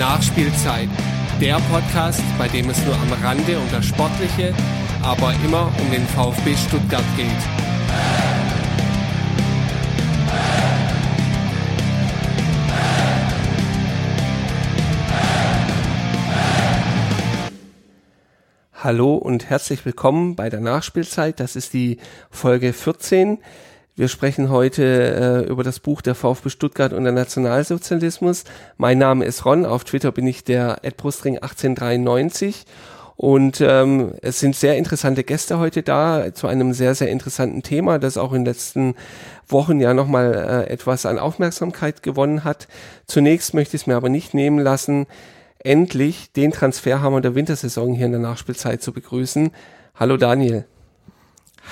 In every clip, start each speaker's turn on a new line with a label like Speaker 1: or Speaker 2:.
Speaker 1: Nachspielzeit, der Podcast, bei dem es nur am Rande um das Sportliche, aber immer um den VfB Stuttgart geht. Hallo und herzlich willkommen bei der Nachspielzeit. Das ist die Folge 14. Wir sprechen heute äh, über das Buch der VfB Stuttgart und der Nationalsozialismus. Mein Name ist Ron, auf Twitter bin ich der Edbrustring 1893 und ähm, es sind sehr interessante Gäste heute da zu einem sehr, sehr interessanten Thema, das auch in den letzten Wochen ja nochmal äh, etwas an Aufmerksamkeit gewonnen hat. Zunächst möchte ich es mir aber nicht nehmen lassen, endlich den Transferhammer der Wintersaison hier in der Nachspielzeit zu begrüßen. Hallo Daniel.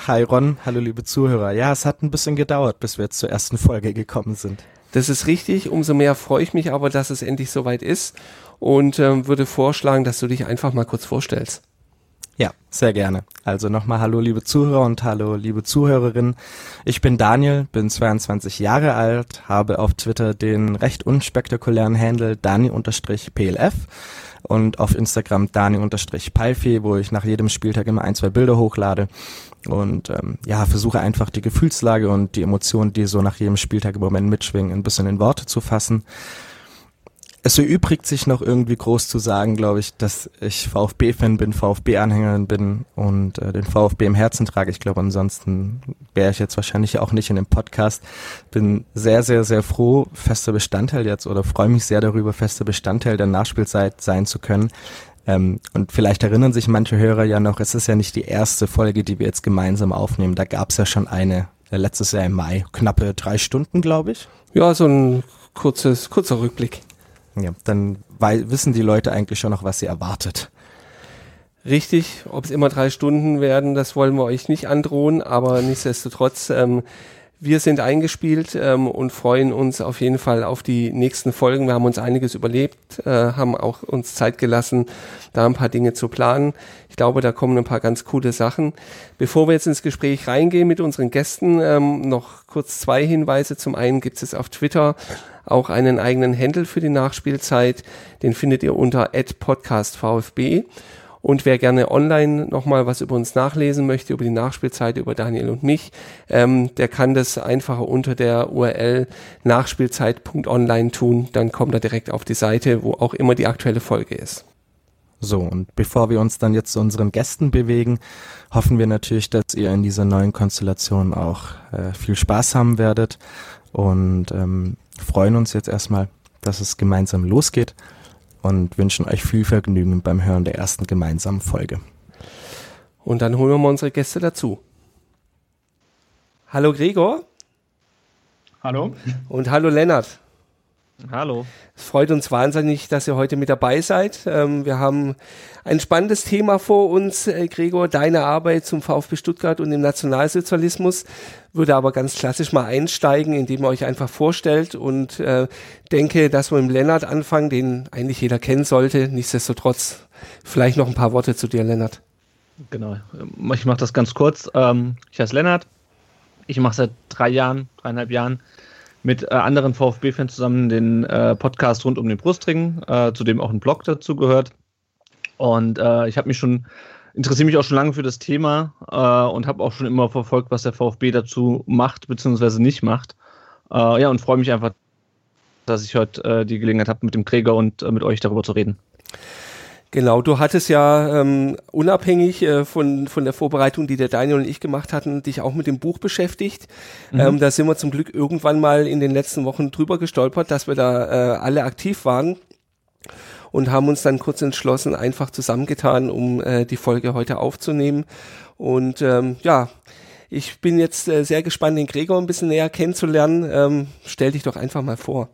Speaker 2: Hi Ron, hallo liebe Zuhörer. Ja, es hat ein bisschen gedauert, bis wir jetzt zur ersten Folge gekommen sind.
Speaker 1: Das ist richtig, umso mehr freue ich mich aber, dass es endlich soweit ist und äh, würde vorschlagen, dass du dich einfach mal kurz vorstellst.
Speaker 2: Ja, sehr gerne. Also nochmal hallo liebe Zuhörer und hallo liebe Zuhörerinnen. Ich bin Daniel, bin 22 Jahre alt, habe auf Twitter den recht unspektakulären Handle Dani-PLF und auf Instagram Dani-Palfi, wo ich nach jedem Spieltag immer ein, zwei Bilder hochlade und ähm, ja, versuche einfach die Gefühlslage und die Emotionen, die so nach jedem Spieltag im Moment mitschwingen, ein bisschen in Worte zu fassen. Es erübrigt sich noch irgendwie groß zu sagen, glaube ich, dass ich VfB-Fan bin, VfB-Anhängerin bin und äh, den VfB im Herzen trage. Ich glaube, ansonsten wäre ich jetzt wahrscheinlich auch nicht in dem Podcast. Bin sehr, sehr, sehr froh, fester Bestandteil jetzt oder freue mich sehr darüber, fester Bestandteil der Nachspielzeit sein zu können. Ähm, und vielleicht erinnern sich manche Hörer ja noch, es ist ja nicht die erste Folge, die wir jetzt gemeinsam aufnehmen. Da gab es ja schon eine äh, letztes Jahr im Mai, knappe drei Stunden, glaube ich.
Speaker 1: Ja, so ein kurzes, kurzer Rückblick.
Speaker 2: Ja, dann wissen die Leute eigentlich schon noch, was sie erwartet.
Speaker 1: Richtig, ob es immer drei Stunden werden, das wollen wir euch nicht androhen, aber nichtsdestotrotz ähm, wir sind eingespielt ähm, und freuen uns auf jeden Fall auf die nächsten Folgen. Wir haben uns einiges überlebt, äh, haben auch uns Zeit gelassen, da ein paar Dinge zu planen. Ich glaube, da kommen ein paar ganz coole Sachen. Bevor wir jetzt ins Gespräch reingehen mit unseren Gästen, ähm, noch kurz zwei Hinweise. Zum einen gibt es auf Twitter auch einen eigenen Handle für die Nachspielzeit. Den findet ihr unter @podcastvfb. Und wer gerne online nochmal was über uns nachlesen möchte, über die Nachspielzeit, über Daniel und mich, ähm, der kann das einfacher unter der URL nachspielzeit.online tun. Dann kommt er direkt auf die Seite, wo auch immer die aktuelle Folge ist.
Speaker 2: So, und bevor wir uns dann jetzt zu unseren Gästen bewegen, hoffen wir natürlich, dass ihr in dieser neuen Konstellation auch äh, viel Spaß haben werdet und ähm, freuen uns jetzt erstmal, dass es gemeinsam losgeht und wünschen euch viel Vergnügen beim Hören der ersten gemeinsamen Folge.
Speaker 1: Und dann holen wir mal unsere Gäste dazu. Hallo Gregor.
Speaker 3: Hallo.
Speaker 1: Und hallo Lennart.
Speaker 3: Hallo.
Speaker 1: Es freut uns wahnsinnig, dass ihr heute mit dabei seid. Ähm, wir haben ein spannendes Thema vor uns, äh, Gregor, deine Arbeit zum VfB Stuttgart und dem Nationalsozialismus. Würde aber ganz klassisch mal einsteigen, indem ihr euch einfach vorstellt und äh, denke, dass wir mit Lennart anfangen, den eigentlich jeder kennen sollte. Nichtsdestotrotz vielleicht noch ein paar Worte zu dir, Lennart.
Speaker 3: Genau. Ich mache das ganz kurz. Ähm, ich heiße Lennart. Ich mache seit drei Jahren, dreieinhalb Jahren mit äh, anderen VfB-Fans zusammen den äh, Podcast rund um den Brustring, äh, zu dem auch ein Blog dazu gehört. Und äh, ich habe mich schon, interessiere mich auch schon lange für das Thema äh, und habe auch schon immer verfolgt, was der VfB dazu macht bzw. nicht macht. Äh, ja, und freue mich einfach, dass ich heute die Gelegenheit habe, mit dem Gregor und mit euch darüber zu reden.
Speaker 1: Genau, du hattest ja ähm, unabhängig äh, von, von der Vorbereitung, die der Daniel und ich gemacht hatten, dich auch mit dem Buch beschäftigt. Mhm. Ähm, da sind wir zum Glück irgendwann mal in den letzten Wochen drüber gestolpert, dass wir da äh, alle aktiv waren und haben uns dann kurz entschlossen, einfach zusammengetan, um äh, die Folge heute aufzunehmen. Und ähm, ja, ich bin jetzt äh, sehr gespannt, den Gregor ein bisschen näher kennenzulernen. Ähm, stell dich doch einfach mal vor.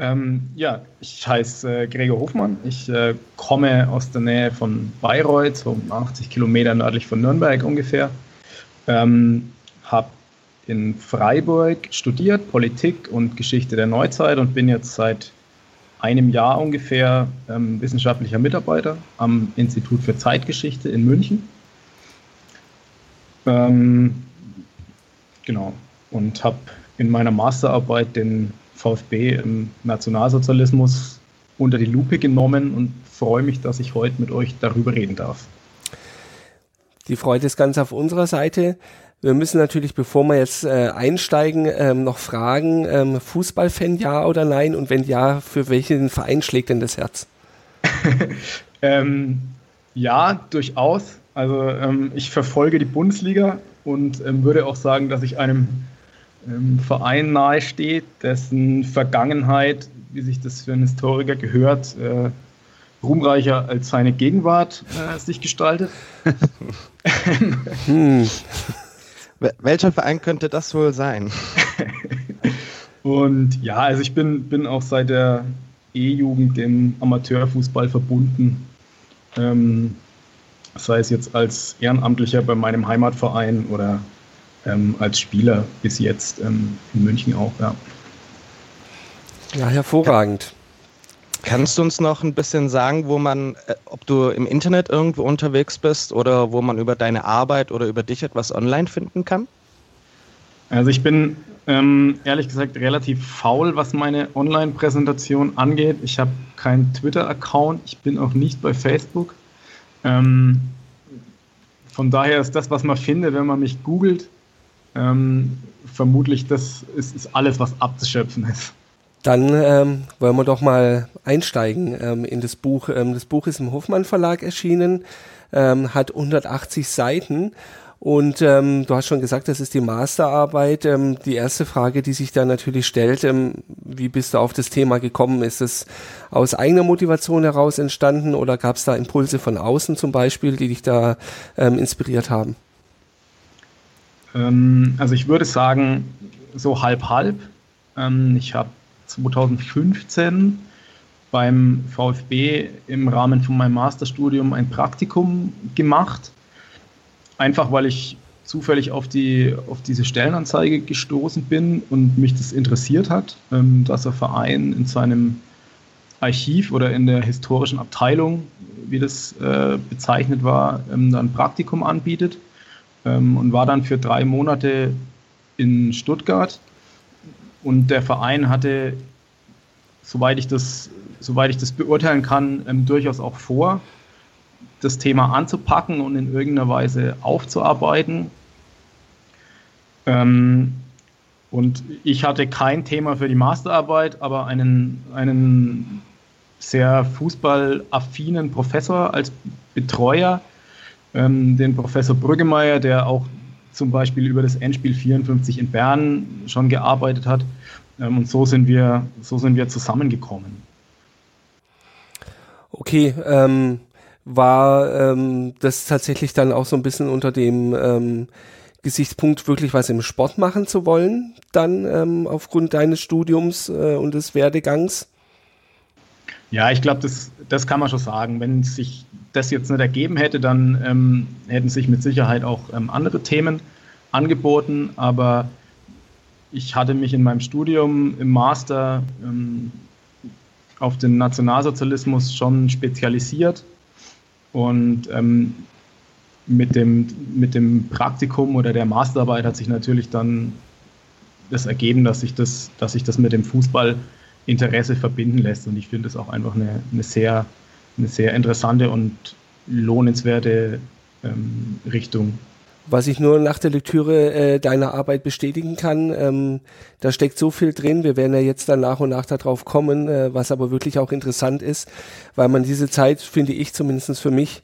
Speaker 4: Ähm, ja, ich heiße äh, Gregor Hofmann. Ich äh, komme aus der Nähe von Bayreuth, so 80 Kilometer nördlich von Nürnberg ungefähr. Ähm, habe in Freiburg studiert, Politik und Geschichte der Neuzeit und bin jetzt seit einem Jahr ungefähr ähm, wissenschaftlicher Mitarbeiter am Institut für Zeitgeschichte in München. Ähm, genau. Und habe in meiner Masterarbeit den VfB im Nationalsozialismus unter die Lupe genommen und freue mich, dass ich heute mit euch darüber reden darf.
Speaker 1: Die Freude ist ganz auf unserer Seite. Wir müssen natürlich, bevor wir jetzt äh, einsteigen, ähm, noch fragen, ähm, Fußballfan ja oder nein? Und wenn ja, für welchen Verein schlägt denn das Herz?
Speaker 4: ähm, ja, durchaus. Also ähm, ich verfolge die Bundesliga und ähm, würde auch sagen, dass ich einem ähm, Verein nahesteht, dessen Vergangenheit, wie sich das für einen Historiker gehört, äh, ruhmreicher als seine Gegenwart äh, sich gestaltet.
Speaker 2: hm. Welcher Verein könnte das wohl sein?
Speaker 4: Und ja, also ich bin, bin auch seit der E-Jugend dem Amateurfußball verbunden. Ähm, sei es jetzt als Ehrenamtlicher bei meinem Heimatverein oder ähm, als Spieler bis jetzt ähm, in München auch, ja.
Speaker 1: Ja, hervorragend.
Speaker 2: Kannst du uns noch ein bisschen sagen, wo man, äh, ob du im Internet irgendwo unterwegs bist oder wo man über deine Arbeit oder über dich etwas online finden kann?
Speaker 4: Also ich bin ähm, ehrlich gesagt relativ faul, was meine Online-Präsentation angeht. Ich habe keinen Twitter-Account, ich bin auch nicht bei Facebook. Ähm, von daher ist das, was man findet, wenn man mich googelt, ähm, vermutlich das ist, ist alles, was abzuschöpfen ist.
Speaker 1: Dann ähm, wollen wir doch mal einsteigen ähm, in das Buch. Ähm, das Buch ist im Hofmann Verlag erschienen, ähm, hat 180 Seiten und ähm, du hast schon gesagt, das ist die Masterarbeit. Ähm, die erste Frage, die sich da natürlich stellt, ähm, wie bist du auf das Thema gekommen? Ist es aus eigener Motivation heraus entstanden oder gab es da Impulse von außen zum Beispiel, die dich da inspiriert haben?
Speaker 4: Ähm, also ich würde sagen, so halb halb. Ähm, ich habe 2015 beim VfB im Rahmen von meinem Masterstudium ein Praktikum gemacht. Einfach weil ich zufällig auf, die, auf diese Stellenanzeige gestoßen bin und mich das interessiert hat, ähm, dass der Verein in seinem Archiv oder in der historischen Abteilung, wie das äh, bezeichnet war, ähm, ein Praktikum anbietet ähm, und war dann für drei Monate in Stuttgart und der Verein hatte, soweit ich das, soweit ich das beurteilen kann, ähm, durchaus auch vor, das Thema anzupacken und in irgendeiner Weise aufzuarbeiten. Ähm, und ich hatte kein Thema für die Masterarbeit, aber einen, einen sehr fußballaffinen Professor als Betreuer, ähm, den Professor Brüggemeier, der auch zum Beispiel über das Endspiel 54 in Bern schon gearbeitet hat. Ähm, und so sind wir, so sind wir zusammengekommen.
Speaker 1: Okay, ähm, war ähm, das tatsächlich dann auch so ein bisschen unter dem ähm, Gesichtspunkt, wirklich was im Sport machen zu wollen, dann ähm, aufgrund deines Studiums äh, und des Werdegangs?
Speaker 4: Ja, ich glaube, das, das kann man schon sagen. Wenn sich das jetzt nicht ergeben hätte, dann ähm, hätten sich mit Sicherheit auch ähm, andere Themen angeboten. Aber ich hatte mich in meinem Studium im Master ähm, auf den Nationalsozialismus schon spezialisiert und ähm, mit, dem, mit dem Praktikum oder der Masterarbeit hat sich natürlich dann das ergeben, dass sich das, dass sich das mit dem Fußballinteresse verbinden lässt. Und ich finde es auch einfach eine, eine sehr eine sehr interessante und lohnenswerte ähm, Richtung.
Speaker 1: Was ich nur nach der Lektüre äh, deiner Arbeit bestätigen kann, ähm, da steckt so viel drin. Wir werden ja jetzt dann nach und nach darauf kommen, äh, was aber wirklich auch interessant ist, weil man diese Zeit, finde ich zumindest für mich,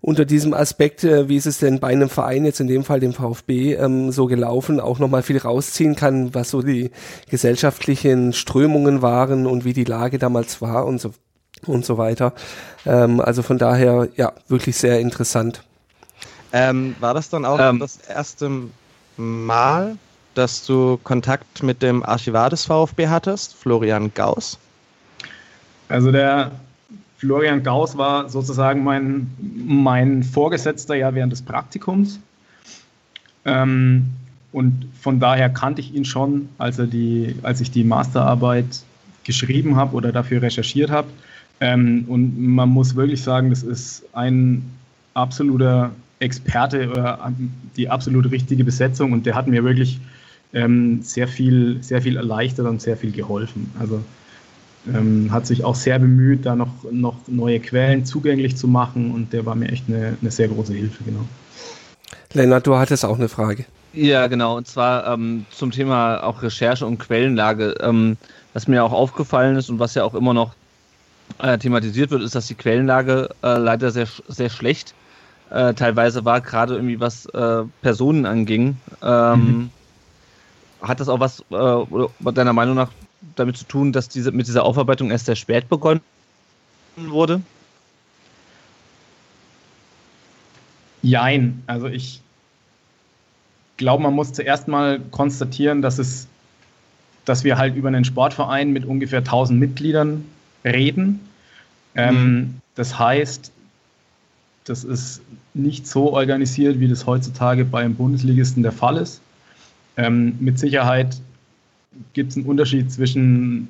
Speaker 1: unter diesem Aspekt, äh, wie ist es denn bei einem Verein, jetzt in dem Fall dem VfB, ähm, so gelaufen, auch nochmal viel rausziehen kann, was so die gesellschaftlichen Strömungen waren und wie die Lage damals war und so und so weiter. Ähm, also von daher, ja, wirklich sehr interessant.
Speaker 2: Ähm, war das dann auch ähm, das erste Mal, dass du Kontakt mit dem Archivar des VfB hattest, Florian Gauss?
Speaker 4: Also der Florian Gauss war sozusagen mein, mein Vorgesetzter ja während des Praktikums. Ähm, und von daher kannte ich ihn schon, als, er die, als ich die Masterarbeit geschrieben habe oder dafür recherchiert habe. Ähm, und man muss wirklich sagen, das ist ein absoluter Experte oder die absolut richtige Besetzung und der hat mir wirklich ähm, sehr viel, sehr viel erleichtert und sehr viel geholfen. Also ähm, hat sich auch sehr bemüht, da noch, noch neue Quellen zugänglich zu machen und der war mir echt eine, eine sehr große Hilfe, genau.
Speaker 1: Lennart, du hattest auch eine Frage.
Speaker 3: Ja, genau. Und zwar ähm, zum Thema auch Recherche und Quellenlage. Ähm, was mir auch aufgefallen ist und was ja auch immer noch äh, thematisiert wird, ist, dass die Quellenlage äh, leider sehr, sehr schlecht äh, teilweise war, gerade irgendwie was äh, Personen anging. Ähm, mhm. Hat das auch was äh, deiner Meinung nach damit zu tun, dass diese mit dieser Aufarbeitung erst sehr spät begonnen wurde?
Speaker 4: Jein. Also ich glaube, man muss zuerst mal konstatieren, dass es, dass wir halt über einen Sportverein mit ungefähr 1000 Mitgliedern reden. Ähm, mhm. Das heißt, das ist nicht so organisiert, wie das heutzutage beim Bundesligisten der Fall ist. Ähm, mit Sicherheit gibt es einen Unterschied zwischen,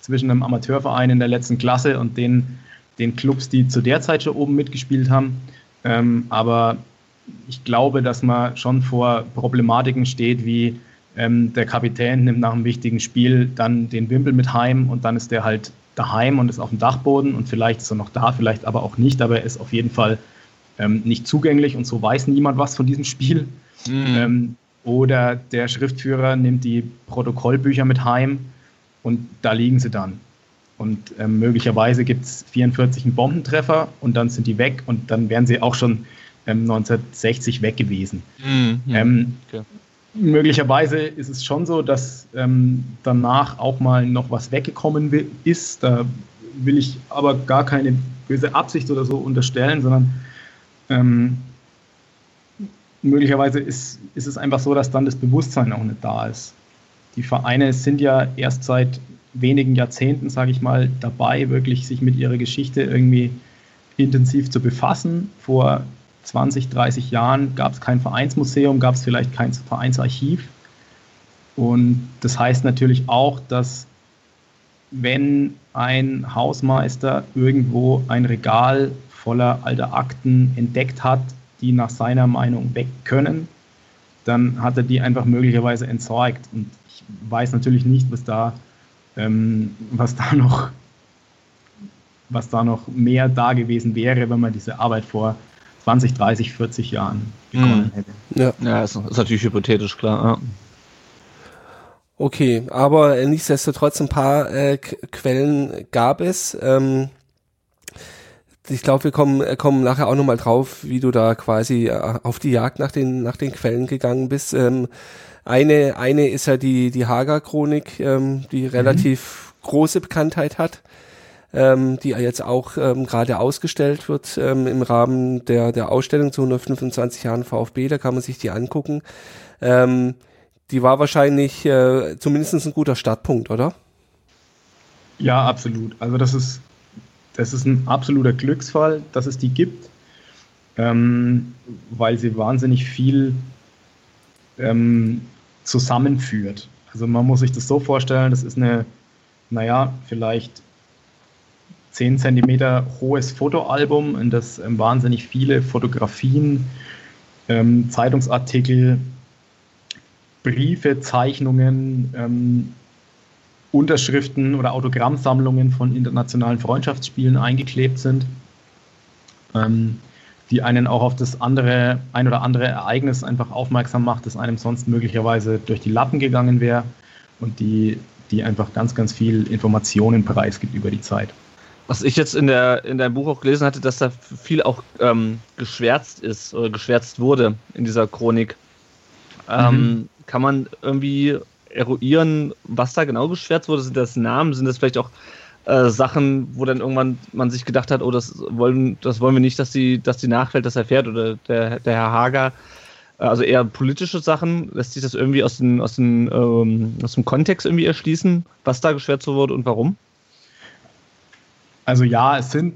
Speaker 4: zwischen einem Amateurverein in der letzten Klasse und den, den Clubs, die zu der Zeit schon oben mitgespielt haben. Ähm, aber ich glaube, dass man schon vor Problematiken steht, wie ähm, der Kapitän nimmt nach einem wichtigen Spiel dann den Wimpel mit heim und dann ist der halt daheim und ist auf dem Dachboden und vielleicht ist er noch da, vielleicht aber auch nicht, aber er ist auf jeden Fall ähm, nicht zugänglich und so weiß niemand was von diesem Spiel. Mhm. Ähm, oder der Schriftführer nimmt die Protokollbücher mit heim und da liegen sie dann. Und ähm, möglicherweise gibt es 44 einen Bombentreffer und dann sind die weg und dann wären sie auch schon 1960 ähm, weg gewesen. Mhm, ähm, okay. Möglicherweise ist es schon so, dass ähm, danach auch mal noch was weggekommen ist. Da will ich aber gar keine böse Absicht oder so unterstellen, sondern ähm, möglicherweise ist, ist es einfach so, dass dann das Bewusstsein auch nicht da ist. Die Vereine sind ja erst seit wenigen Jahrzehnten, sage ich mal, dabei, wirklich sich mit ihrer Geschichte irgendwie intensiv zu befassen. Vor 20, 30 Jahren gab es kein Vereinsmuseum, gab es vielleicht kein Vereinsarchiv. Und das heißt natürlich auch, dass wenn ein Hausmeister irgendwo ein Regal voller alter Akten entdeckt hat, die nach seiner Meinung weg können, dann hat er die einfach möglicherweise entsorgt. Und ich weiß natürlich nicht, was da, ähm, was da noch, was da noch mehr da gewesen wäre, wenn man diese Arbeit vor 20, 30, 40 Jahren begonnen hätte.
Speaker 3: Ja, ja ist, ist natürlich hypothetisch, klar. Ja.
Speaker 1: Okay, aber nichtsdestotrotz ein paar äh, Quellen gab es. Ähm, ich glaube, wir kommen, äh, kommen nachher auch nochmal drauf, wie du da quasi äh, auf die Jagd nach den, nach den Quellen gegangen bist. Ähm, eine, eine ist ja die, die Hager-Chronik, ähm, die mhm. relativ mhm. große Bekanntheit hat ähm, die jetzt auch ähm, gerade ausgestellt wird ähm, im Rahmen der, der Ausstellung zu 125 Jahren VfB. Da kann man sich die angucken. Ähm, die war wahrscheinlich äh, zumindest ein guter Startpunkt, oder?
Speaker 4: Ja, absolut. Also das ist, das ist ein absoluter Glücksfall, dass es die gibt, ähm, weil sie wahnsinnig viel ähm, zusammenführt. Also man muss sich das so vorstellen, das ist eine, naja, vielleicht 10 cm hohes Fotoalbum, in das ähm, wahnsinnig viele Fotografien, ähm, Zeitungsartikel, Briefe, Zeichnungen, ähm, Unterschriften oder Autogrammsammlungen von internationalen Freundschaftsspielen eingeklebt sind, ähm, die einen auch auf das andere, ein oder andere Ereignis einfach aufmerksam macht, das einem sonst möglicherweise durch die Lappen gegangen wäre und die, die einfach ganz, ganz viel Informationen preisgibt über die Zeit.
Speaker 3: Was ich jetzt in, der, in deinem Buch auch gelesen hatte, dass da viel auch ähm, geschwärzt ist oder geschwärzt wurde in dieser Chronik. Ähm, mhm. Kann man irgendwie eruieren, was da genau geschwärzt wurde? Sind das Namen? Sind das vielleicht auch äh, Sachen, wo dann irgendwann man sich gedacht hat, oh, das wollen, das wollen wir nicht, dass die, dass die Nachwelt das erfährt oder der, der Herr Hager? Äh, also eher politische Sachen, lässt sich das irgendwie aus, den, aus, den, ähm, aus dem Kontext irgendwie erschließen, was da geschwärzt wurde und warum?
Speaker 4: Also ja, es sind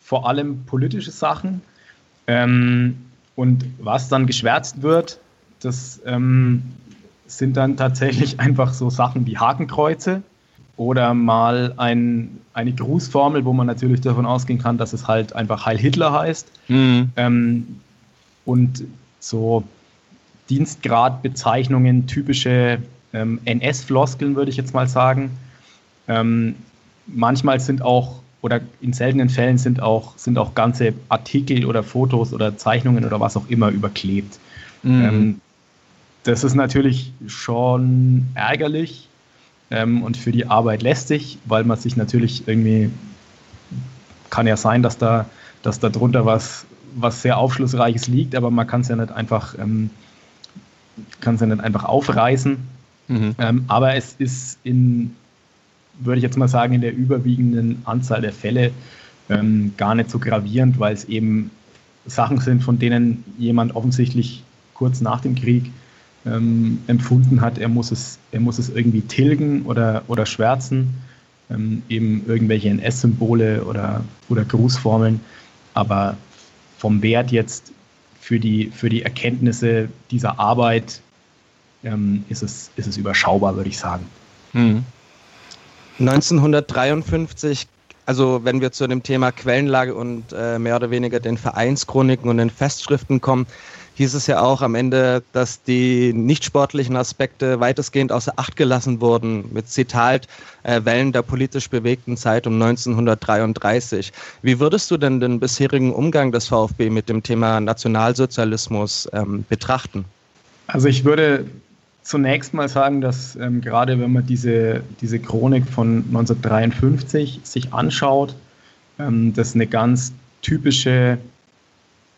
Speaker 4: vor allem politische Sachen. Ähm, und was dann geschwärzt wird, das ähm, sind dann tatsächlich einfach so Sachen wie Hakenkreuze oder mal ein, eine Grußformel, wo man natürlich davon ausgehen kann, dass es halt einfach Heil Hitler heißt. Mhm. Ähm, und so Dienstgradbezeichnungen, typische ähm, NS-Floskeln, würde ich jetzt mal sagen. Ähm, manchmal sind auch, oder in seltenen Fällen sind auch, sind auch ganze Artikel oder Fotos oder Zeichnungen oder was auch immer überklebt. Mhm. Ähm, das ist natürlich schon ärgerlich ähm, und für die Arbeit lästig, weil man sich natürlich irgendwie, kann ja sein, dass da, dass da drunter was, was sehr Aufschlussreiches liegt, aber man kann es ja nicht einfach, ähm, kann es ja nicht einfach aufreißen. Mhm. Ähm, aber es ist in, würde ich jetzt mal sagen, in der überwiegenden Anzahl der Fälle ähm, gar nicht so gravierend, weil es eben Sachen sind, von denen jemand offensichtlich kurz nach dem Krieg ähm, empfunden hat, er muss es, er muss es irgendwie tilgen oder, oder schwärzen, ähm, eben irgendwelche NS-Symbole oder, oder Grußformeln. Aber vom Wert jetzt für die, für die Erkenntnisse dieser Arbeit ähm, ist, es, ist es überschaubar, würde ich sagen. Hm.
Speaker 2: 1953 also wenn wir zu dem Thema Quellenlage und äh, mehr oder weniger den Vereinschroniken und den Festschriften kommen, hieß es ja auch am Ende, dass die nichtsportlichen Aspekte weitestgehend außer Acht gelassen wurden, mit Zitat äh, Wellen der politisch bewegten Zeit um 1933. Wie würdest du denn den bisherigen Umgang des VfB mit dem Thema Nationalsozialismus ähm, betrachten?
Speaker 4: Also ich würde zunächst mal sagen, dass ähm, gerade wenn man diese, diese Chronik von 1953 sich anschaut, ähm, das eine ganz typische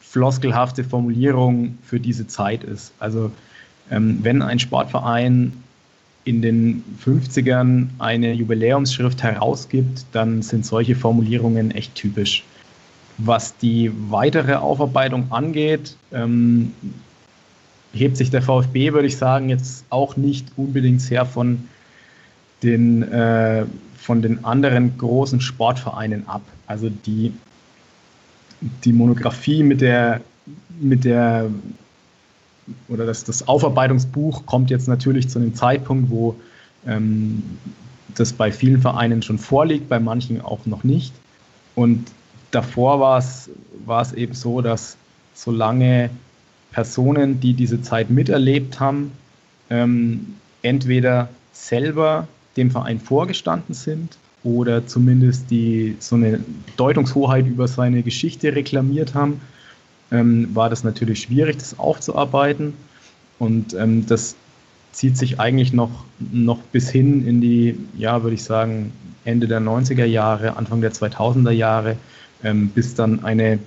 Speaker 4: floskelhafte Formulierung für diese Zeit ist. Also ähm, wenn ein Sportverein in den 50ern eine Jubiläumsschrift herausgibt, dann sind solche Formulierungen echt typisch. Was die weitere Aufarbeitung angeht, ähm, hebt sich der VfB, würde ich sagen, jetzt auch nicht unbedingt sehr von den, äh, von den anderen großen Sportvereinen ab. Also die die Monographie mit der, mit der oder das, das Aufarbeitungsbuch kommt jetzt natürlich zu einem Zeitpunkt, wo ähm, das bei vielen Vereinen schon vorliegt, bei manchen auch noch nicht. Und davor war es, war es eben so, dass solange Personen, die diese Zeit miterlebt haben, ähm, entweder selber dem Verein vorgestanden sind oder zumindest die so eine Deutungshoheit über seine Geschichte reklamiert haben, ähm, war das natürlich schwierig, das aufzuarbeiten. Und ähm, das zieht sich eigentlich noch, noch bis hin in die, ja, würde ich sagen, Ende der 90er Jahre, Anfang der 2000er Jahre, ähm, bis dann eine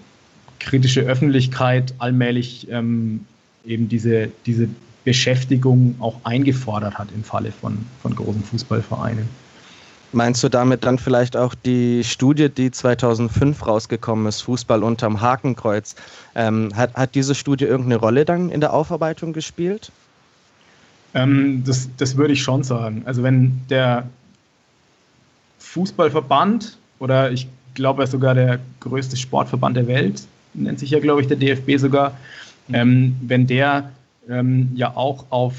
Speaker 4: kritische Öffentlichkeit allmählich ähm, eben diese, diese Beschäftigung auch eingefordert hat im Falle von, von großen Fußballvereinen.
Speaker 2: Meinst du damit dann vielleicht auch die Studie, die 2005 rausgekommen ist, Fußball unterm Hakenkreuz? Ähm, hat, hat diese Studie irgendeine Rolle dann in der Aufarbeitung gespielt?
Speaker 4: Ähm, das, das würde ich schon sagen. Also wenn der Fußballverband oder ich glaube sogar der größte Sportverband der Welt, nennt sich ja glaube ich der DFB sogar, ähm, wenn der ähm, ja auch auf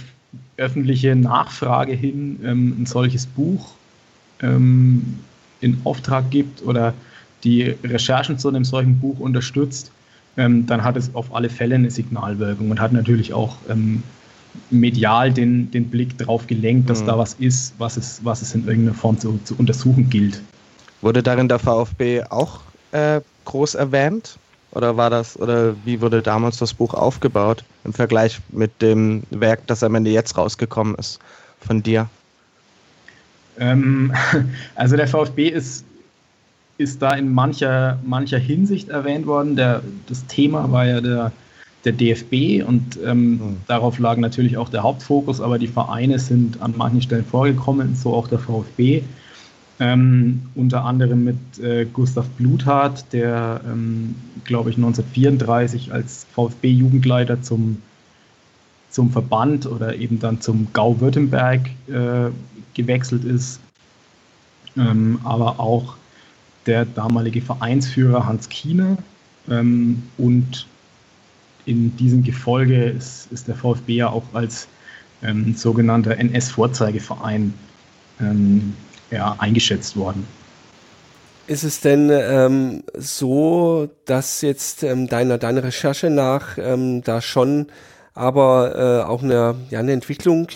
Speaker 4: öffentliche Nachfrage hin ähm, ein solches Buch ähm, in Auftrag gibt oder die Recherchen zu einem solchen Buch unterstützt, ähm, dann hat es auf alle Fälle eine Signalwirkung und hat natürlich auch ähm, medial den, den Blick darauf gelenkt, dass mhm. da was ist, was es, was es in irgendeiner Form zu, zu untersuchen gilt.
Speaker 2: Wurde darin der VfB auch äh, groß erwähnt? Oder war das, oder wie wurde damals das Buch aufgebaut im Vergleich mit dem Werk, das am Ende jetzt rausgekommen ist von dir?
Speaker 4: Ähm, also der VfB ist, ist da in mancher, mancher Hinsicht erwähnt worden. Der, das Thema war ja der, der DFB und ähm, mhm. darauf lag natürlich auch der Hauptfokus, aber die Vereine sind an manchen Stellen vorgekommen, so auch der VfB. Ähm, unter anderem mit äh, Gustav Bluthardt, der, ähm, glaube ich, 1934 als VfB-Jugendleiter zum, zum Verband oder eben dann zum Gau Württemberg äh, gewechselt ist, ähm, aber auch der damalige Vereinsführer Hans Kiener ähm, und in diesem Gefolge ist, ist der VfB ja auch als ähm, sogenannter NS-Vorzeigeverein ähm, ja, eingeschätzt worden.
Speaker 1: Ist es denn ähm, so, dass jetzt ähm, deiner, deiner Recherche nach ähm, da schon aber äh, auch eine, ja, eine Entwicklung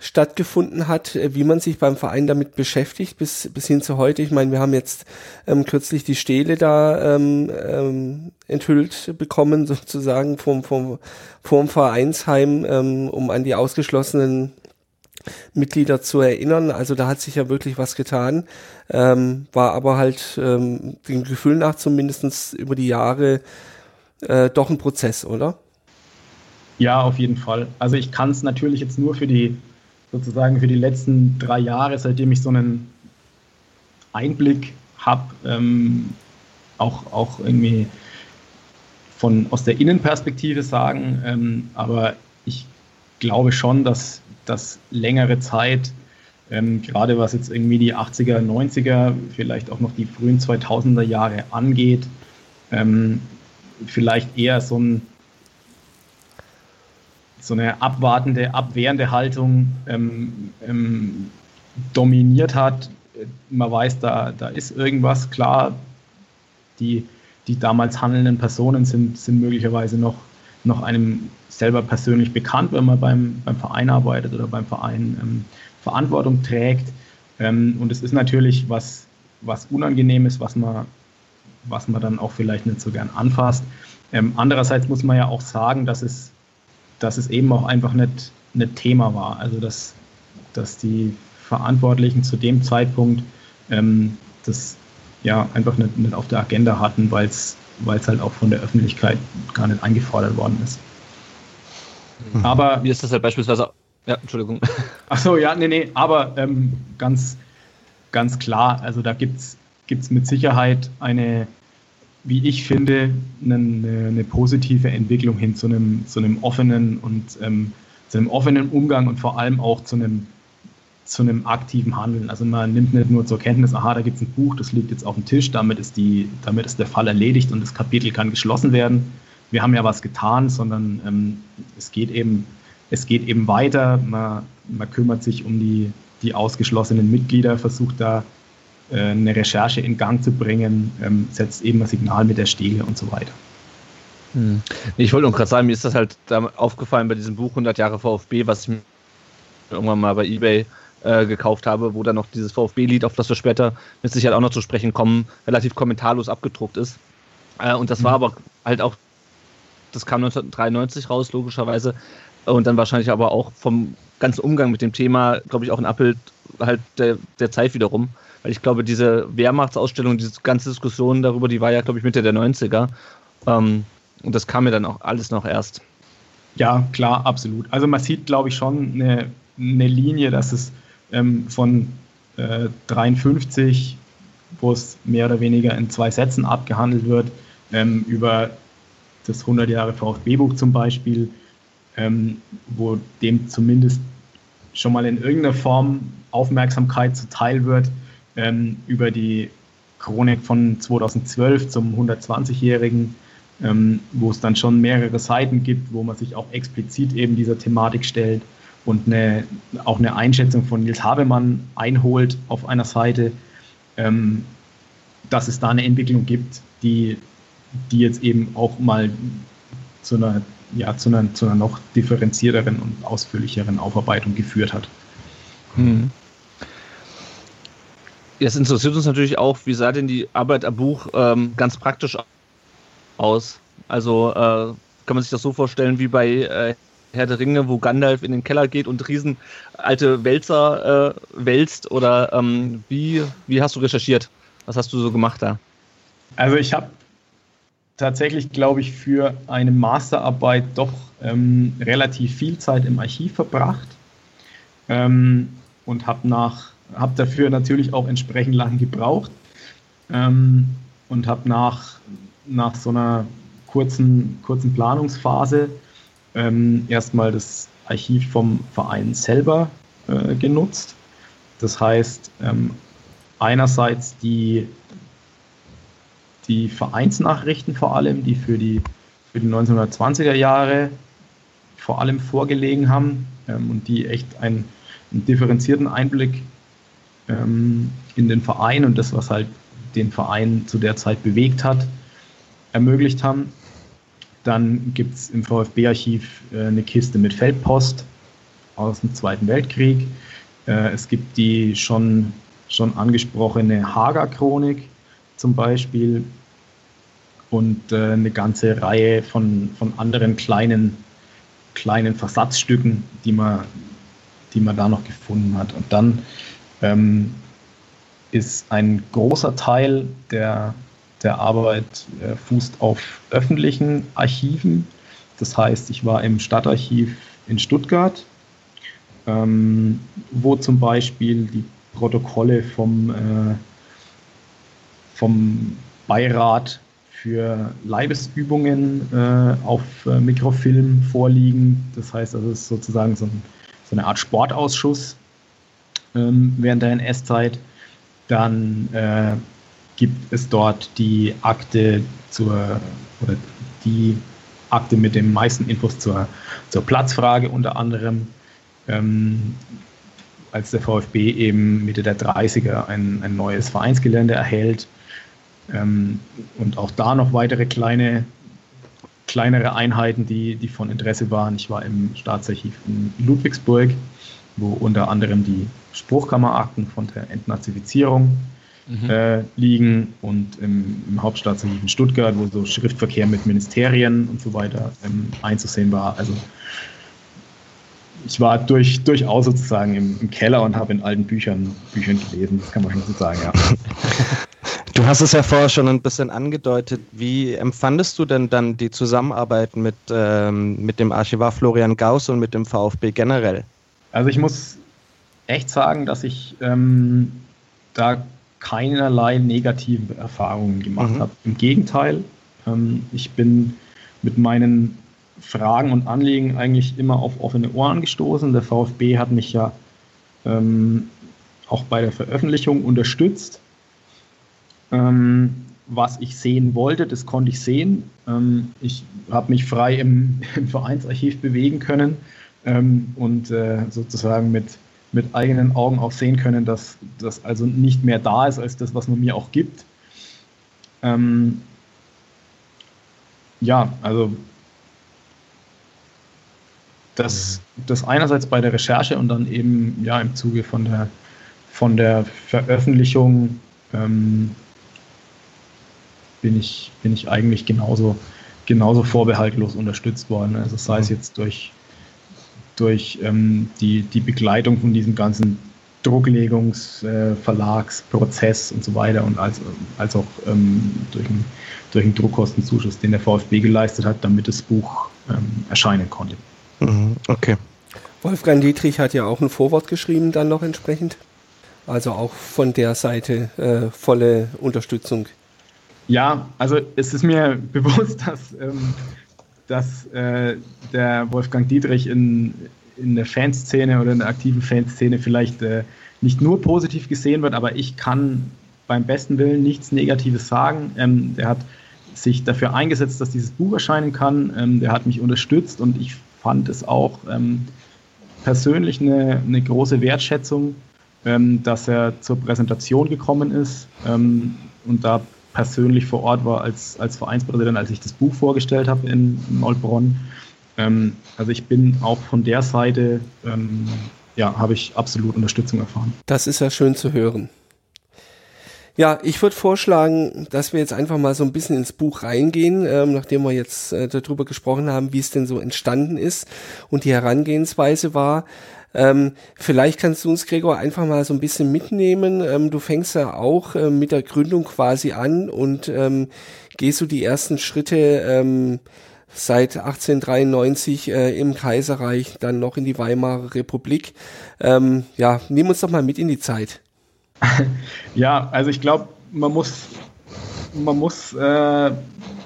Speaker 1: stattgefunden hat, wie man sich beim Verein damit beschäftigt, bis, bis hin zu heute. Ich meine, wir haben jetzt ähm, kürzlich die Stele da ähm, ähm, enthüllt bekommen, sozusagen vom, vom, vom Vereinsheim, ähm, um an die ausgeschlossenen Mitglieder zu erinnern. Also da hat sich ja wirklich was getan, ähm, war aber halt ähm, dem Gefühl nach zumindestens über die Jahre äh, doch ein Prozess, oder?
Speaker 4: Ja, auf jeden Fall. Also ich kann es natürlich jetzt nur für die sozusagen für die letzten drei Jahre, seitdem ich so einen Einblick habe, ähm, auch, auch irgendwie von aus der Innenperspektive sagen. Ähm, aber ich glaube schon, dass, dass längere Zeit, ähm, gerade was jetzt irgendwie die 80er, 90er, vielleicht auch noch die frühen 2000er Jahre angeht, ähm, vielleicht eher so ein so eine abwartende, abwehrende Haltung ähm, ähm, dominiert hat. Man weiß, da, da ist irgendwas. Klar, die, die damals handelnden Personen sind, sind möglicherweise noch, noch einem selber persönlich bekannt, wenn man beim, beim Verein arbeitet oder beim Verein ähm, Verantwortung trägt. Ähm, und es ist natürlich was, was Unangenehmes, was man, was man dann auch vielleicht nicht so gern anfasst. Ähm, andererseits muss man ja auch sagen, dass es dass es eben auch einfach nicht, nicht Thema war. Also dass, dass die Verantwortlichen zu dem Zeitpunkt ähm, das ja einfach nicht, nicht auf der Agenda hatten, weil es halt auch von der Öffentlichkeit gar nicht eingefordert worden ist.
Speaker 3: Mhm. Aber wie ist das halt beispielsweise? Ja, Entschuldigung.
Speaker 4: Ach so, ja, nee, nee, aber ähm, ganz, ganz klar, also da gibt es mit Sicherheit eine, wie ich finde, eine, eine, positive Entwicklung hin zu einem, zu einem offenen und ähm, zu einem offenen Umgang und vor allem auch zu einem, zu einem aktiven Handeln. Also man nimmt nicht nur zur Kenntnis, aha, da gibt es ein Buch, das liegt jetzt auf dem Tisch, damit ist, die, damit ist der Fall erledigt und das Kapitel kann geschlossen werden. Wir haben ja was getan, sondern ähm, es, geht eben, es geht eben weiter. Man, man kümmert sich um die, die ausgeschlossenen Mitglieder, versucht da äh, eine Recherche in Gang zu bringen, ähm, setzt eben ein Signal mit der Stele und so weiter.
Speaker 3: Hm. Ich wollte nur gerade sagen, mir ist das halt aufgefallen bei diesem Buch 100 Jahre VfB, was ich mir irgendwann mal bei eBay äh, gekauft habe, wo dann noch dieses VfB-Lied, auf das wir später mit Sicherheit auch noch zu sprechen kommen, relativ kommentarlos abgedruckt ist. Äh, und das war mhm. aber halt auch, das kam 1993 raus, logischerweise. Und dann wahrscheinlich aber auch vom ganzen Umgang mit dem Thema, glaube ich, auch ein Abbild halt der, der Zeit wiederum. Weil ich glaube, diese Wehrmachtsausstellung, diese ganze Diskussion darüber, die war ja, glaube ich, Mitte der 90er. Ähm, und das kam mir dann auch alles noch erst.
Speaker 4: Ja, klar, absolut. Also man sieht, glaube ich, schon eine, eine Linie, dass es ähm, von äh, 53, wo es mehr oder weniger in zwei Sätzen abgehandelt wird, ähm, über das 100 Jahre VfB-Buch zum Beispiel, ähm, wo dem zumindest schon mal in irgendeiner Form Aufmerksamkeit zuteil wird, ähm, über die Chronik von 2012 zum 120-Jährigen, ähm, wo es dann schon mehrere Seiten gibt, wo man sich auch explizit eben dieser Thematik stellt und eine, auch eine Einschätzung von Nils Habemann einholt auf einer Seite, ähm, dass es da eine Entwicklung gibt, die, die jetzt eben auch mal zu einer, ja, zu einer, zu einer noch differenzierteren und ausführlicheren Aufarbeitung geführt hat.
Speaker 3: Mhm. Jetzt interessiert uns natürlich auch, wie sah denn die Arbeit am Buch ähm, ganz praktisch aus? Also äh, kann man sich das so vorstellen wie bei äh, Herr der Ringe, wo Gandalf in den Keller geht und riesen alte Wälzer äh, wälzt? Oder ähm, wie, wie hast du recherchiert? Was hast du so gemacht da?
Speaker 4: Also ich habe tatsächlich, glaube ich, für eine Masterarbeit doch ähm, relativ viel Zeit im Archiv verbracht ähm, und habe nach dafür natürlich auch entsprechend lang gebraucht ähm, und habe nach, nach so einer kurzen, kurzen Planungsphase ähm, erstmal das Archiv vom Verein selber äh, genutzt. Das heißt, ähm, einerseits die, die Vereinsnachrichten vor allem, die für die, für die 1920er Jahre vor allem vorgelegen haben ähm, und die echt einen, einen differenzierten Einblick ähm, in den Verein und das, was halt den Verein zu der Zeit bewegt hat, ermöglicht haben. Dann gibt es im VfB-Archiv äh, eine Kiste mit Feldpost aus dem Zweiten Weltkrieg. Äh, es gibt die schon, schon angesprochene Hager-Chronik zum Beispiel und äh, eine ganze Reihe von, von anderen kleinen, kleinen Versatzstücken, die man, die man da noch gefunden hat. Und dann ähm, ist ein großer Teil der, der Arbeit äh, fußt auf öffentlichen Archiven. Das heißt, ich war im Stadtarchiv in Stuttgart, ähm, wo zum Beispiel die Protokolle vom, äh, vom Beirat für Leibesübungen äh, auf äh, Mikrofilm vorliegen. Das heißt, also es ist sozusagen so, ein, so eine Art Sportausschuss ähm, während der NS-Zeit. Dann äh, gibt es dort die Akte zur oder die Akte mit den meisten Infos zur, zur Platzfrage unter anderem. Ähm, als der VfB eben Mitte der 30er ein, ein neues Vereinsgelände erhält, ähm, und auch da noch weitere kleine, kleinere Einheiten, die, die von Interesse waren. Ich war im Staatsarchiv in Ludwigsburg, wo unter anderem die Spruchkammerakten von der Entnazifizierung mhm. äh, liegen und im, im, Hauptstaatsarchiv in Stuttgart, wo so Schriftverkehr mit Ministerien und so weiter ähm, einzusehen war. Also ich war durch, durchaus sozusagen im, im Keller und habe in alten Büchern, Büchern gelesen, das kann man schon so sagen, ja.
Speaker 2: Du hast es ja vorher schon ein bisschen angedeutet. Wie empfandest du denn dann die Zusammenarbeit mit, ähm, mit dem Archivar Florian Gauss und mit dem VfB generell?
Speaker 4: Also ich muss echt sagen, dass ich ähm, da keinerlei negative Erfahrungen gemacht mhm. habe. Im Gegenteil, ähm, ich bin mit meinen Fragen und Anliegen eigentlich immer auf offene Ohren gestoßen. Der VfB hat mich ja ähm, auch bei der Veröffentlichung unterstützt. Ähm, was ich sehen wollte, das konnte ich sehen. Ähm, ich habe mich frei im, im, Vereinsarchiv bewegen können ähm, und äh, sozusagen mit, mit eigenen Augen auch sehen können, dass das also nicht mehr da ist als das, was man mir auch gibt. Ähm, ja, also das, das einerseits bei der Recherche und dann eben ja im Zuge von der, von der Veröffentlichung ähm, bin ich, bin ich eigentlich genauso, genauso vorbehaltlos unterstützt worden. Also sei es mhm. jetzt durch, durch ähm, die, die Begleitung von diesem ganzen Drucklegungs-, äh, und so weiter und als, als auch ähm, durch, einen, durch einen Druckkostenzuschuss, den der VfB geleistet hat, damit das Buch ähm, erscheinen konnte.
Speaker 1: Mhm, okay. Wolfgang Dietrich hat ja auch ein Vorwort geschrieben, dann noch entsprechend. Also auch von der Seite äh, volle Unterstützung.
Speaker 4: Ja, also es ist mir bewusst, dass, ähm, dass äh, der Wolfgang Dietrich in, in der Fanszene oder in der aktiven Fanszene vielleicht äh, nicht nur positiv gesehen wird, aber ich kann beim besten Willen nichts Negatives sagen. Ähm, der hat sich dafür eingesetzt, dass dieses Buch erscheinen kann. Ähm, der hat mich unterstützt und ich fand es auch ähm, persönlich eine, eine, große Wertschätzung, ähm, dass er zur Präsentation gekommen ist ähm, und da persönlich vor Ort war als, als Vereinspräsident, als ich das Buch vorgestellt habe in, in Oldbronn. Ähm, also ich bin auch von der Seite, ähm, ja, habe ich absolut Unterstützung erfahren.
Speaker 1: Das ist ja schön zu hören. Ja, ich würde vorschlagen, dass wir jetzt einfach mal so ein bisschen ins Buch reingehen, ähm, nachdem wir jetzt äh, darüber gesprochen haben, wie es denn so entstanden ist und die Herangehensweise war. Ähm, vielleicht kannst du uns, Gregor, einfach mal so ein bisschen mitnehmen. Ähm, du fängst ja auch äh, mit der Gründung quasi an und ähm, gehst du die ersten Schritte ähm, seit 1893 äh, im Kaiserreich, dann noch in die Weimarer Republik. Ähm, ja, nimm uns doch mal mit in die Zeit.
Speaker 4: Ja, also ich glaube, man muss, man muss äh,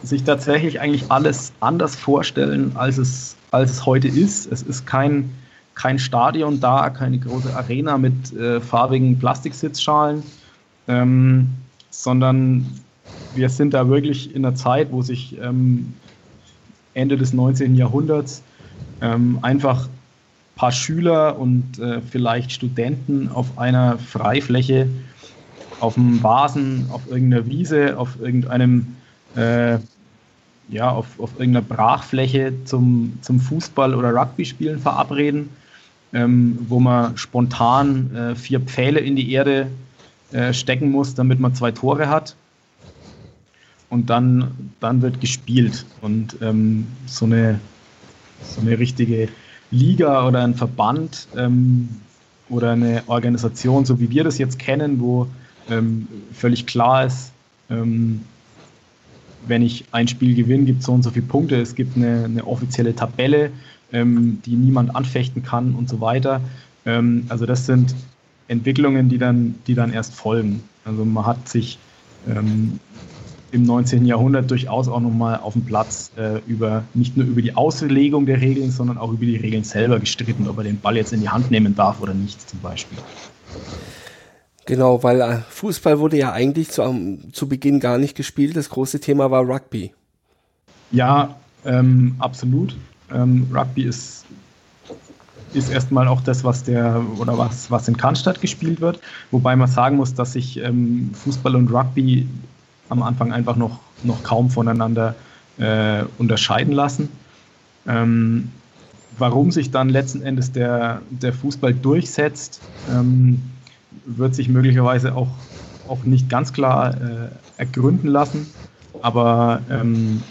Speaker 4: sich tatsächlich eigentlich alles anders vorstellen, als es, als es heute ist. Es ist kein kein Stadion da, keine große Arena mit äh, farbigen Plastiksitzschalen, ähm, sondern wir sind da wirklich in einer Zeit, wo sich ähm, Ende des 19. Jahrhunderts ähm, einfach ein paar Schüler und äh, vielleicht Studenten auf einer Freifläche, auf einem Vasen, auf irgendeiner Wiese, auf irgendeinem äh, ja, auf, auf irgendeiner Brachfläche zum, zum Fußball- oder Rugby-Spielen verabreden ähm, wo man spontan äh, vier Pfähle in die Erde äh, stecken muss, damit man zwei Tore hat. Und dann, dann wird gespielt. Und ähm, so, eine, so eine richtige Liga oder ein Verband ähm, oder eine Organisation, so wie wir das jetzt kennen, wo ähm, völlig klar ist, ähm, wenn ich ein Spiel gewinne, gibt es so und so viele Punkte. Es gibt eine, eine offizielle Tabelle, ähm, die niemand anfechten kann und so weiter. Ähm, also das sind Entwicklungen, die dann, die dann erst folgen. Also man hat sich ähm, im 19. Jahrhundert durchaus auch nochmal auf dem Platz äh, über nicht nur über die Auslegung der Regeln, sondern auch über die Regeln selber gestritten, ob er den Ball jetzt in die Hand nehmen darf oder nicht, zum Beispiel.
Speaker 1: Genau, weil äh, Fußball wurde ja eigentlich zu, um, zu Beginn gar nicht gespielt. Das große Thema war Rugby.
Speaker 4: Ja, ähm, absolut. Ähm, Rugby ist, ist erstmal auch das, was der oder was, was in Cannstatt gespielt wird. Wobei man sagen muss, dass sich ähm, Fußball und Rugby am Anfang einfach noch, noch kaum voneinander äh, unterscheiden lassen. Ähm, warum sich dann letzten Endes der, der Fußball durchsetzt, ähm, wird sich möglicherweise auch, auch nicht ganz klar äh, ergründen lassen. Aber ähm,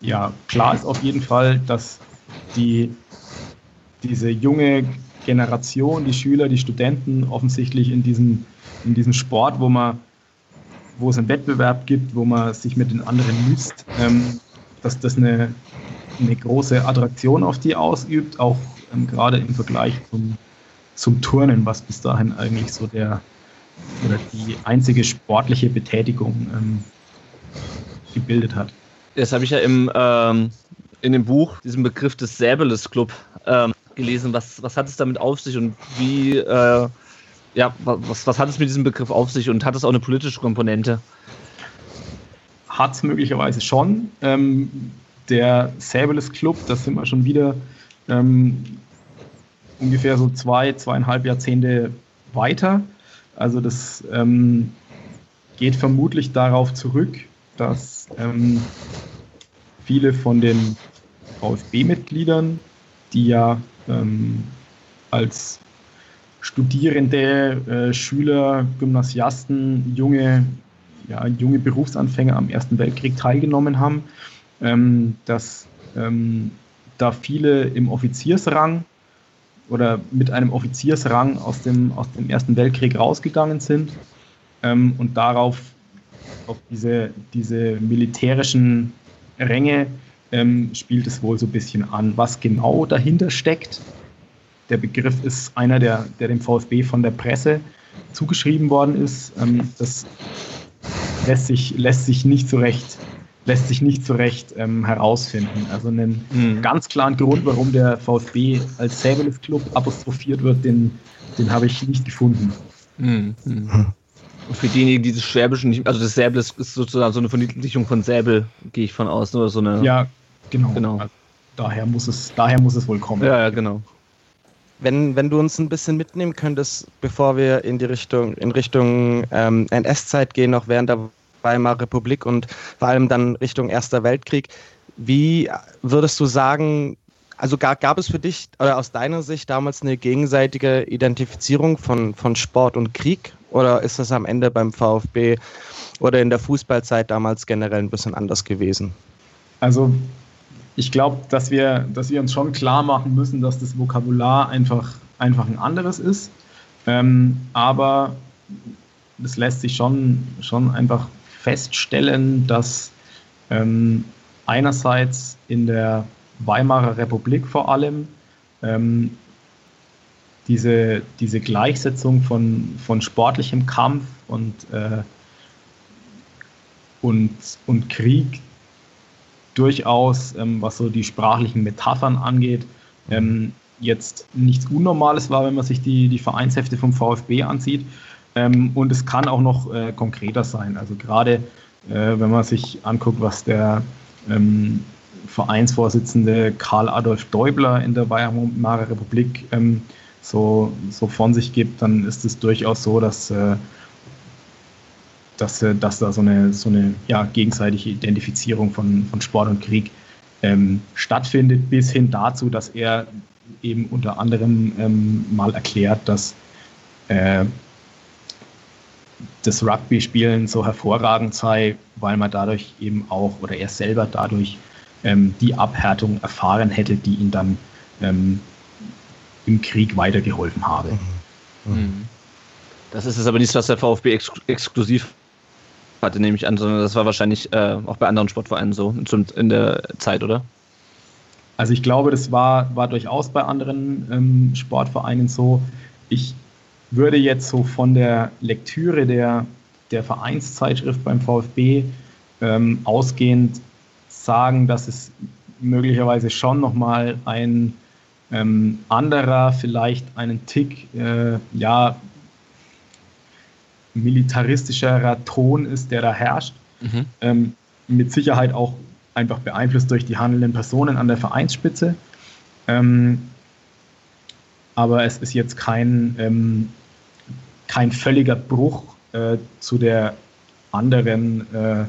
Speaker 4: ja, klar ist auf jeden Fall, dass die, diese junge Generation, die Schüler, die Studenten offensichtlich in diesem, in diesem Sport, wo man wo es einen Wettbewerb gibt, wo man sich mit den anderen misst, ähm, dass das eine, eine große Attraktion auf die ausübt, auch ähm, gerade im Vergleich zum, zum Turnen, was bis dahin eigentlich so der oder die einzige sportliche Betätigung ähm, gebildet hat.
Speaker 3: Das habe ich ja im, ähm, in dem Buch, diesen Begriff des Säbeles Club, ähm, gelesen. Was, was hat es damit auf sich und wie, äh, ja, was, was hat es mit diesem Begriff auf sich und hat es auch eine politische Komponente?
Speaker 4: Hat es möglicherweise schon. Ähm, der Säbeles Club, das sind wir schon wieder ähm, ungefähr so zwei, zweieinhalb Jahrzehnte weiter. Also das ähm, geht vermutlich darauf zurück, dass ähm, viele von den VfB-Mitgliedern, die ja ähm, als Studierende, äh, Schüler, Gymnasiasten, junge, ja, junge Berufsanfänger am Ersten Weltkrieg teilgenommen haben, ähm, dass ähm, da viele im Offiziersrang oder mit einem Offiziersrang aus dem, aus dem Ersten Weltkrieg rausgegangen sind ähm, und darauf auf diese, diese militärischen Ränge ähm, spielt es wohl so ein bisschen an. Was genau dahinter steckt, der Begriff ist einer, der, der dem VfB von der Presse zugeschrieben worden ist. Ähm, das lässt sich, lässt sich nicht so recht, lässt sich nicht so recht ähm, herausfinden. Also einen mhm. ganz klaren Grund, warum der VfB als Säbeles Club apostrophiert wird, den, den habe ich nicht gefunden. Mhm.
Speaker 3: Für diejenigen, die das Schwäbische nicht, also das Säbel ist sozusagen so eine Verniedlichung von Säbel, gehe ich von aus, oder so eine.
Speaker 4: Ja, genau. genau. Also daher muss es, daher muss es wohl kommen.
Speaker 3: Ja, ja, genau.
Speaker 2: Wenn, wenn du uns ein bisschen mitnehmen könntest, bevor wir in die Richtung, in Richtung ähm, NS-Zeit gehen, noch während der Weimarer Republik und vor allem dann Richtung Erster Weltkrieg, wie würdest du sagen, also gab, gab es für dich oder aus deiner Sicht damals eine gegenseitige Identifizierung von, von Sport und Krieg? Oder ist das am Ende beim VfB oder in der Fußballzeit damals generell ein bisschen anders gewesen?
Speaker 4: Also ich glaube, dass wir, dass wir uns schon klar machen müssen, dass das Vokabular einfach, einfach ein anderes ist. Ähm, aber es lässt sich schon, schon einfach feststellen, dass ähm, einerseits in der Weimarer Republik vor allem ähm, diese, diese Gleichsetzung von, von sportlichem Kampf und, äh, und, und Krieg durchaus, ähm, was so die sprachlichen Metaphern angeht, ähm, jetzt nichts Unnormales war, wenn man sich die, die Vereinshefte vom VfB ansieht. Ähm, und es kann auch noch äh, konkreter sein. Also gerade äh, wenn man sich anguckt, was der ähm, Vereinsvorsitzende Karl Adolf Däubler in der Weimarer Republik ähm, so, so von sich gibt, dann ist es durchaus so, dass, äh, dass, äh, dass da so eine, so eine ja, gegenseitige Identifizierung von, von Sport und Krieg ähm, stattfindet, bis hin dazu, dass er eben unter anderem ähm, mal erklärt, dass äh, das Rugby-Spielen so hervorragend sei, weil man dadurch eben auch oder er selber dadurch ähm, die Abhärtung erfahren hätte, die ihn dann ähm, im Krieg weitergeholfen habe.
Speaker 3: Mhm. Mhm. Das ist es aber nicht, was der VfB ex exklusiv hatte, nehme ich an, sondern das war wahrscheinlich äh, auch bei anderen Sportvereinen so in der Zeit, oder?
Speaker 4: Also ich glaube, das war, war durchaus bei anderen ähm, Sportvereinen so. Ich würde jetzt so von der Lektüre der, der Vereinszeitschrift beim VfB ähm, ausgehend sagen, dass es möglicherweise schon nochmal ein ähm, anderer, vielleicht einen Tick, äh, ja, militaristischerer Ton ist, der da herrscht. Mhm. Ähm, mit Sicherheit auch einfach beeinflusst durch die handelnden Personen an der Vereinsspitze. Ähm, aber es ist jetzt kein, ähm, kein völliger Bruch äh, zu der anderen äh,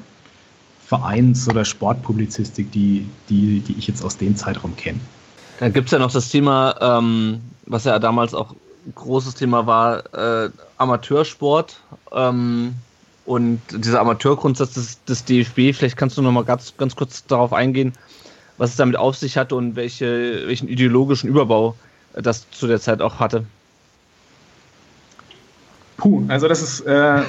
Speaker 4: Vereins- oder Sportpublizistik, die, die, die ich jetzt aus dem Zeitraum kenne.
Speaker 3: Dann gibt es ja noch das Thema, ähm, was ja damals auch ein großes Thema war, äh, Amateursport ähm, und dieser Amateurgrundsatz des, des DFB. Vielleicht kannst du noch mal ganz, ganz kurz darauf eingehen, was es damit auf sich hatte und welche, welchen ideologischen Überbau das zu der Zeit auch hatte.
Speaker 4: Puh, also das ist äh,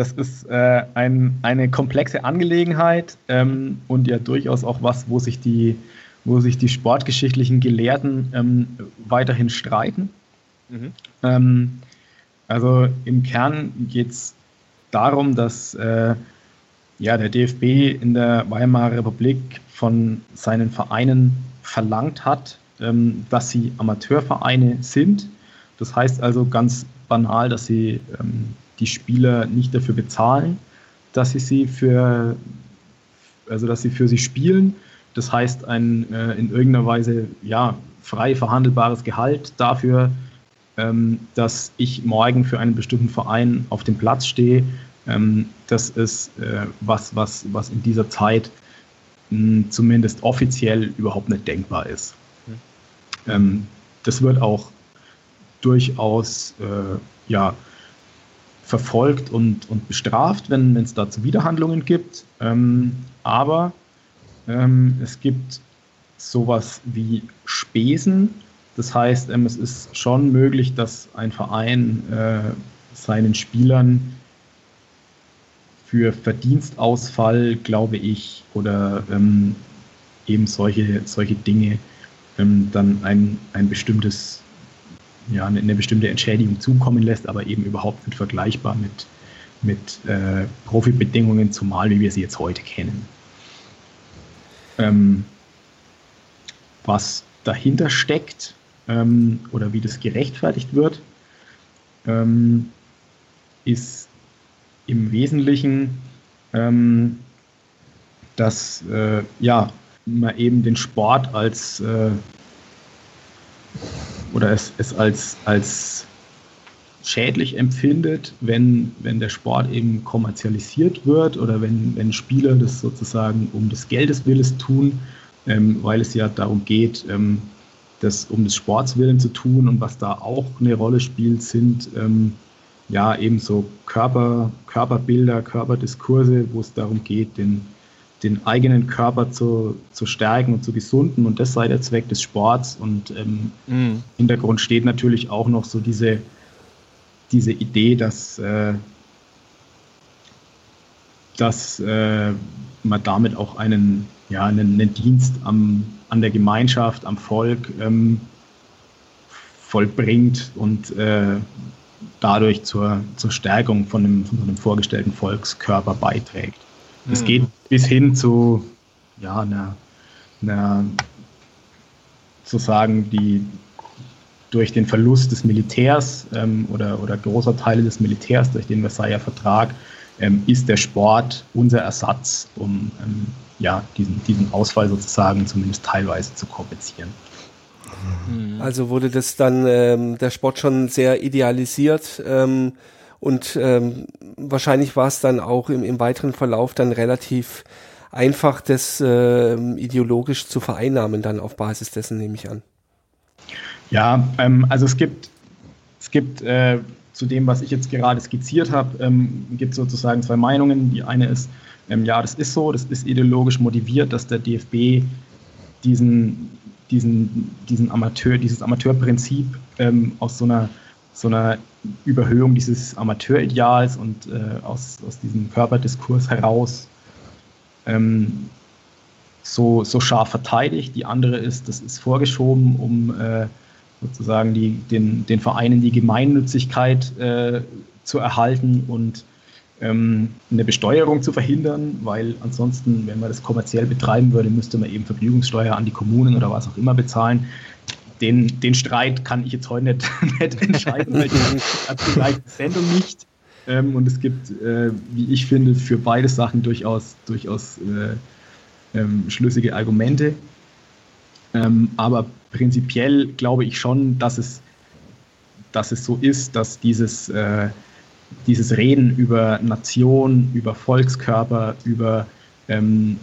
Speaker 4: das ist äh, ein, eine komplexe Angelegenheit ähm, und ja durchaus auch was, wo sich die wo sich die sportgeschichtlichen Gelehrten ähm, weiterhin streiten. Mhm. Ähm, also im Kern geht es darum, dass äh, ja, der DFB in der Weimarer Republik von seinen Vereinen verlangt hat, ähm, dass sie Amateurvereine sind. Das heißt also ganz banal, dass sie ähm, die Spieler nicht dafür bezahlen, dass sie sie für also dass sie für sie spielen, das heißt, ein äh, in irgendeiner Weise ja, frei verhandelbares Gehalt dafür, ähm, dass ich morgen für einen bestimmten Verein auf dem Platz stehe. Ähm, das ist äh, was, was, was in dieser Zeit mh, zumindest offiziell überhaupt nicht denkbar ist. Mhm. Ähm, das wird auch durchaus äh, ja, verfolgt und, und bestraft, wenn es dazu Widerhandlungen gibt. Ähm, aber ähm, es gibt sowas wie Spesen. Das heißt, ähm, es ist schon möglich, dass ein Verein äh, seinen Spielern für Verdienstausfall, glaube ich, oder ähm, eben solche, solche Dinge ähm, dann ein, ein bestimmtes, ja, eine, bestimmte Entschädigung zukommen lässt, aber eben überhaupt nicht vergleichbar mit, mit äh, Profibedingungen, zumal wie wir sie jetzt heute kennen. Ähm, was dahinter steckt ähm, oder wie das gerechtfertigt wird, ähm, ist im Wesentlichen, ähm, dass äh, ja, man eben den Sport als äh, oder es, es als, als schädlich empfindet, wenn, wenn der Sport eben kommerzialisiert wird oder wenn, wenn Spieler das sozusagen um des Geldes Willes tun, ähm, weil es ja darum geht, ähm, das um des Sports willen zu tun und was da auch eine Rolle spielt, sind ähm, ja eben so Körper, Körperbilder, Körperdiskurse, wo es darum geht, den, den eigenen Körper zu, zu stärken und zu gesunden und das sei der Zweck des Sports und im mhm. Hintergrund steht natürlich auch noch so diese diese Idee, dass, äh, dass äh, man damit auch einen, ja, einen, einen Dienst am, an der Gemeinschaft, am Volk ähm, vollbringt und äh, dadurch zur, zur Stärkung von einem, von einem vorgestellten Volkskörper beiträgt. Es mhm. geht bis hin zu ja, einer, einer sozusagen die, durch den Verlust des Militärs ähm, oder, oder großer Teile des Militärs durch den Versailler Vertrag ähm, ist der Sport unser Ersatz, um ähm, ja, diesen, diesen Ausfall sozusagen zumindest teilweise zu kompensieren.
Speaker 1: Mhm. Also wurde das dann ähm, der Sport schon sehr idealisiert ähm, und ähm, wahrscheinlich war es dann auch im, im weiteren Verlauf dann relativ einfach das äh, ideologisch zu vereinnahmen dann auf Basis dessen, nehme ich an.
Speaker 4: Ja, ähm, also es gibt, es gibt äh, zu dem, was ich jetzt gerade skizziert habe, ähm, gibt sozusagen zwei Meinungen. Die eine ist, ähm, ja, das ist so, das ist ideologisch motiviert, dass der DFB diesen, diesen, diesen Amateur, dieses Amateurprinzip ähm, aus so einer, so einer Überhöhung dieses Amateurideals und äh, aus, aus diesem Körperdiskurs heraus ähm, so, so scharf verteidigt. Die andere ist, das ist vorgeschoben, um äh, sozusagen die, den, den Vereinen die Gemeinnützigkeit äh, zu erhalten und ähm, eine Besteuerung zu verhindern, weil ansonsten, wenn man das kommerziell betreiben würde, müsste man eben Vergnügungssteuer an die Kommunen oder was auch immer bezahlen. Den, den Streit kann ich jetzt heute nicht, nicht entscheiden, weil ich vielleicht die Sendung nicht. Ähm, und es gibt, äh, wie ich finde, für beide Sachen durchaus, durchaus äh, ähm, schlüssige Argumente. Ähm, aber prinzipiell glaube ich schon, dass es, dass es so ist, dass dieses, äh, dieses Reden über Nation, über Volkskörper, über ähm,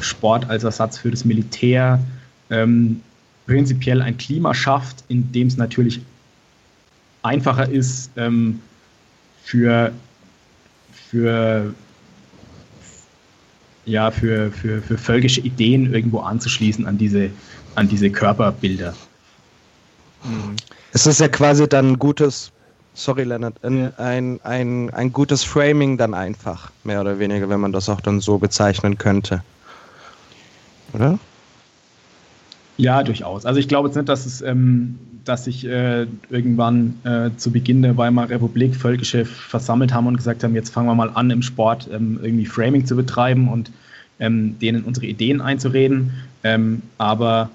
Speaker 4: Sport als Ersatz für das Militär ähm, prinzipiell ein Klima schafft, in dem es natürlich einfacher ist, ähm, für, für, ja, für, für, für völkische Ideen irgendwo anzuschließen an diese, an diese Körperbilder.
Speaker 2: Mhm. Es ist ja quasi dann ein gutes, sorry Leonard, ein, ein, ein, ein gutes Framing dann einfach, mehr oder weniger, wenn man das auch dann so bezeichnen könnte. Oder?
Speaker 4: Ja, durchaus. Also ich glaube jetzt nicht, dass es, ähm, dass sich äh, irgendwann äh, zu Beginn der Weimarer Republik Völkische versammelt haben und gesagt haben, jetzt fangen wir mal an, im Sport ähm, irgendwie Framing zu betreiben und ähm, denen unsere Ideen einzureden. Ähm, aber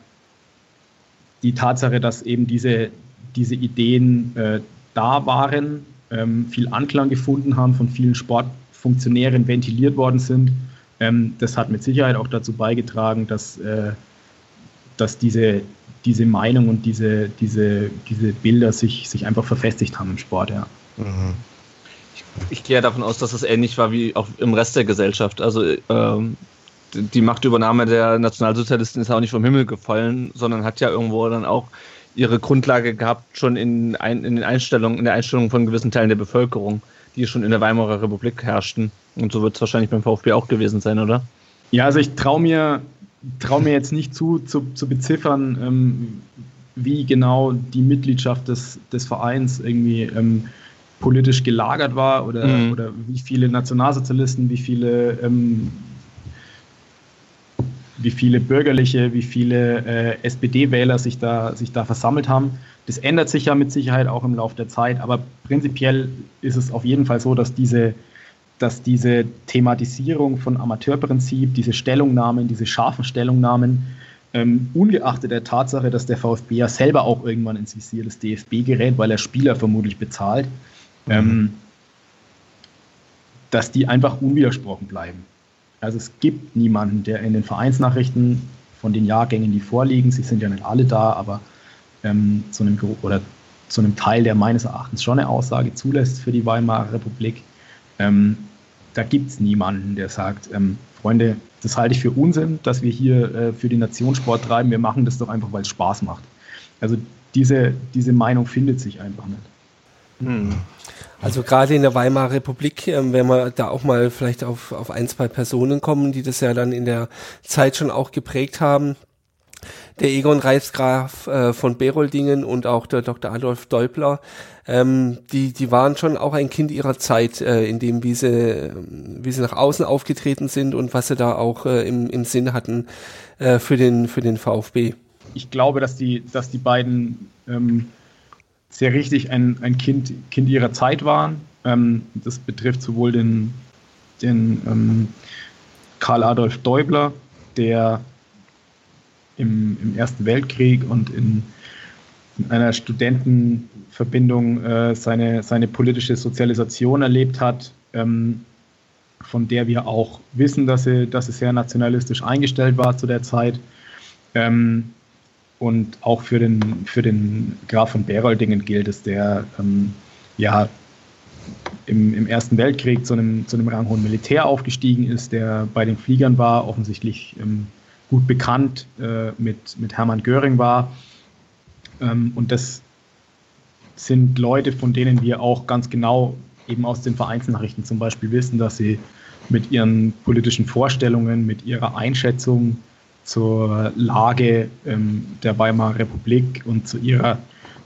Speaker 4: die Tatsache, dass eben diese, diese Ideen äh, da waren, ähm, viel Anklang gefunden haben, von vielen Sportfunktionären ventiliert worden sind, ähm, das hat mit Sicherheit auch dazu beigetragen, dass, äh, dass diese, diese Meinung und diese, diese, diese Bilder sich, sich einfach verfestigt haben im Sport. Ja. Mhm.
Speaker 3: Ich, ich gehe davon aus, dass es ähnlich war wie auch im Rest der Gesellschaft. Also ähm, die Machtübernahme der Nationalsozialisten ist auch nicht vom Himmel gefallen, sondern hat ja irgendwo dann auch ihre Grundlage gehabt, schon in, ein, in den Einstellungen, in der Einstellung von gewissen Teilen der Bevölkerung, die schon in der Weimarer Republik herrschten. Und so wird es wahrscheinlich beim VfB auch gewesen sein, oder?
Speaker 4: Ja, also ich traue mir, trau mir jetzt nicht zu, zu, zu beziffern, ähm, wie genau die Mitgliedschaft des, des Vereins irgendwie ähm, politisch gelagert war oder, mhm. oder wie viele Nationalsozialisten, wie viele ähm, wie viele bürgerliche, wie viele äh, SPD-Wähler sich da, sich da versammelt haben. Das ändert sich ja mit Sicherheit auch im Laufe der Zeit, aber prinzipiell ist es auf jeden Fall so, dass diese, dass diese Thematisierung von Amateurprinzip, diese Stellungnahmen, diese scharfen Stellungnahmen, ähm, ungeachtet der Tatsache, dass der VfB ja selber auch irgendwann ins Visier des DFB gerät, weil er Spieler vermutlich bezahlt, mhm. ähm, dass die einfach unwidersprochen bleiben. Also es gibt niemanden, der in den Vereinsnachrichten von den Jahrgängen, die vorliegen, sie sind ja nicht alle da, aber ähm, zu einem oder zu einem Teil, der meines Erachtens schon eine Aussage zulässt für die Weimarer Republik, ähm, da gibt es niemanden, der sagt, ähm, Freunde, das halte ich für Unsinn, dass wir hier äh, für die Nation Sport treiben, wir machen das doch einfach, weil es Spaß macht. Also diese, diese Meinung findet sich einfach nicht.
Speaker 1: Hm. Also gerade in der Weimarer Republik, äh, wenn wir da auch mal vielleicht auf, auf ein, zwei Personen kommen, die das ja dann in der Zeit schon auch geprägt haben. Der Egon Reichsgraf äh, von Beroldingen und auch der Dr. Adolf Deubler, ähm, die, die waren schon auch ein Kind ihrer Zeit, äh, in dem, wie sie, wie sie nach außen aufgetreten sind und was sie da auch äh, im, im Sinn hatten äh, für, den, für den VfB.
Speaker 4: Ich glaube, dass die, dass die beiden ähm, sehr richtig ein, ein kind, kind ihrer Zeit waren. Ähm, das betrifft sowohl den, den ähm, Karl Adolf Däubler, der im, im Ersten Weltkrieg und in, in einer Studentenverbindung äh, seine, seine politische Sozialisation erlebt hat, ähm, von der wir auch wissen, dass sie, dass sie sehr nationalistisch eingestellt war zu der Zeit. Ähm, und auch für den, für den Graf von Beroldingen gilt es, der ähm, ja im, im Ersten Weltkrieg zu einem, zu einem ranghohen Militär aufgestiegen ist, der bei den Fliegern war, offensichtlich ähm, gut bekannt äh, mit, mit Hermann Göring war. Ähm, und das sind Leute, von denen wir auch ganz genau eben aus den Vereinsnachrichten zum Beispiel wissen, dass sie mit ihren politischen Vorstellungen, mit ihrer Einschätzung zur Lage ähm, der Weimarer Republik und zu ihrer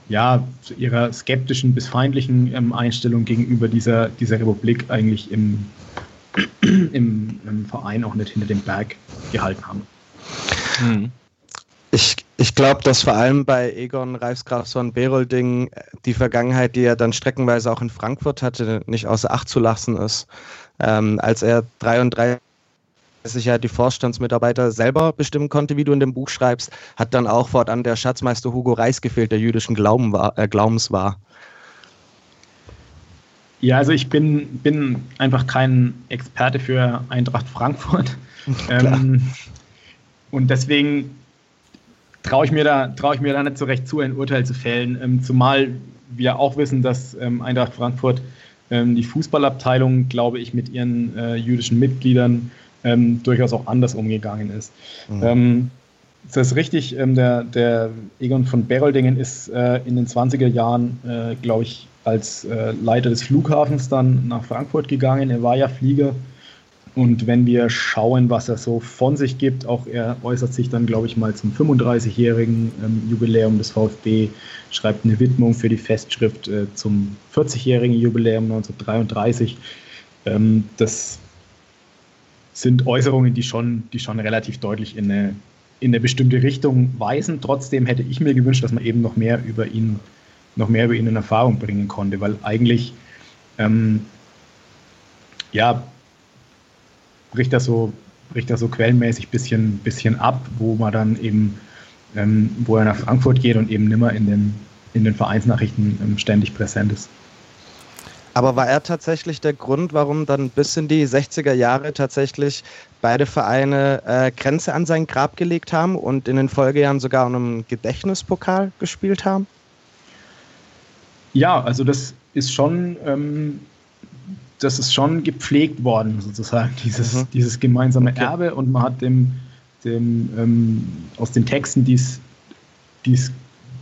Speaker 4: ja, zu ihrer skeptischen bis feindlichen ähm, Einstellung gegenüber dieser, dieser Republik eigentlich im, im, im, Verein auch nicht hinter dem Berg gehalten haben.
Speaker 2: Ich, ich glaube, dass vor allem bei Egon Reifsgrafsson Berolding die Vergangenheit, die er dann streckenweise auch in Frankfurt hatte, nicht außer Acht zu lassen ist. Ähm, als er 33 sich ja die Vorstandsmitarbeiter selber bestimmen konnte, wie du in dem Buch schreibst, hat dann auch fortan der Schatzmeister Hugo Reis gefehlt, der jüdischen Glauben war, äh, Glaubens war.
Speaker 4: Ja, also ich bin, bin einfach kein Experte für Eintracht Frankfurt. ähm, und deswegen traue ich, mir da, trau ich mir da nicht so recht zu, ein Urteil zu fällen. Ähm, zumal wir auch wissen, dass ähm, Eintracht Frankfurt ähm, die Fußballabteilung, glaube ich, mit ihren äh, jüdischen Mitgliedern ähm, durchaus auch anders umgegangen ist. Mhm. Ähm, das ist richtig, ähm, der, der Egon von Beroldingen ist äh, in den 20er Jahren, äh, glaube ich, als äh, Leiter des Flughafens dann nach Frankfurt gegangen. Er war ja Flieger. Und wenn wir schauen, was er so von sich gibt, auch er äußert sich dann, glaube ich, mal zum 35-jährigen ähm, Jubiläum des VfB, schreibt eine Widmung für die Festschrift äh, zum 40-jährigen Jubiläum 1933. Ähm, das sind Äußerungen, die schon, die schon relativ deutlich in eine, in eine bestimmte Richtung weisen. Trotzdem hätte ich mir gewünscht, dass man eben noch mehr über ihn, noch mehr über ihn in Erfahrung bringen konnte, weil eigentlich ähm, ja, bricht das so, bricht das so quellenmäßig ein bisschen, bisschen ab, wo man dann eben, ähm, wo er nach Frankfurt geht und eben nimmer in den, in den Vereinsnachrichten ähm, ständig präsent ist.
Speaker 2: Aber war er tatsächlich der Grund, warum dann bis in die 60er Jahre tatsächlich beide Vereine äh, Grenze an sein Grab gelegt haben und in den Folgejahren sogar einen Gedächtnispokal gespielt haben?
Speaker 4: Ja, also das ist schon, ähm, das ist schon gepflegt worden, sozusagen, dieses, mhm. dieses gemeinsame okay. Erbe. Und man hat dem, dem ähm, aus den Texten, die's, die's,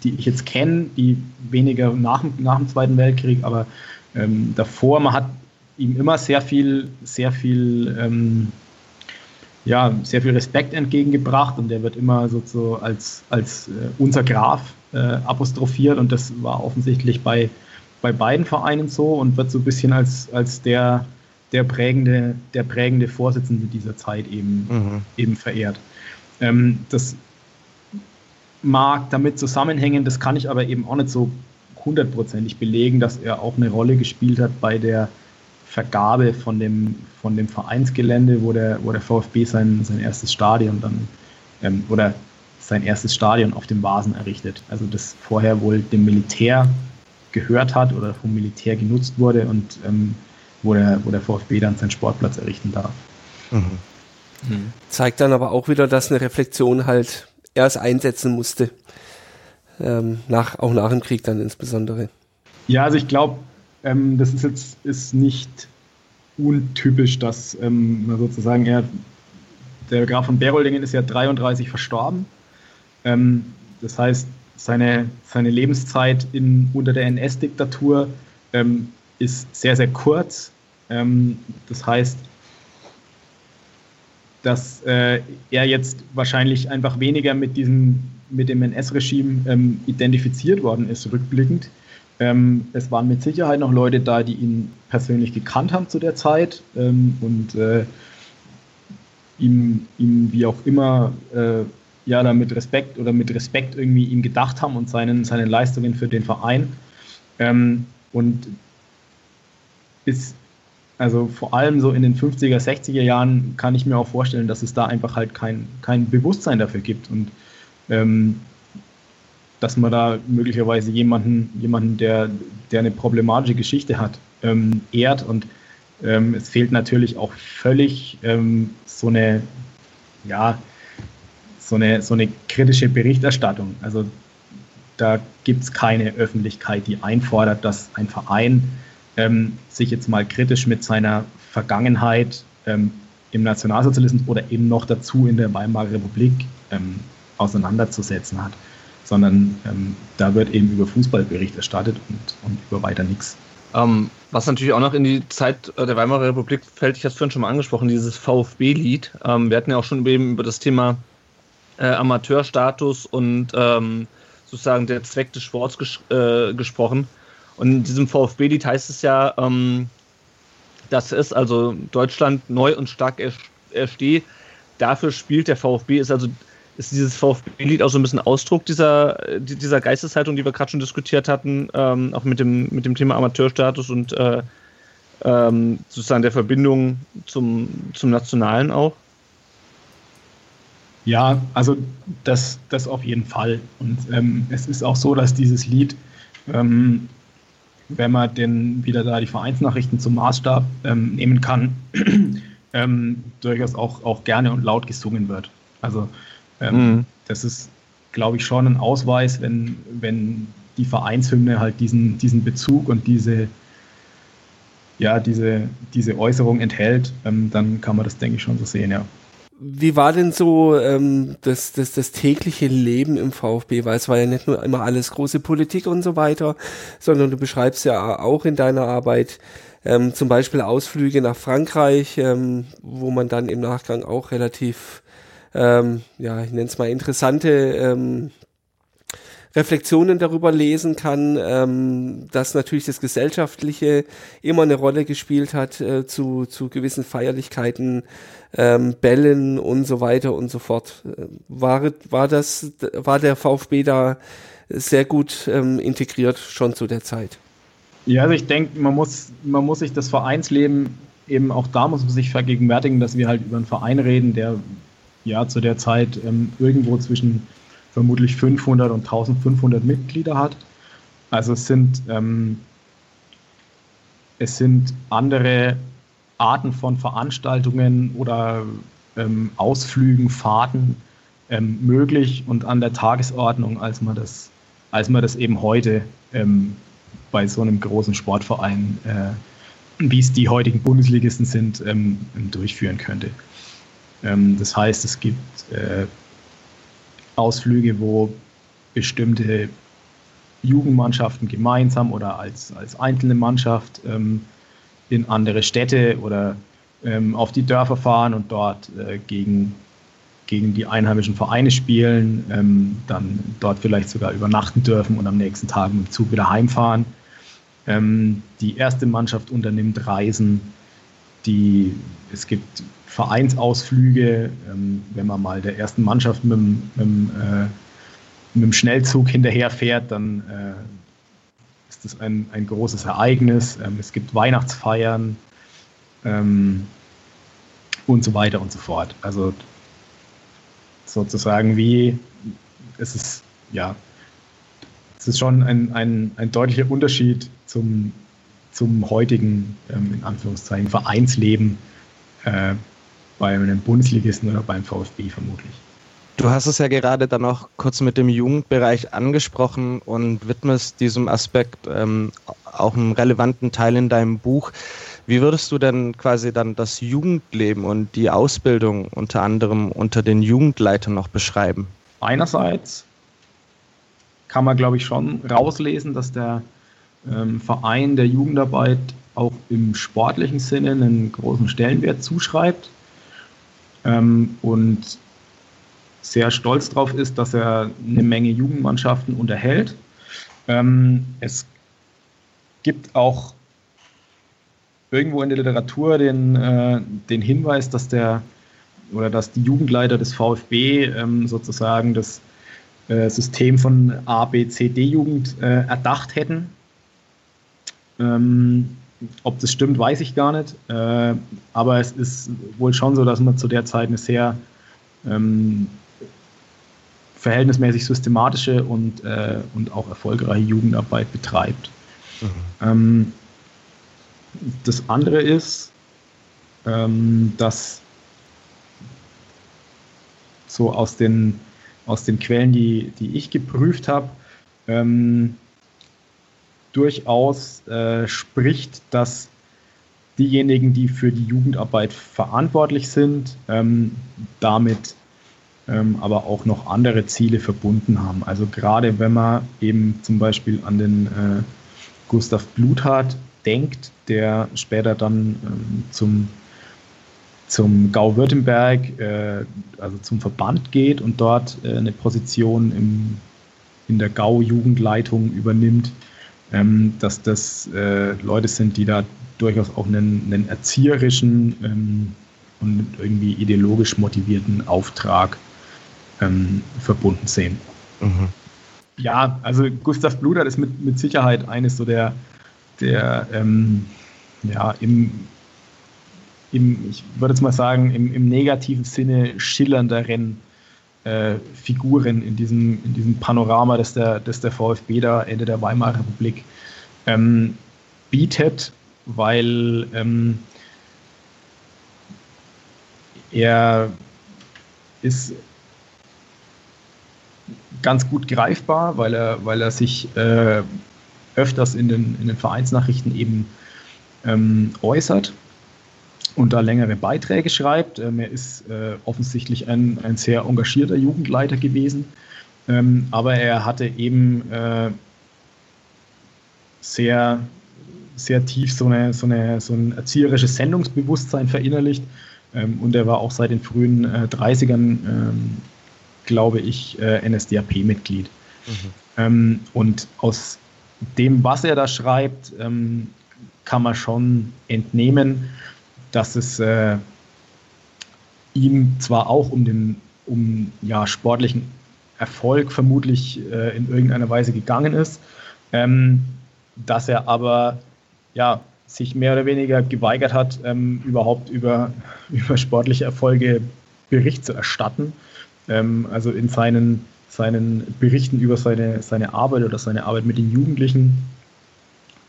Speaker 4: die ich jetzt kenne, die weniger nach, nach dem Zweiten Weltkrieg, aber ähm, davor. Man hat ihm immer sehr viel, sehr viel, ähm, ja, sehr viel Respekt entgegengebracht und er wird immer so, so als, als äh, unser Graf äh, apostrophiert und das war offensichtlich bei, bei beiden Vereinen so und wird so ein bisschen als, als der, der, prägende, der prägende Vorsitzende dieser Zeit eben, mhm. eben verehrt. Ähm, das mag damit zusammenhängen, das kann ich aber eben auch nicht so hundertprozentig belegen, dass er auch eine Rolle gespielt hat bei der Vergabe von dem, von dem Vereinsgelände, wo der, wo der VfB sein, sein erstes Stadion dann ähm, oder sein erstes Stadion auf dem Vasen errichtet. Also das vorher wohl dem Militär gehört hat oder vom Militär genutzt wurde und ähm, wo, der, wo der VfB dann seinen Sportplatz errichten darf. Mhm.
Speaker 1: Mhm. Zeigt dann aber auch wieder, dass eine Reflexion halt erst einsetzen musste ähm, nach, auch nach dem Krieg dann insbesondere.
Speaker 4: Ja, also ich glaube, ähm, das ist jetzt ist nicht untypisch, dass ähm, man sozusagen er, der Graf von Beroldingen ist ja 33 verstorben. Ähm, das heißt, seine, seine Lebenszeit in, unter der NS-Diktatur ähm, ist sehr, sehr kurz. Ähm, das heißt, dass äh, er jetzt wahrscheinlich einfach weniger mit diesem mit dem NS-Regime ähm, identifiziert worden ist, rückblickend. Ähm, es waren mit Sicherheit noch Leute da, die ihn persönlich gekannt haben zu der Zeit ähm, und äh, ihm, ihm wie auch immer äh, ja da mit Respekt oder mit Respekt irgendwie ihm gedacht haben und seinen, seinen Leistungen für den Verein. Ähm, und ist also vor allem so in den 50er, 60er Jahren kann ich mir auch vorstellen, dass es da einfach halt kein, kein Bewusstsein dafür gibt. Und ähm, dass man da möglicherweise jemanden, jemanden der, der eine problematische Geschichte hat, ähm, ehrt. Und ähm, es fehlt natürlich auch völlig ähm, so eine, ja, so eine, so eine kritische Berichterstattung. Also da gibt es keine Öffentlichkeit, die einfordert, dass ein Verein ähm, sich jetzt mal kritisch mit seiner Vergangenheit ähm, im Nationalsozialismus oder eben noch dazu in der Weimarer Republik ähm, auseinanderzusetzen hat, sondern ähm, da wird eben über Fußball Bericht erstattet und, und über weiter nichts.
Speaker 3: Ähm, was natürlich auch noch in die Zeit der Weimarer Republik fällt, ich habe es vorhin schon mal angesprochen, dieses VfB-Lied. Ähm, wir hatten ja auch schon eben über das Thema äh, Amateurstatus und ähm, sozusagen der Zweck des Sports ges äh, gesprochen. Und in diesem VfB-Lied heißt es ja, ähm, dass es also Deutschland neu und stark ersteht. Dafür spielt der VfB, ist also ist dieses VfB-Lied auch so ein bisschen Ausdruck dieser, dieser Geisteshaltung, die wir gerade schon diskutiert hatten, ähm, auch mit dem, mit dem Thema Amateurstatus und äh, ähm, sozusagen der Verbindung zum, zum Nationalen auch?
Speaker 4: Ja, also das, das auf jeden Fall. Und ähm, es ist auch so, dass dieses Lied, ähm, wenn man denn wieder da die Vereinsnachrichten zum Maßstab ähm, nehmen kann, ähm, durchaus auch, auch gerne und laut gesungen wird. Also ähm, mhm. Das ist, glaube ich, schon ein Ausweis, wenn, wenn die Vereinshymne halt diesen, diesen Bezug und diese, ja, diese, diese Äußerung enthält, ähm, dann kann man das, denke ich, schon so sehen, ja.
Speaker 1: Wie war denn so ähm, das, das, das tägliche Leben im VfB? Weil es war ja nicht nur immer alles große Politik und so weiter, sondern du beschreibst ja auch in deiner Arbeit ähm, zum Beispiel Ausflüge nach Frankreich, ähm, wo man dann im Nachgang auch relativ ähm, ja, ich nenne es mal interessante ähm, Reflexionen darüber lesen kann, ähm, dass natürlich das Gesellschaftliche immer eine Rolle gespielt hat äh, zu, zu gewissen Feierlichkeiten, ähm, Bällen und so weiter und so fort. War, war das, war der VfB da sehr gut ähm, integriert schon zu der Zeit?
Speaker 4: Ja, also ich denke, man muss, man muss sich das Vereinsleben eben auch da muss man sich vergegenwärtigen, dass wir halt über einen Verein reden, der ja zu der Zeit ähm, irgendwo zwischen vermutlich 500 und 1500 Mitglieder hat. Also es sind, ähm, es sind andere Arten von Veranstaltungen oder ähm, Ausflügen, Fahrten ähm, möglich und an der Tagesordnung, als man das, als man das eben heute ähm, bei so einem großen Sportverein, äh, wie es die heutigen Bundesligisten sind, ähm, durchführen könnte. Ähm, das heißt, es gibt äh, Ausflüge, wo bestimmte Jugendmannschaften gemeinsam oder als, als einzelne Mannschaft ähm, in andere Städte oder ähm, auf die Dörfer fahren und dort äh, gegen, gegen die einheimischen Vereine spielen, ähm, dann dort vielleicht sogar übernachten dürfen und am nächsten Tag mit dem Zug wieder heimfahren. Ähm, die erste Mannschaft unternimmt Reisen, die, es gibt Vereinsausflüge, ähm, wenn man mal der ersten Mannschaft mit, mit, äh, mit dem Schnellzug hinterherfährt, dann äh, ist das ein, ein großes Ereignis. Ähm, es gibt Weihnachtsfeiern ähm, und so weiter und so fort. Also sozusagen wie es ist, ja, es ist schon ein, ein, ein deutlicher Unterschied zum, zum heutigen, ähm, in Anführungszeichen, Vereinsleben. Äh, bei einem Bundesligisten oder beim VfB vermutlich.
Speaker 2: Du hast es ja gerade dann auch kurz mit dem Jugendbereich angesprochen und widmest diesem Aspekt ähm, auch einen relevanten Teil in deinem Buch. Wie würdest du denn quasi dann das Jugendleben und die Ausbildung unter anderem unter den Jugendleitern noch beschreiben?
Speaker 4: Einerseits kann man, glaube ich, schon rauslesen, dass der ähm, Verein der Jugendarbeit auch im sportlichen Sinne einen großen Stellenwert zuschreibt ähm, und sehr stolz darauf ist, dass er eine Menge Jugendmannschaften unterhält. Ähm, es gibt auch irgendwo in der Literatur den, äh, den Hinweis, dass der oder dass die Jugendleiter des VfB ähm, sozusagen das äh, System von A, B, C, D-Jugend äh, erdacht hätten. Ähm, ob das stimmt, weiß ich gar nicht. Äh, aber es ist wohl schon so, dass man zu der Zeit eine sehr ähm, verhältnismäßig systematische und, äh, und auch erfolgreiche Jugendarbeit betreibt. Mhm. Ähm, das andere ist, ähm, dass so aus den, aus den Quellen, die, die ich geprüft habe, ähm, durchaus äh, spricht, dass diejenigen, die für die Jugendarbeit verantwortlich sind, ähm, damit ähm, aber auch noch andere Ziele verbunden haben. Also gerade wenn man eben zum Beispiel an den äh, Gustav Bluthardt denkt, der später dann ähm, zum, zum Gau Württemberg, äh, also zum Verband geht und dort äh, eine Position im, in der Gau-Jugendleitung übernimmt, ähm, dass das äh, Leute sind, die da durchaus auch einen, einen erzieherischen ähm, und irgendwie ideologisch motivierten Auftrag ähm, verbunden sehen. Mhm. Ja, also Gustav Bludert ist mit, mit Sicherheit eines so der, der ähm, ja, im, im, ich würde jetzt mal sagen, im, im negativen Sinne schillernderen äh, Figuren in diesem, in diesem Panorama, das der, das der VfB da Ende der Weimarer Republik ähm, bietet, weil ähm, er ist ganz gut greifbar, weil er, weil er sich äh, öfters in den, in den Vereinsnachrichten eben ähm, äußert und da längere Beiträge schreibt. Ähm, er ist äh, offensichtlich ein, ein sehr engagierter Jugendleiter gewesen, ähm, aber er hatte eben äh, sehr, sehr tief so, eine, so, eine, so ein erzieherisches Sendungsbewusstsein verinnerlicht ähm, und er war auch seit den frühen äh, 30ern glaube ich, äh, NSDAP-Mitglied. Mhm. Ähm, und aus dem, was er da schreibt, ähm, kann man schon entnehmen, dass es äh, ihm zwar auch um den um ja, sportlichen Erfolg vermutlich äh, in irgendeiner Weise gegangen ist, ähm, dass er aber ja, sich mehr oder weniger geweigert hat, ähm, überhaupt über, über sportliche Erfolge Bericht zu erstatten ähm, also in seinen, seinen Berichten über seine, seine Arbeit oder seine Arbeit mit den Jugendlichen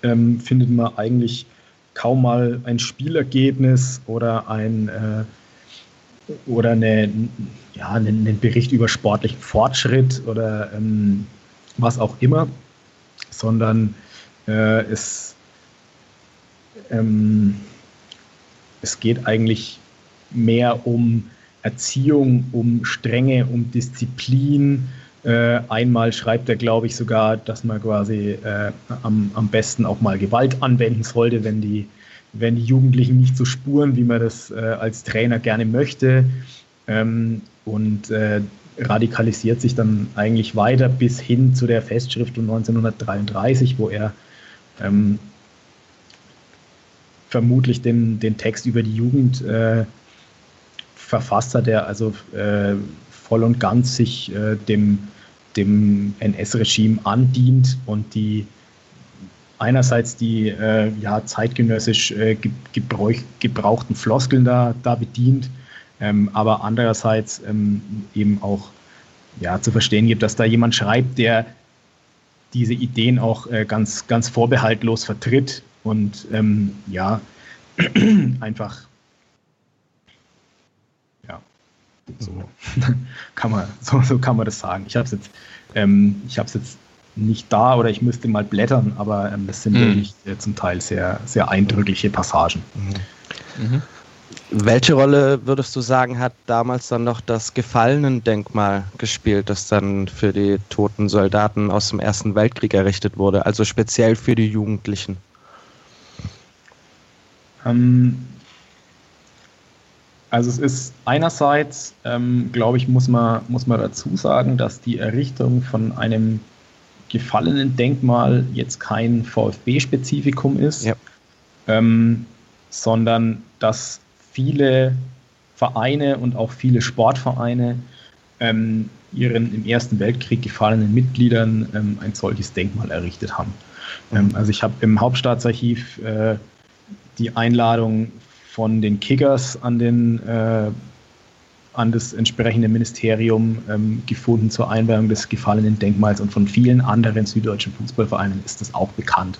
Speaker 4: ähm, findet man eigentlich kaum mal ein Spielergebnis oder ein äh, oder eine, ja, einen, Bericht über sportlichen Fortschritt oder ähm, was auch immer, sondern äh, es, ähm, es geht eigentlich mehr um Erziehung, um Strenge, um Disziplin. Äh, einmal schreibt er, glaube ich, sogar, dass man quasi äh, am, am besten auch mal Gewalt anwenden sollte, wenn die, wenn die Jugendlichen nicht so spuren, wie man das äh, als Trainer gerne möchte. Ähm, und äh, radikalisiert sich dann eigentlich weiter bis hin zu der Festschrift von 1933, wo er ähm, vermutlich den, den Text über die Jugend äh, Verfasser, der also äh, voll und ganz sich äh, dem, dem NS-Regime andient und die einerseits die äh, ja, zeitgenössisch äh, gebrauch, gebrauchten Floskeln da, da bedient, ähm, aber andererseits ähm, eben auch ja, zu verstehen gibt, dass da jemand schreibt, der diese Ideen auch äh, ganz, ganz vorbehaltlos vertritt und ähm, ja, einfach So kann man, so, so kann man das sagen. Ich habe es jetzt, ähm, ich habe jetzt nicht da oder ich müsste mal blättern, aber ähm, das sind mhm. wirklich äh, zum Teil sehr, sehr eindrückliche Passagen.
Speaker 2: Mhm. Mhm. Welche Rolle würdest du sagen, hat damals dann noch das Gefallenen-Denkmal gespielt, das dann für die toten Soldaten aus dem Ersten Weltkrieg errichtet wurde, also speziell für die Jugendlichen?
Speaker 4: Ähm, also es ist einerseits, ähm, glaube ich, muss man, muss man dazu sagen, dass die Errichtung von einem gefallenen Denkmal jetzt kein VfB-Spezifikum ist, ja. ähm, sondern dass viele Vereine und auch viele Sportvereine ähm, ihren im Ersten Weltkrieg gefallenen Mitgliedern ähm, ein solches Denkmal errichtet haben. Mhm. also ich habe im Hauptstaatsarchiv äh, die Einladung von den Kickers an, den, äh, an das entsprechende Ministerium ähm, gefunden zur Einweihung des gefallenen Denkmals und von vielen anderen süddeutschen Fußballvereinen ist das auch bekannt.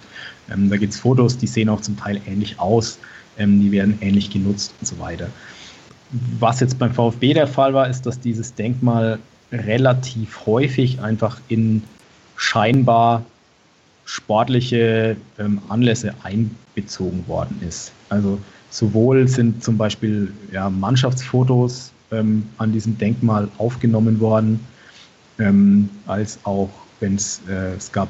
Speaker 4: Ähm, da gibt es Fotos, die sehen auch zum Teil ähnlich aus, ähm, die werden ähnlich genutzt und so weiter. Was jetzt beim VfB der Fall war, ist, dass dieses Denkmal relativ häufig einfach in scheinbar sportliche ähm, Anlässe einbezogen worden ist. Also sowohl sind zum Beispiel ja, Mannschaftsfotos ähm, an diesem Denkmal aufgenommen worden, ähm, als auch wenn es, äh, es gab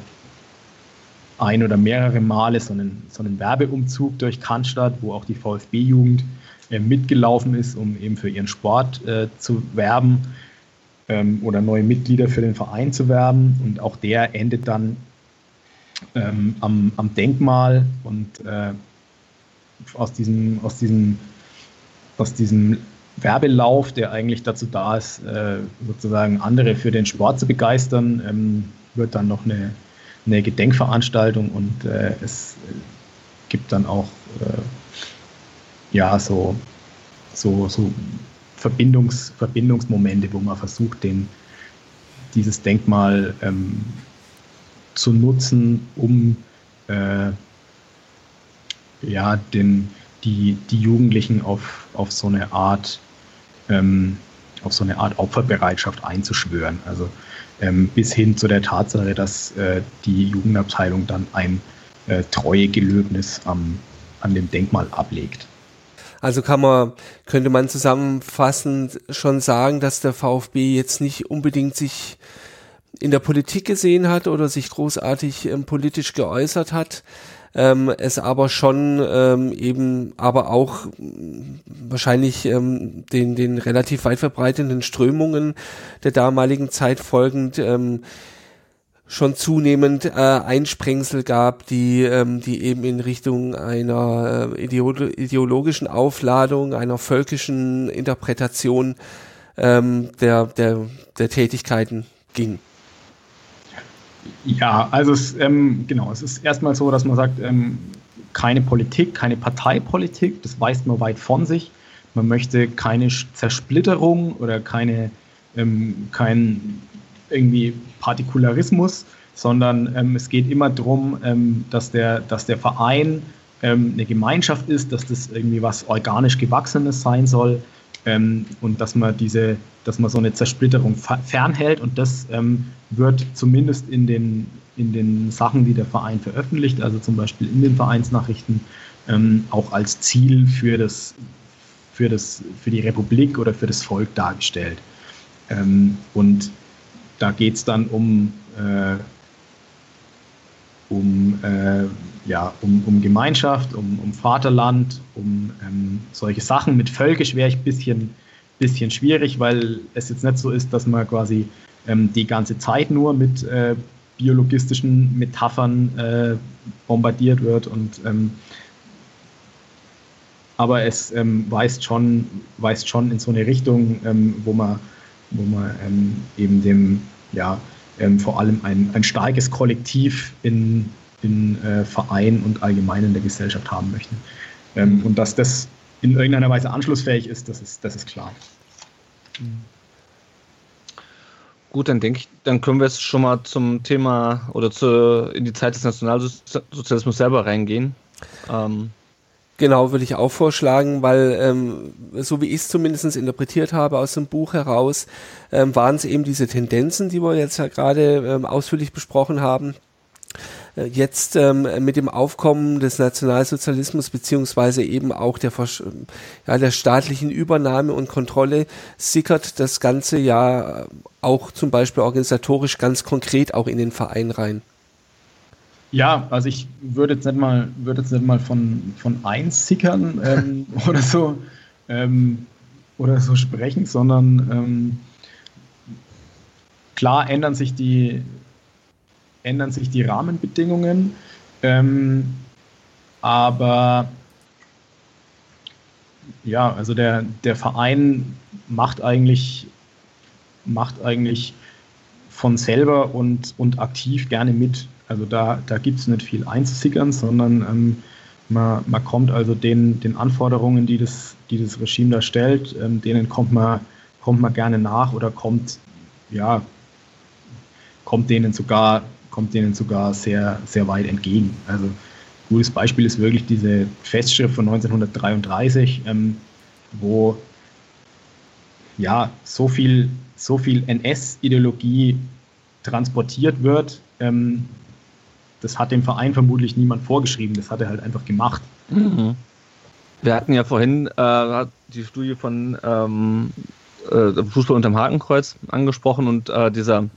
Speaker 4: ein oder mehrere Male so einen, so einen Werbeumzug durch Cannstatt, wo auch die VfB-Jugend äh, mitgelaufen ist, um eben für ihren Sport äh, zu werben ähm, oder neue Mitglieder für den Verein zu werben. Und auch der endet dann ähm, am, am, Denkmal und äh, aus diesem, aus diesem, aus diesem Werbelauf, der eigentlich dazu da ist, äh, sozusagen andere für den Sport zu begeistern, ähm, wird dann noch eine, eine Gedenkveranstaltung und äh, es gibt dann auch äh, ja so, so, so Verbindungs, Verbindungsmomente, wo man versucht, den, dieses Denkmal ähm, zu nutzen, um äh, ja, den, die, die Jugendlichen auf, auf so eine Art ähm, auf so eine Art Opferbereitschaft einzuschwören. Also ähm, bis hin zu der Tatsache, dass äh, die Jugendabteilung dann ein äh, Treuegelöbnis am, an dem Denkmal ablegt.
Speaker 1: Also kann man, könnte man zusammenfassend schon sagen, dass der VfB jetzt nicht unbedingt sich in der Politik gesehen hat oder sich großartig ähm, politisch geäußert hat, ähm, es aber schon ähm, eben aber auch wahrscheinlich ähm, den, den relativ weit verbreitenden Strömungen der damaligen Zeit folgend ähm, schon zunehmend äh, Einsprengsel gab, die, ähm, die eben in Richtung einer äh, ideologischen Aufladung, einer völkischen Interpretation ähm, der, der, der Tätigkeiten ging.
Speaker 4: Ja, also es, ähm, genau, es ist erstmal so, dass man sagt, ähm, keine Politik, keine Parteipolitik, das weist man weit von sich. Man möchte keine Zersplitterung oder keine, ähm, kein irgendwie Partikularismus, sondern ähm, es geht immer darum, ähm, dass, der, dass der Verein ähm, eine Gemeinschaft ist, dass das irgendwie was organisch Gewachsenes sein soll ähm, und dass man diese, dass man so eine Zersplitterung fernhält und das ähm, wird zumindest in den, in den Sachen, die der Verein veröffentlicht, also zum Beispiel in den Vereinsnachrichten, ähm, auch als Ziel für, das, für, das, für die Republik oder für das Volk dargestellt. Ähm, und da geht es dann um, äh, um, äh, ja, um, um Gemeinschaft, um, um Vaterland, um ähm, solche Sachen. Mit Völkisch wäre ich ein bisschen, bisschen schwierig, weil es jetzt nicht so ist, dass man quasi ähm, die ganze Zeit nur mit äh, biologistischen Metaphern äh, bombardiert wird und ähm, aber es ähm, weist, schon, weist schon in so eine Richtung, ähm, wo man, wo man ähm, eben dem, ja, vor allem ein, ein starkes Kollektiv in, in äh, Verein und allgemein in der Gesellschaft haben möchte. Ähm, und dass das in irgendeiner Weise anschlussfähig ist, das ist, das ist klar.
Speaker 3: Mhm. Gut, dann denke ich, dann können wir jetzt schon mal zum Thema oder zu, in die Zeit des Nationalsozialismus selber reingehen. Ähm.
Speaker 1: Genau, würde ich auch vorschlagen, weil ähm, so wie ich es zumindest interpretiert habe aus dem Buch heraus, ähm, waren es eben diese Tendenzen, die wir jetzt ja gerade ähm, ausführlich besprochen haben, jetzt ähm, mit dem Aufkommen des Nationalsozialismus beziehungsweise eben auch der, ja, der staatlichen Übernahme und Kontrolle sickert das Ganze ja auch zum Beispiel organisatorisch ganz konkret auch in den Verein rein.
Speaker 4: Ja, also ich würde jetzt nicht mal, würde jetzt nicht mal von, von einsickern ähm, oder so ähm, oder so sprechen, sondern ähm, klar ändern sich die, ändern sich die Rahmenbedingungen, ähm, aber ja, also der, der Verein macht eigentlich, macht eigentlich von selber und, und aktiv gerne mit. Also da, da gibt es nicht viel einzusickern, sondern ähm, man, man kommt also den, den Anforderungen, die das, die das Regime da stellt, ähm, denen kommt man, kommt man gerne nach oder kommt, ja, kommt denen sogar kommt denen sogar sehr, sehr weit entgegen. Also ein gutes Beispiel ist wirklich diese Festschrift von 1933, ähm, wo ja so viel, so viel NS-Ideologie transportiert wird, ähm, das hat dem Verein vermutlich niemand vorgeschrieben, das hat er halt einfach gemacht. Mhm.
Speaker 3: Wir hatten ja vorhin äh, die Studie von ähm, äh, Fußball unterm Hakenkreuz angesprochen und äh, dieser,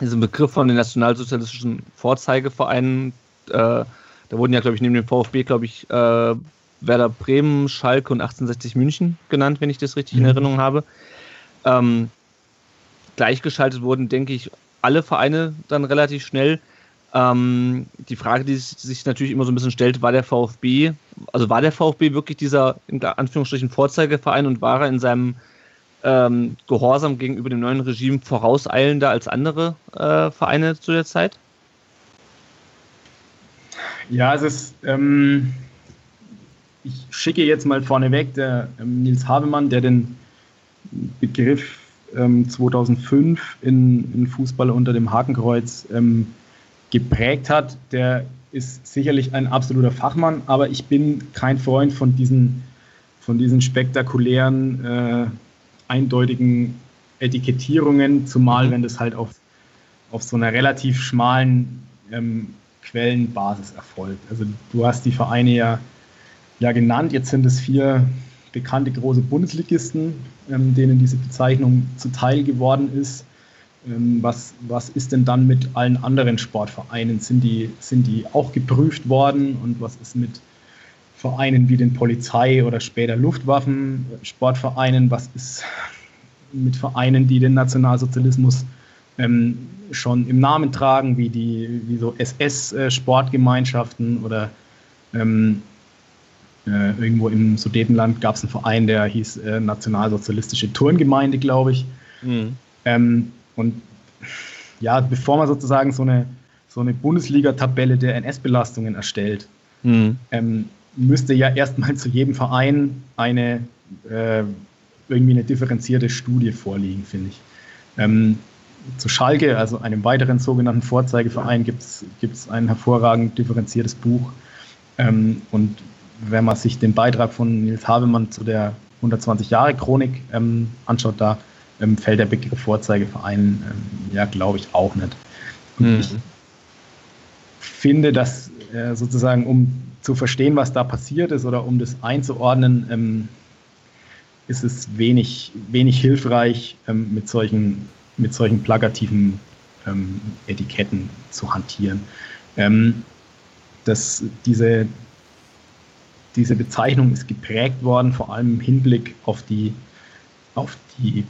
Speaker 3: diesen Begriff von den nationalsozialistischen Vorzeigevereinen, äh, da wurden ja, glaube ich, neben dem VfB, glaube ich, äh, Werder Bremen, Schalke und 1860 München genannt, wenn ich das richtig mhm. in Erinnerung habe. Ähm, gleichgeschaltet wurden, denke ich, alle Vereine dann relativ schnell. Ähm, die Frage, die sich natürlich immer so ein bisschen stellt, war der VfB, also war der VfB wirklich dieser, in Anführungsstrichen, Vorzeigeverein und war er in seinem ähm, Gehorsam gegenüber dem neuen Regime vorauseilender als andere äh, Vereine zu der Zeit?
Speaker 4: Ja, es ist, ähm, ich schicke jetzt mal vorneweg, der ähm, Nils Habemann, der den Begriff 2005 ähm, in, in Fußball unter dem Hakenkreuz ähm, geprägt hat, der ist sicherlich ein absoluter Fachmann, aber ich bin kein Freund von diesen, von diesen spektakulären äh, eindeutigen Etikettierungen, zumal mhm. wenn das halt auf, auf so einer relativ schmalen ähm, Quellenbasis erfolgt. Also du hast die Vereine ja, ja genannt, jetzt sind es vier bekannte große Bundesligisten, ähm, denen diese Bezeichnung zuteil geworden ist. Ähm, was, was ist denn dann mit allen anderen Sportvereinen? Sind die, sind die auch geprüft worden? Und was ist mit Vereinen wie den Polizei- oder später Luftwaffen-Sportvereinen, was ist mit Vereinen, die den Nationalsozialismus ähm, schon im Namen tragen, wie die wie so SS-Sportgemeinschaften oder ähm, äh, irgendwo im Sudetenland gab es einen Verein, der hieß äh, Nationalsozialistische Turngemeinde, glaube ich. Mhm. Ähm, und ja, bevor man sozusagen so eine, so eine Bundesliga-Tabelle der NS-Belastungen erstellt, mhm. ähm, müsste ja erstmal zu jedem Verein eine äh, irgendwie eine differenzierte Studie vorliegen, finde ich. Ähm, zu Schalke, also einem weiteren sogenannten Vorzeigeverein, gibt es ein hervorragend differenziertes Buch. Ähm, und wenn man sich den Beitrag von Nils Habemann zu der 120-Jahre-Chronik ähm, anschaut, da ähm, fällt der Begriff Vorzeigeverein, ähm, ja, glaube ich, auch nicht. Mhm. Ich finde, dass äh, sozusagen, um zu verstehen, was da passiert ist oder um das einzuordnen, ähm, ist es wenig, wenig hilfreich, ähm, mit, solchen, mit solchen plakativen ähm, Etiketten zu hantieren. Ähm, das, diese, diese Bezeichnung ist geprägt worden, vor allem im Hinblick auf die, auf die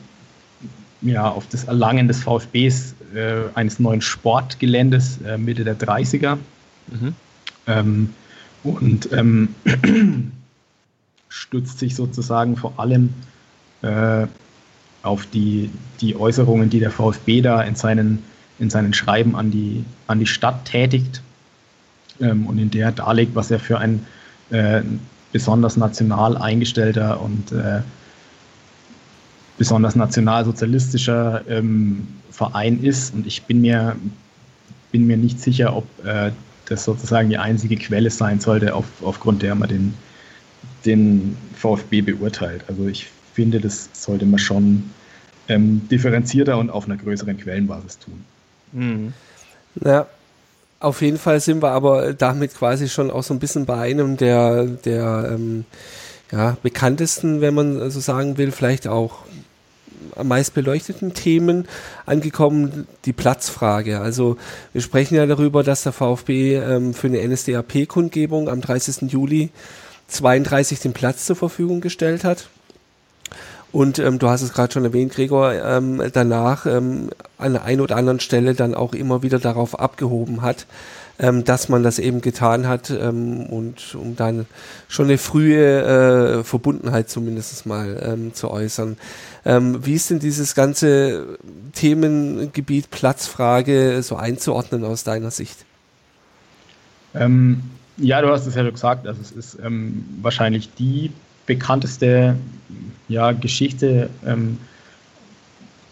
Speaker 4: ja, auf das Erlangen des VfBs äh, eines neuen Sportgeländes äh, Mitte der 30er. Mhm. Ähm, und ähm, stützt sich sozusagen vor allem äh, auf die, die Äußerungen, die der VfB da in seinen, in seinen Schreiben an die, an die Stadt tätigt ähm, und in der darlegt, was er für ein äh, besonders national eingestellter und äh, besonders nationalsozialistischer ähm, Verein ist. Und ich bin mir, bin mir nicht sicher, ob äh, das sozusagen die einzige Quelle sein sollte, auf, aufgrund der man den, den VfB beurteilt. Also ich finde, das sollte man schon ähm, differenzierter und auf einer größeren Quellenbasis tun.
Speaker 1: Mhm. Ja, auf jeden Fall sind wir aber damit quasi schon auch so ein bisschen bei einem der, der ähm, ja, bekanntesten, wenn man so sagen will, vielleicht auch am meist beleuchteten Themen angekommen, die Platzfrage. Also wir sprechen ja darüber, dass der VfB ähm, für eine NSDAP-Kundgebung am 30. Juli 32 den Platz zur Verfügung gestellt hat. Und ähm, du hast es gerade schon erwähnt, Gregor, ähm, danach ähm, an der einen oder anderen Stelle dann auch immer wieder darauf abgehoben hat, ähm, dass man das eben getan hat ähm, und um dann schon eine frühe äh, Verbundenheit zumindest mal ähm, zu äußern. Ähm, wie ist denn dieses ganze Themengebiet Platzfrage so einzuordnen aus deiner Sicht?
Speaker 4: Ähm, ja, du hast es ja gesagt, also es ist ähm, wahrscheinlich die bekannteste ja, Geschichte,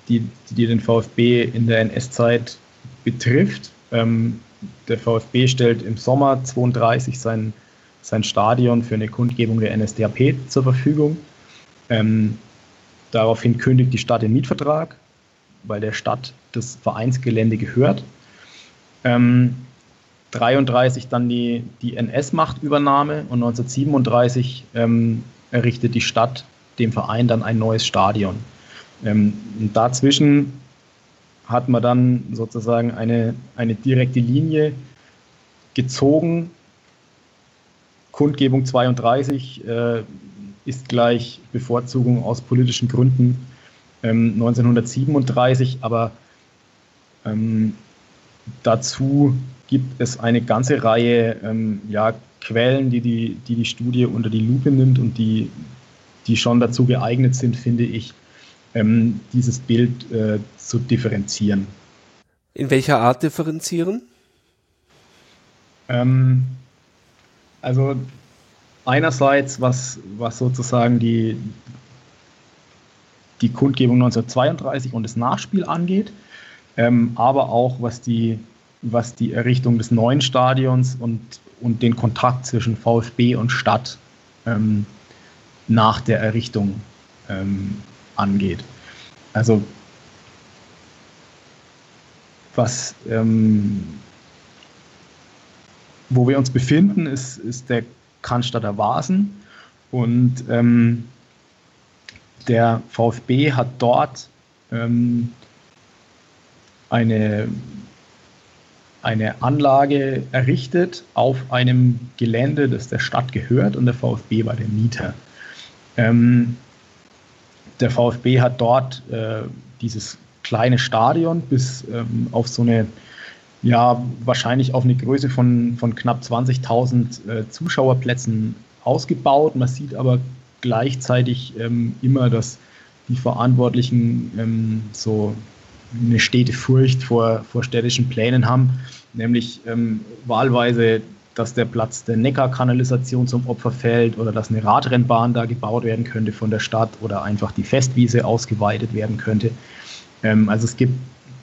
Speaker 4: die, die den VfB in der NS-Zeit betrifft. Ähm, der VfB stellt im Sommer 32 sein, sein Stadion für eine Kundgebung der NSDAP zur Verfügung. Ähm, daraufhin kündigt die Stadt den Mietvertrag, weil der Stadt das Vereinsgelände gehört. Ähm, 1933 dann die, die NS-Machtübernahme und 1937 ähm, errichtet die Stadt dem Verein dann ein neues Stadion. Ähm, dazwischen hat man dann sozusagen eine, eine direkte Linie gezogen. Kundgebung 32 äh, ist gleich Bevorzugung aus politischen Gründen ähm, 1937, aber ähm, dazu gibt es eine ganze Reihe ähm, ja, Quellen, die die, die die Studie unter die Lupe nimmt und die, die schon dazu geeignet sind, finde ich, ähm, dieses Bild äh, zu differenzieren.
Speaker 1: In welcher Art differenzieren?
Speaker 4: Ähm, also einerseits, was, was sozusagen die, die Kundgebung 1932 und das Nachspiel angeht, ähm, aber auch was die, was die Errichtung des neuen Stadions und, und den Kontakt zwischen VfB und Stadt ähm, nach der Errichtung ähm, angeht. Also was ähm, wo wir uns befinden, ist, ist der Cannstatter Vasen und ähm, der VfB hat dort ähm, eine, eine Anlage errichtet auf einem Gelände, das der Stadt gehört und der VfB war der Mieter. Ähm, der VfB hat dort äh, dieses kleine Stadion bis ähm, auf so eine, ja, wahrscheinlich auf eine Größe von, von knapp 20.000 äh, Zuschauerplätzen ausgebaut. Man sieht aber gleichzeitig ähm, immer, dass die Verantwortlichen ähm, so eine stete Furcht vor, vor städtischen Plänen haben, nämlich ähm, wahlweise dass der Platz der Neckarkanalisation zum Opfer fällt oder dass eine Radrennbahn da gebaut werden könnte von der Stadt oder einfach die Festwiese ausgeweitet werden könnte. Ähm, also es gibt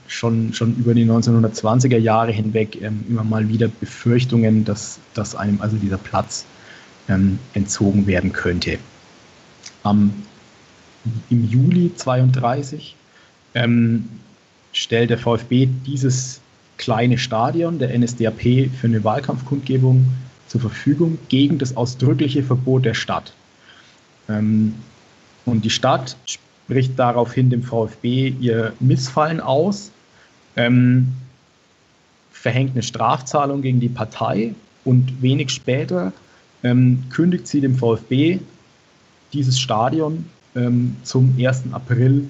Speaker 4: schon, schon über die 1920er Jahre hinweg ähm, immer mal wieder Befürchtungen, dass, dass einem also dieser Platz ähm, entzogen werden könnte. Am, Im Juli 32 ähm, stellt der VfB dieses kleine Stadion der NSDAP für eine Wahlkampfkundgebung zur Verfügung gegen das ausdrückliche Verbot der Stadt. Ähm, und die Stadt spricht daraufhin dem VfB ihr Missfallen aus, ähm, verhängt eine Strafzahlung gegen die Partei und wenig später ähm, kündigt sie dem VfB dieses Stadion ähm, zum 1. April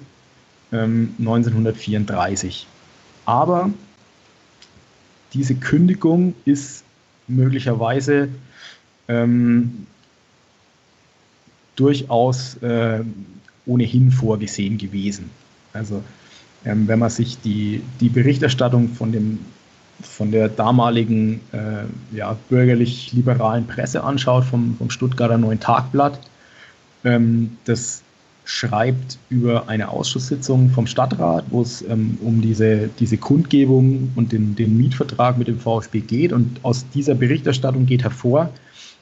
Speaker 4: 1934. Ähm, Aber diese Kündigung ist möglicherweise ähm, durchaus äh, ohnehin vorgesehen gewesen. Also ähm, wenn man sich die, die Berichterstattung von, dem, von der damaligen äh, ja, bürgerlich-liberalen Presse anschaut, vom, vom Stuttgarter Neuen Tagblatt, ähm, das schreibt über eine Ausschusssitzung vom Stadtrat, wo es ähm, um diese, diese Kundgebung und den, den Mietvertrag mit dem VfB geht. Und aus dieser Berichterstattung geht hervor,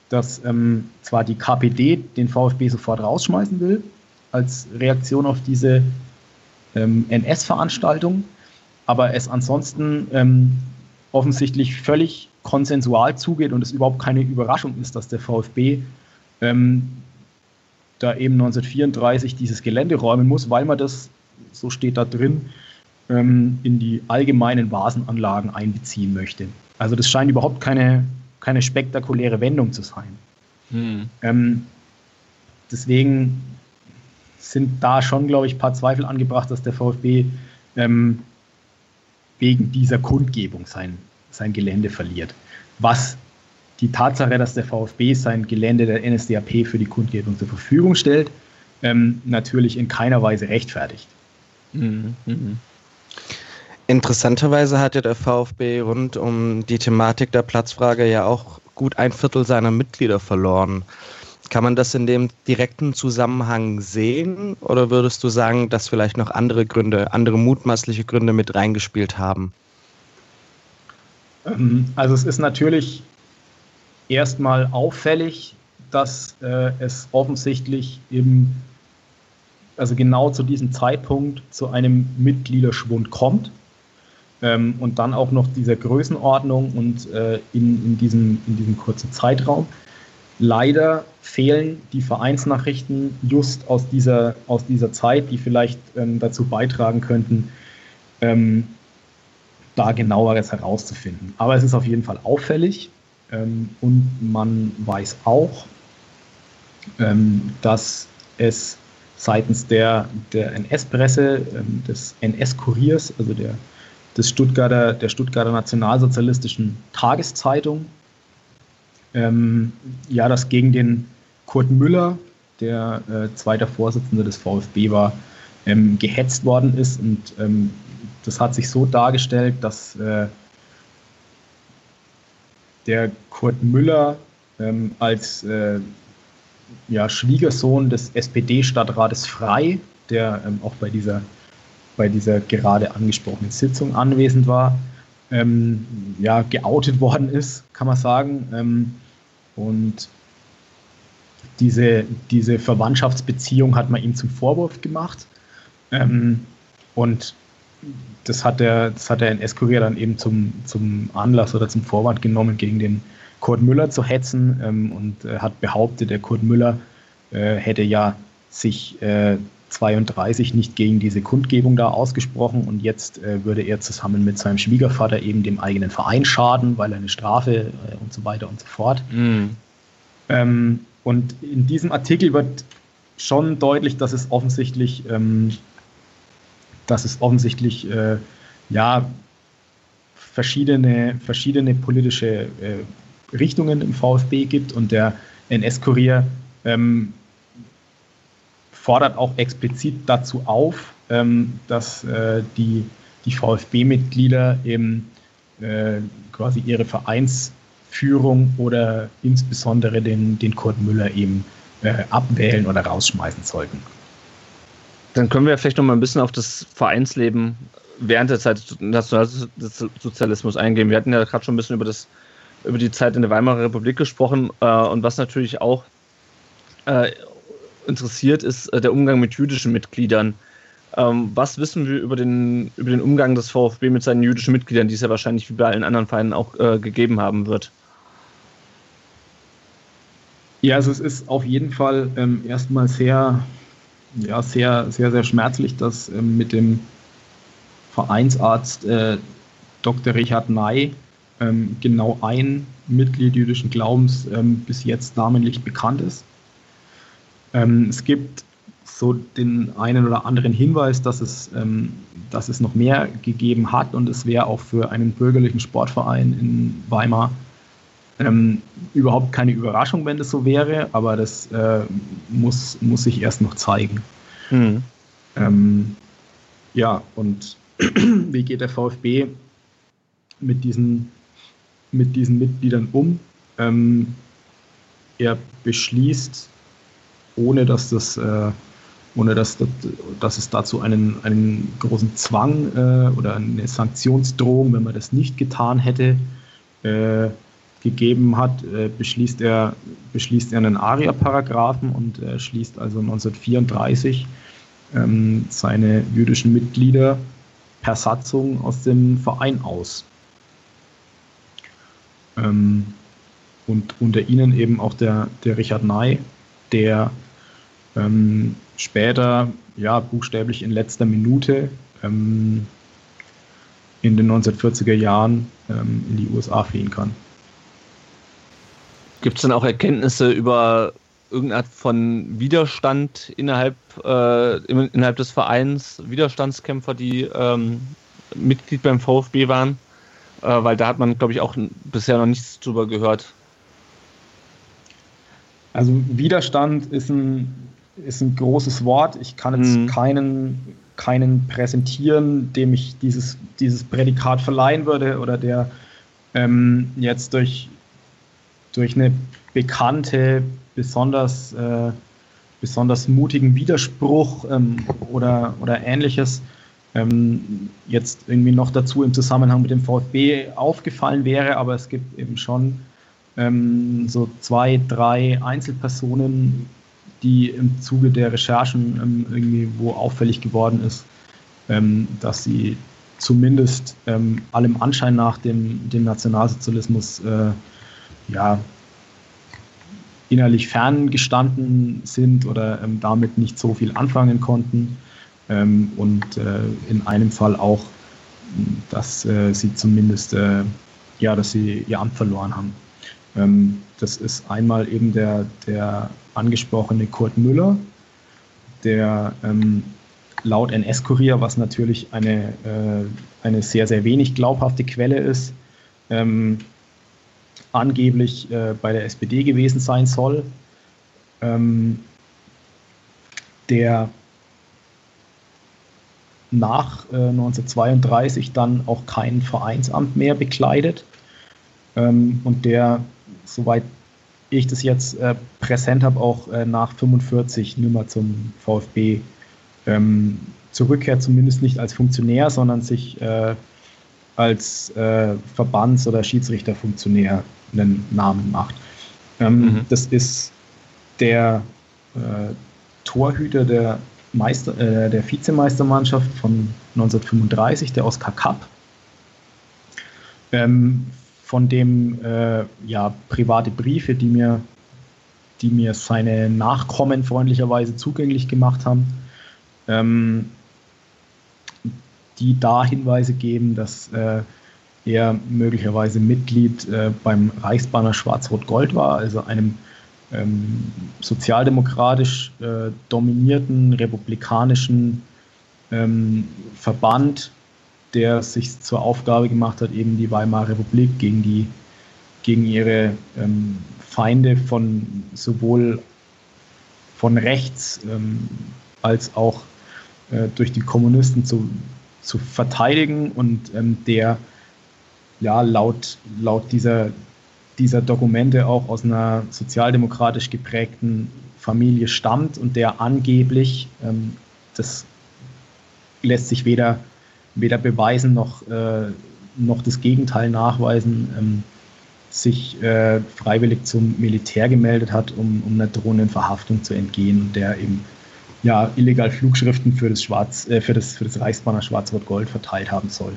Speaker 4: dass ähm, zwar die KPD den VfB sofort rausschmeißen will, als Reaktion auf diese ähm, NS-Veranstaltung, aber es ansonsten ähm, offensichtlich völlig konsensual zugeht und es überhaupt keine Überraschung ist, dass der VfB ähm, da eben 1934 dieses Gelände räumen muss, weil man das, so steht da drin, ähm, in die allgemeinen Vasenanlagen einbeziehen möchte. Also das scheint überhaupt keine, keine spektakuläre Wendung zu sein. Hm. Ähm, deswegen sind da schon, glaube ich, ein paar Zweifel angebracht, dass der VfB ähm, wegen dieser Kundgebung sein, sein Gelände verliert. Was die Tatsache, dass der VfB sein Gelände der NSDAP für die Kundgebung zur Verfügung stellt, ähm, natürlich in keiner Weise rechtfertigt. Mhm.
Speaker 2: Mhm. Interessanterweise hat ja der VfB rund um die Thematik der Platzfrage ja auch gut ein Viertel seiner Mitglieder verloren. Kann man das in dem direkten Zusammenhang sehen oder würdest du sagen, dass vielleicht noch andere Gründe, andere mutmaßliche Gründe mit reingespielt haben?
Speaker 4: Ähm, also es ist natürlich erstmal auffällig, dass äh, es offensichtlich im, also genau zu diesem Zeitpunkt zu einem Mitgliederschwund kommt. ähm, und dann auch noch dieser Größenordnung und äh, in, in, diesem, in diesem kurzen Zeitraum. Leider fehlen die Vereinsnachrichten just aus dieser, aus dieser Zeit, die vielleicht ähm, dazu beitragen könnten, ähm, da genaueres herauszufinden. Aber es ist auf jeden Fall auffällig ähm, und man weiß auch, ähm, dass es seitens der, der NS-Presse, ähm, des NS-Kuriers, also der, des Stuttgarter, der Stuttgarter Nationalsozialistischen Tageszeitung, ähm, ja, dass gegen den Kurt Müller, der äh, zweiter Vorsitzende des VfB war, ähm, gehetzt worden ist. Und ähm, das hat sich so dargestellt, dass äh, der Kurt Müller ähm, als äh, ja, Schwiegersohn des SPD-Stadtrates Frei, der ähm, auch bei dieser, bei dieser gerade angesprochenen Sitzung anwesend war, ähm, ja, geoutet worden ist, kann man sagen. Ähm, und diese, diese Verwandtschaftsbeziehung hat man ihm zum Vorwurf gemacht. Ähm, und das hat der, das hat der NS-Kurier dann eben zum, zum Anlass oder zum Vorwand genommen, gegen den Kurt Müller zu hetzen ähm, und äh, hat behauptet, der Kurt Müller äh, hätte ja sich äh, 32 nicht gegen diese Kundgebung da ausgesprochen und jetzt äh, würde er zusammen mit seinem Schwiegervater eben dem eigenen Verein schaden, weil er eine Strafe äh, und so weiter und so fort. Mhm. Ähm, und in diesem Artikel wird schon deutlich, dass es offensichtlich, ähm, dass es offensichtlich äh, ja verschiedene, verschiedene politische äh, Richtungen im VfB gibt und der NS-Kurier ähm, fordert auch explizit dazu auf, ähm, dass äh, die, die VfB-Mitglieder eben äh, quasi ihre Vereinsführung oder insbesondere den, den Kurt Müller eben äh, abwählen oder rausschmeißen sollten.
Speaker 3: Dann können wir vielleicht noch mal ein bisschen auf das Vereinsleben während der Zeit des Nationalsozialismus eingehen. Wir hatten ja gerade schon ein bisschen über, das, über die Zeit in der Weimarer Republik gesprochen äh, und was natürlich auch äh, interessiert, ist äh, der Umgang mit jüdischen Mitgliedern. Ähm, was wissen wir über den, über den Umgang des VfB mit seinen jüdischen Mitgliedern, die es ja wahrscheinlich wie bei allen anderen Vereinen auch äh, gegeben haben wird?
Speaker 4: Ja, also es ist auf jeden Fall ähm, erstmal sehr, ja, sehr, sehr, sehr schmerzlich, dass ähm, mit dem Vereinsarzt äh, Dr. Richard Ney ähm, genau ein Mitglied jüdischen Glaubens ähm, bis jetzt namentlich bekannt ist. Ähm, es gibt so den einen oder anderen Hinweis, dass es, ähm, dass es noch mehr gegeben hat und es wäre auch für einen bürgerlichen Sportverein in Weimar ähm, überhaupt keine Überraschung, wenn das so wäre, aber das äh, muss, muss sich erst noch zeigen. Mhm. Ähm, ja, und wie geht der VfB mit diesen, mit diesen Mitgliedern um? Ähm, er beschließt ohne dass das äh, ohne dass, dass, dass es dazu einen, einen großen Zwang äh, oder eine Sanktionsdrohung, wenn man das nicht getan hätte, äh, gegeben hat, äh, beschließt, er, beschließt er einen ARIA-Paragraphen und er schließt also 1934 ähm, seine jüdischen Mitglieder per Satzung aus dem Verein aus. Ähm, und unter ihnen eben auch der, der Richard Ney, der ähm, später, ja, buchstäblich in letzter Minute ähm, in den 1940er Jahren ähm, in die USA fliehen kann.
Speaker 3: Gibt es dann auch Erkenntnisse über irgendeine Art von Widerstand innerhalb, äh, innerhalb des Vereins, Widerstandskämpfer, die ähm, Mitglied beim VfB waren? Äh, weil da hat man, glaube ich, auch bisher noch nichts drüber gehört.
Speaker 4: Also Widerstand ist ein ist ein großes Wort. Ich kann jetzt mhm. keinen, keinen präsentieren, dem ich dieses, dieses Prädikat verleihen würde oder der ähm, jetzt durch, durch eine bekannte, besonders, äh, besonders mutigen Widerspruch ähm, oder, oder ähnliches ähm, jetzt irgendwie noch dazu im Zusammenhang mit dem VfB aufgefallen wäre, aber es gibt eben schon ähm, so zwei, drei Einzelpersonen, die im Zuge der Recherchen ähm, irgendwie wo auffällig geworden ist, ähm, dass sie zumindest ähm, allem Anschein nach dem, dem Nationalsozialismus äh, ja, innerlich fern sind oder ähm, damit nicht so viel anfangen konnten. Ähm, und äh, in einem Fall auch, dass äh, sie zumindest äh, ja, dass sie ihr Amt verloren haben. Ähm, das ist einmal eben der, der angesprochene Kurt Müller, der ähm, laut NS-Kurier, was natürlich eine, äh, eine sehr, sehr wenig glaubhafte Quelle ist, ähm, angeblich äh, bei der SPD gewesen sein soll, ähm, der nach äh, 1932 dann auch kein Vereinsamt mehr bekleidet ähm, und der, soweit ich das jetzt äh, präsent habe, auch äh, nach 45 nicht mehr zum VfB ähm, zurückkehrt, zumindest nicht als Funktionär, sondern sich äh, als äh, Verbands- oder Schiedsrichterfunktionär einen Namen macht. Ähm, mhm. Das ist der äh, Torhüter der, Meister, äh, der Vizemeistermannschaft von 1935, der Oskar Kapp. Ähm, von dem äh, ja, private Briefe, die mir, die mir seine Nachkommen freundlicherweise zugänglich gemacht haben, ähm, die da Hinweise geben, dass äh, er möglicherweise Mitglied äh, beim Reichsbanner Schwarz-Rot-Gold war, also einem ähm, sozialdemokratisch äh, dominierten republikanischen ähm, Verband, der sich zur Aufgabe gemacht hat, eben die Weimarer Republik gegen die gegen ihre ähm, Feinde von sowohl von rechts ähm, als auch äh, durch die Kommunisten zu, zu verteidigen und ähm, der ja laut, laut dieser, dieser Dokumente auch aus einer sozialdemokratisch geprägten Familie stammt und der angeblich, ähm, das lässt sich weder weder beweisen noch, äh, noch das Gegenteil nachweisen, ähm, sich äh, freiwillig zum Militär gemeldet hat, um, um einer drohenden Verhaftung zu entgehen und der eben ja, illegal Flugschriften für das, Schwarz, äh, für das, für das Reichsbanner Schwarz-Rot-Gold verteilt haben soll.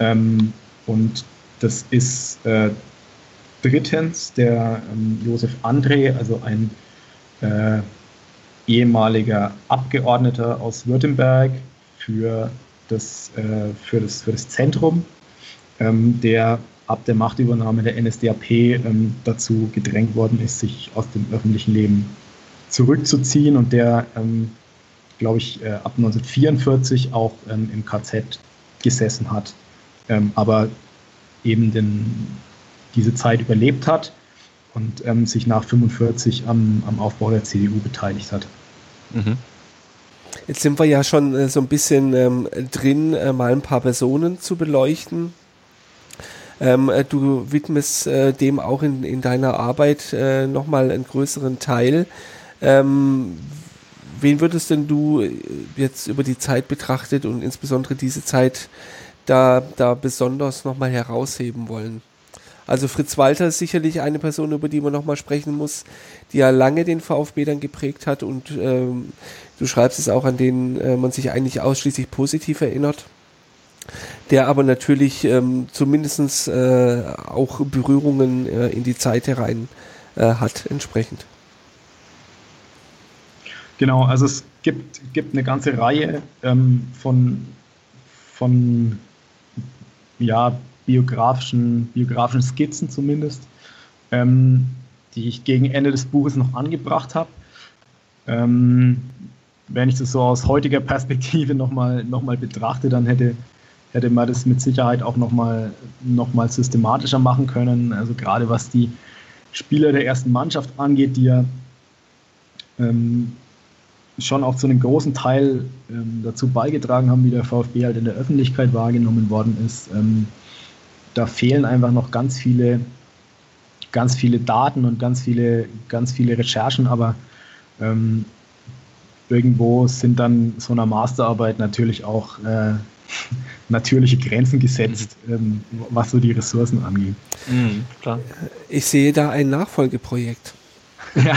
Speaker 4: Ähm, und das ist äh, drittens der ähm, Josef André, also ein äh, ehemaliger Abgeordneter aus Württemberg für das, äh, für, das, für das Zentrum, ähm, der ab der Machtübernahme der NSDAP ähm, dazu gedrängt worden ist, sich aus dem öffentlichen Leben zurückzuziehen und der, ähm, glaube ich, äh, ab 1944 auch ähm, im KZ gesessen hat, ähm, aber eben den, diese Zeit überlebt hat und ähm, sich nach 1945 am, am Aufbau der CDU beteiligt hat. Mhm.
Speaker 1: Jetzt sind wir ja schon äh, so ein bisschen ähm, drin, äh, mal ein paar Personen zu beleuchten. Ähm, äh, du widmest äh, dem auch in, in deiner Arbeit äh, nochmal einen größeren Teil. Ähm, wen würdest denn du äh, jetzt über die Zeit betrachtet und insbesondere diese Zeit da, da besonders nochmal herausheben wollen? Also Fritz Walter ist sicherlich eine Person, über die man nochmal sprechen muss, die ja lange den VfB dann geprägt hat und ähm, du schreibst es auch, an denen äh, man sich eigentlich ausschließlich positiv erinnert der aber natürlich ähm, zumindest äh, auch Berührungen äh, in die Zeit herein äh, hat, entsprechend.
Speaker 4: Genau, also es gibt, gibt eine ganze Reihe ähm, von, von ja, biografischen, biografischen Skizzen zumindest, ähm, die ich gegen Ende des Buches noch angebracht habe. Ähm, wenn ich das so aus heutiger Perspektive nochmal noch mal betrachte, dann hätte, hätte man das mit Sicherheit auch nochmal noch mal systematischer machen können. Also gerade was die Spieler der ersten Mannschaft angeht, die ja ähm, schon auch zu einem großen Teil ähm, dazu beigetragen haben, wie der VfB halt in der Öffentlichkeit wahrgenommen worden ist. Ähm, da fehlen einfach noch ganz viele, ganz viele Daten und ganz viele, ganz viele Recherchen, aber ähm, irgendwo sind dann so einer Masterarbeit natürlich auch äh, natürliche Grenzen gesetzt, mhm. ähm, was so die Ressourcen angeht. Mhm,
Speaker 1: klar. Ich sehe da ein Nachfolgeprojekt. Ja.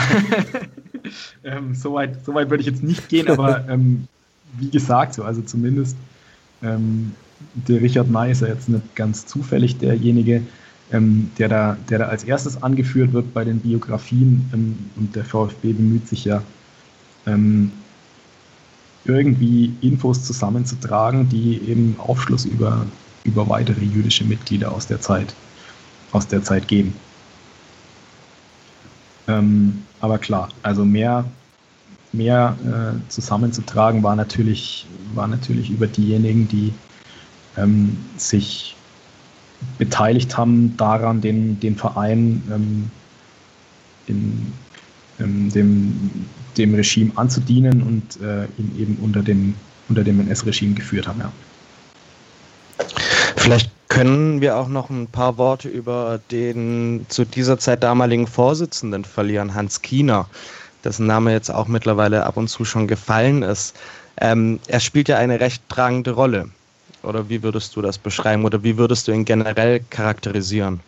Speaker 4: ähm, Soweit so weit würde ich jetzt nicht gehen, aber ähm, wie gesagt, so, also zumindest ähm, der Richard May ist ja jetzt nicht ganz zufällig derjenige, ähm, der, da, der da als erstes angeführt wird bei den Biografien. Ähm, und der VfB bemüht sich ja, ähm, irgendwie Infos zusammenzutragen, die eben Aufschluss über, über weitere jüdische Mitglieder aus der Zeit, aus der Zeit geben. Ähm, aber klar, also mehr, mehr äh, zusammenzutragen war natürlich, war natürlich über diejenigen, die ähm, sich beteiligt haben daran, den, den Verein ähm, in, ähm, dem, dem Regime anzudienen und äh, ihn eben unter dem, unter dem NS-Regime geführt haben. Ja.
Speaker 2: Vielleicht können wir auch noch ein paar Worte über den zu dieser Zeit damaligen Vorsitzenden verlieren, Hans Kiener, dessen Name jetzt auch mittlerweile ab und zu schon gefallen ist. Ähm, er spielt ja eine recht tragende Rolle. Oder wie würdest du das beschreiben? Oder wie würdest du ihn generell charakterisieren?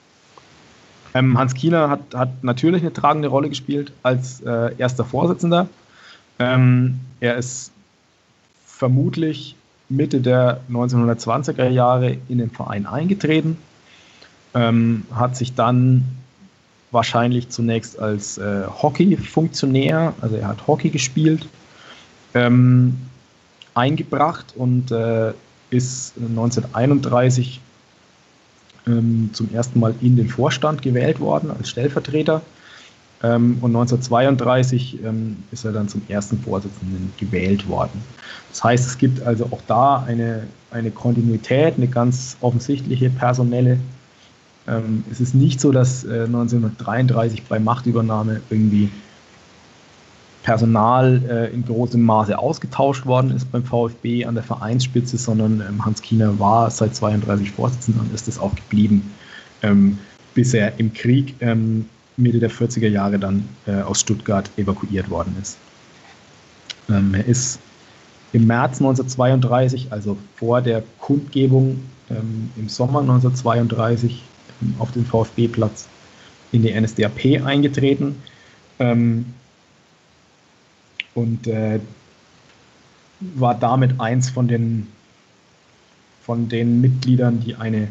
Speaker 4: Ähm, Hans Kiener hat, hat natürlich eine tragende Rolle gespielt als äh, erster Vorsitzender. Ähm, er ist vermutlich Mitte der 1920er Jahre in den Verein eingetreten, ähm, hat sich dann wahrscheinlich zunächst als äh, Hockey-Funktionär, also er hat Hockey gespielt, ähm, eingebracht und äh, ist 1931 ähm, zum ersten Mal in den Vorstand gewählt worden als Stellvertreter. Ähm, und 1932 ähm, ist er dann zum ersten Vorsitzenden gewählt worden. Das heißt, es gibt also auch da eine, eine Kontinuität, eine ganz offensichtliche personelle. Ähm, es ist nicht so, dass äh, 1933 bei Machtübernahme irgendwie Personal äh, in großem Maße ausgetauscht worden ist beim VfB an der Vereinsspitze, sondern ähm, Hans Kiener war seit 32 Vorsitzender und ist es auch geblieben, ähm, bis er im Krieg ähm, Mitte der 40er Jahre dann äh, aus Stuttgart evakuiert worden ist. Ähm, er ist im März 1932, also vor der Kundgebung ähm, im Sommer 1932 ähm, auf den VfB-Platz in die NSDAP eingetreten und äh, war damit eins von den, von den Mitgliedern, die eine,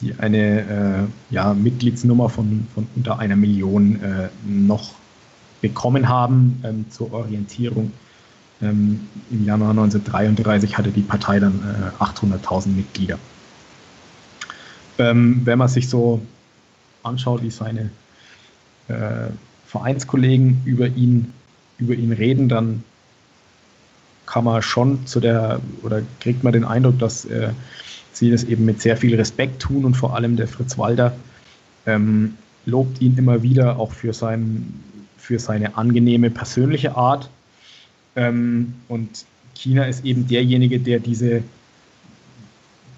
Speaker 4: die eine äh, ja, Mitgliedsnummer von, von unter einer Million äh, noch bekommen haben ähm, zur Orientierung. Ähm, Im Januar 1933 hatte die Partei dann 800.000 äh, Mitglieder. Ähm, wenn man sich so anschaut, wie seine äh, Vereinskollegen über ihn über ihn reden, dann kann man schon zu der, oder kriegt man den Eindruck, dass äh, sie das eben mit sehr viel Respekt tun und vor allem der Fritz Walder ähm, lobt ihn immer wieder auch für, sein, für seine angenehme persönliche Art. Ähm, und China ist eben derjenige, der diese,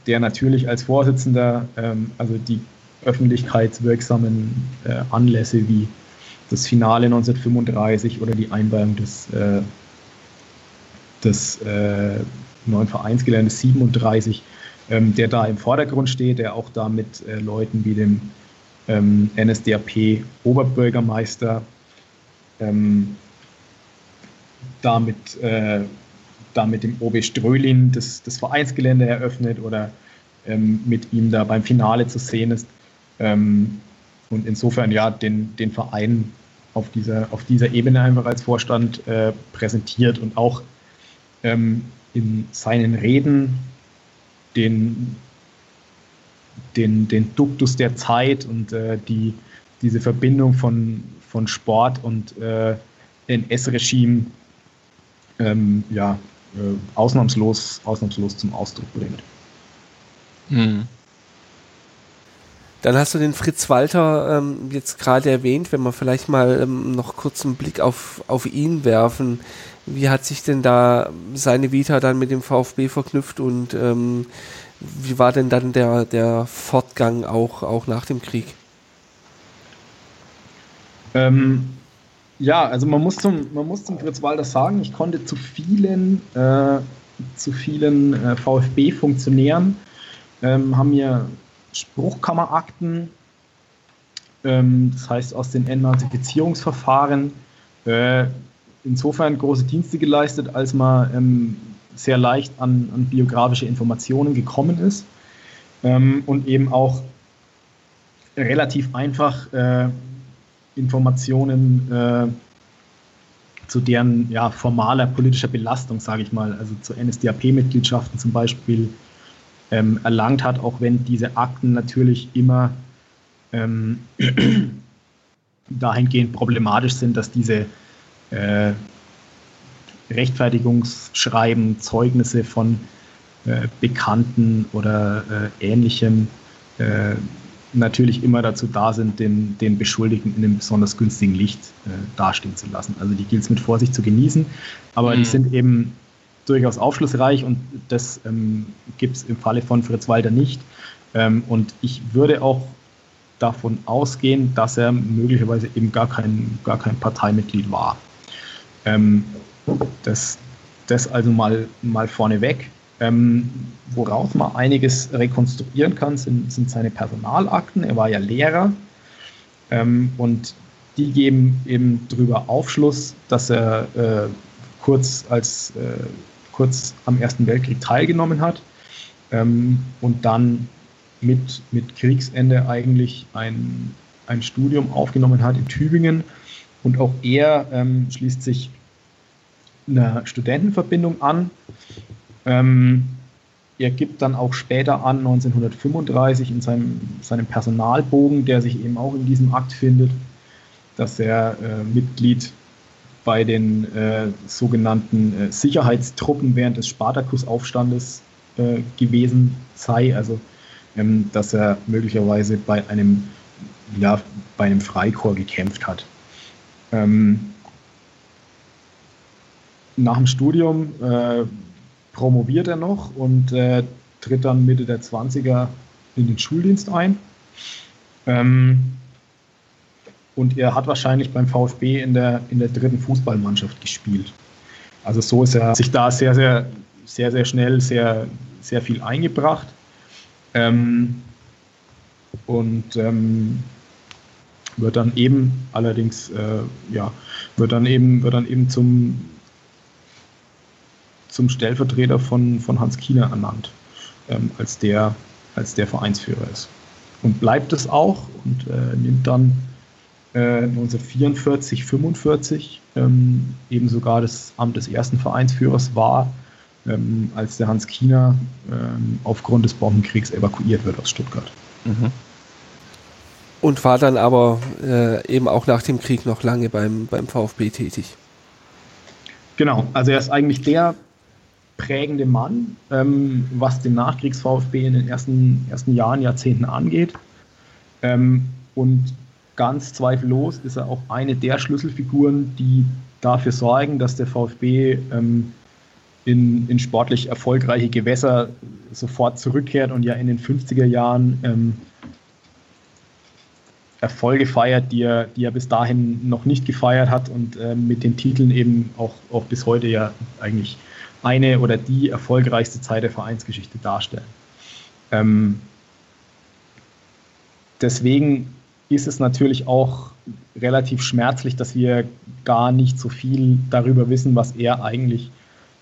Speaker 4: der natürlich als Vorsitzender, ähm, also die öffentlichkeitswirksamen äh, Anlässe wie das Finale 1935 oder die Einweihung des, äh, des äh, neuen Vereinsgeländes 37, ähm, der da im Vordergrund steht, der auch da mit äh, Leuten wie dem ähm, NSDAP-Oberbürgermeister ähm, da mit, äh, da mit dem OB Strölin das, das Vereinsgelände eröffnet oder ähm, mit ihm da beim Finale zu sehen ist. Ähm, und insofern ja den, den Verein auf dieser, auf dieser Ebene einfach als Vorstand äh, präsentiert und auch ähm, in seinen Reden den, den, den Duktus der Zeit und äh, die, diese Verbindung von, von Sport und äh, NS-Regime ähm, ja, äh, ausnahmslos, ausnahmslos zum Ausdruck bringt. Mhm.
Speaker 1: Dann hast du den Fritz Walter ähm, jetzt gerade erwähnt, wenn wir vielleicht mal ähm, noch kurz einen Blick auf, auf ihn werfen. Wie hat sich denn da seine Vita dann mit dem VfB verknüpft und ähm, wie war denn dann der, der Fortgang auch, auch nach dem Krieg?
Speaker 4: Ähm, ja, also man muss zum, man muss zum Fritz Walter sagen, ich konnte zu vielen, äh, zu vielen äh, VfB-Funktionären ähm, haben mir Spruchkammerakten, ähm, das heißt aus den Entnazifizierungsverfahren, äh, insofern große Dienste geleistet, als man ähm, sehr leicht an, an biografische Informationen gekommen ist ähm, und eben auch relativ einfach äh, Informationen äh, zu deren ja, formaler politischer Belastung, sage ich mal, also zu NSDAP-Mitgliedschaften zum Beispiel, ähm, erlangt hat, auch wenn diese Akten natürlich immer ähm, dahingehend problematisch sind, dass diese äh, Rechtfertigungsschreiben, Zeugnisse von äh, Bekannten oder äh, Ähnlichem äh, natürlich immer dazu da sind, den, den Beschuldigten in einem besonders günstigen Licht äh, dastehen zu lassen. Also die gilt es mit Vorsicht zu genießen, aber mhm. die sind eben durchaus aufschlussreich und das ähm, gibt es im Falle von Fritz Walter nicht. Ähm, und ich würde auch davon ausgehen, dass er möglicherweise eben gar kein, gar kein Parteimitglied war. Ähm, das, das also mal, mal vorneweg. Ähm, worauf man einiges rekonstruieren kann, sind, sind seine Personalakten. Er war ja Lehrer ähm, und die geben eben darüber Aufschluss, dass er äh, kurz, als, äh, kurz am Ersten Weltkrieg teilgenommen hat ähm, und dann mit, mit Kriegsende eigentlich ein, ein Studium aufgenommen hat in Tübingen. Und auch er ähm, schließt sich einer Studentenverbindung an ähm, er gibt dann auch später an, 1935, in seinem, seinem Personalbogen, der sich eben auch in diesem Akt findet, dass er äh, Mitglied bei den äh, sogenannten äh, Sicherheitstruppen während des Spartakusaufstandes äh, gewesen sei. Also, ähm, dass er möglicherweise bei einem, ja, bei einem Freikorps gekämpft hat. Ähm, nach dem Studium äh, promoviert er noch und äh, tritt dann Mitte der 20er in den Schuldienst ein. Ähm, und er hat wahrscheinlich beim VfB in der, in der dritten Fußballmannschaft gespielt. Also so ist er sich da sehr, sehr, sehr, sehr schnell sehr, sehr viel eingebracht. Ähm, und ähm, wird dann eben allerdings äh, ja wird dann eben wird dann eben zum zum Stellvertreter von, von Hans Kiener ernannt, ähm, als, der, als der Vereinsführer ist. Und bleibt es auch und äh, nimmt dann äh, 1944, 45 ähm, eben sogar das Amt des ersten Vereinsführers wahr, ähm, als der Hans Kiener ähm, aufgrund des Bombenkriegs evakuiert wird aus Stuttgart. Mhm.
Speaker 1: Und war dann aber äh, eben auch nach dem Krieg noch lange beim, beim VfB tätig.
Speaker 4: Genau, also er ist eigentlich der prägende Mann, ähm, was den Nachkriegs-VfB in den ersten, ersten Jahren, Jahrzehnten angeht. Ähm, und ganz zweifellos ist er auch eine der Schlüsselfiguren, die dafür sorgen, dass der VfB ähm, in, in sportlich erfolgreiche Gewässer sofort zurückkehrt und ja in den 50er Jahren ähm, Erfolge feiert, die er, die er bis dahin noch nicht gefeiert hat und äh, mit den Titeln eben auch, auch bis heute ja eigentlich eine oder die erfolgreichste Zeit der Vereinsgeschichte darstellen. Ähm, deswegen ist es natürlich auch relativ schmerzlich, dass wir gar nicht so viel darüber wissen, was er eigentlich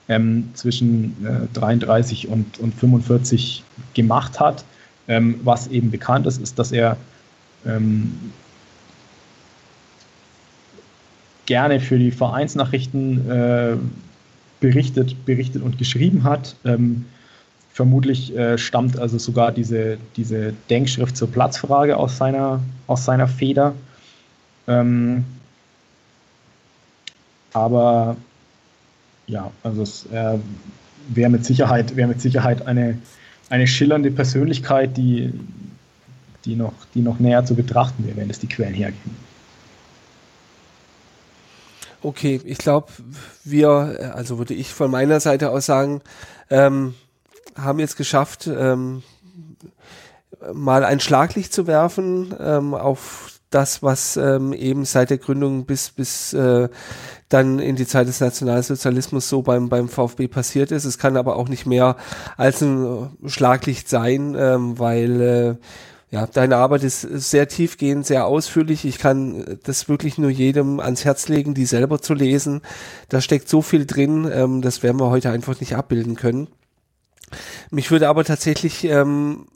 Speaker 4: ähm, zwischen äh, 33 und, und 45 gemacht hat. Ähm, was eben bekannt ist, ist, dass er ähm, gerne für die Vereinsnachrichten äh, berichtet, berichtet und geschrieben hat. Ähm, vermutlich äh, stammt also sogar diese, diese Denkschrift zur Platzfrage aus seiner, aus seiner Feder. Ähm, aber ja, also es äh, wäre mit Sicherheit, wäre mit Sicherheit eine, eine schillernde Persönlichkeit, die, die, noch, die noch näher zu betrachten wäre, wenn es die Quellen hergeben.
Speaker 1: Okay, ich glaube, wir, also würde ich von meiner Seite aus sagen, ähm, haben jetzt geschafft, ähm, mal ein Schlaglicht zu werfen ähm, auf das, was ähm, eben seit der Gründung bis bis äh, dann in die Zeit des Nationalsozialismus so beim beim VfB passiert ist. Es kann aber auch nicht mehr als ein Schlaglicht sein, ähm, weil äh, ja, deine Arbeit ist sehr tiefgehend, sehr ausführlich. Ich kann das wirklich nur jedem ans Herz legen, die selber zu lesen. Da steckt so viel drin, ähm, das werden wir heute einfach nicht abbilden können. Mich würde aber tatsächlich ähm,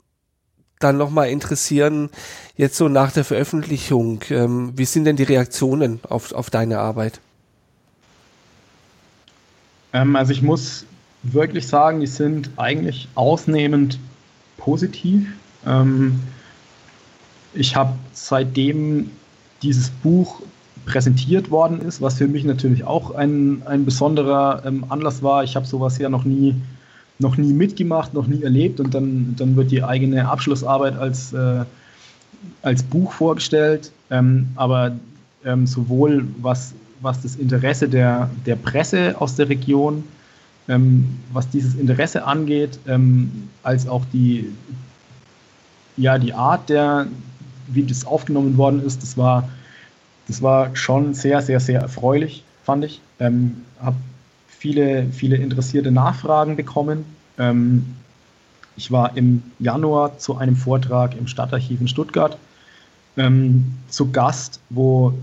Speaker 1: dann nochmal interessieren, jetzt so nach der Veröffentlichung, ähm, wie sind denn die Reaktionen auf, auf deine Arbeit?
Speaker 4: Ähm, also ich muss wirklich sagen, die sind eigentlich ausnehmend positiv. Ähm, ich habe seitdem dieses Buch präsentiert worden ist, was für mich natürlich auch ein, ein besonderer ähm, Anlass war. Ich habe sowas ja noch nie, noch nie mitgemacht, noch nie erlebt und dann, dann wird die eigene Abschlussarbeit als, äh, als Buch vorgestellt. Ähm, aber ähm, sowohl was, was das Interesse der, der Presse aus der Region, ähm, was dieses Interesse angeht, ähm, als auch die, ja, die Art der, wie das aufgenommen worden ist, das war, das war schon sehr, sehr, sehr erfreulich, fand ich. Ähm, habe viele, viele interessierte Nachfragen bekommen. Ähm, ich war im Januar zu einem Vortrag im Stadtarchiv in Stuttgart ähm, zu Gast, wo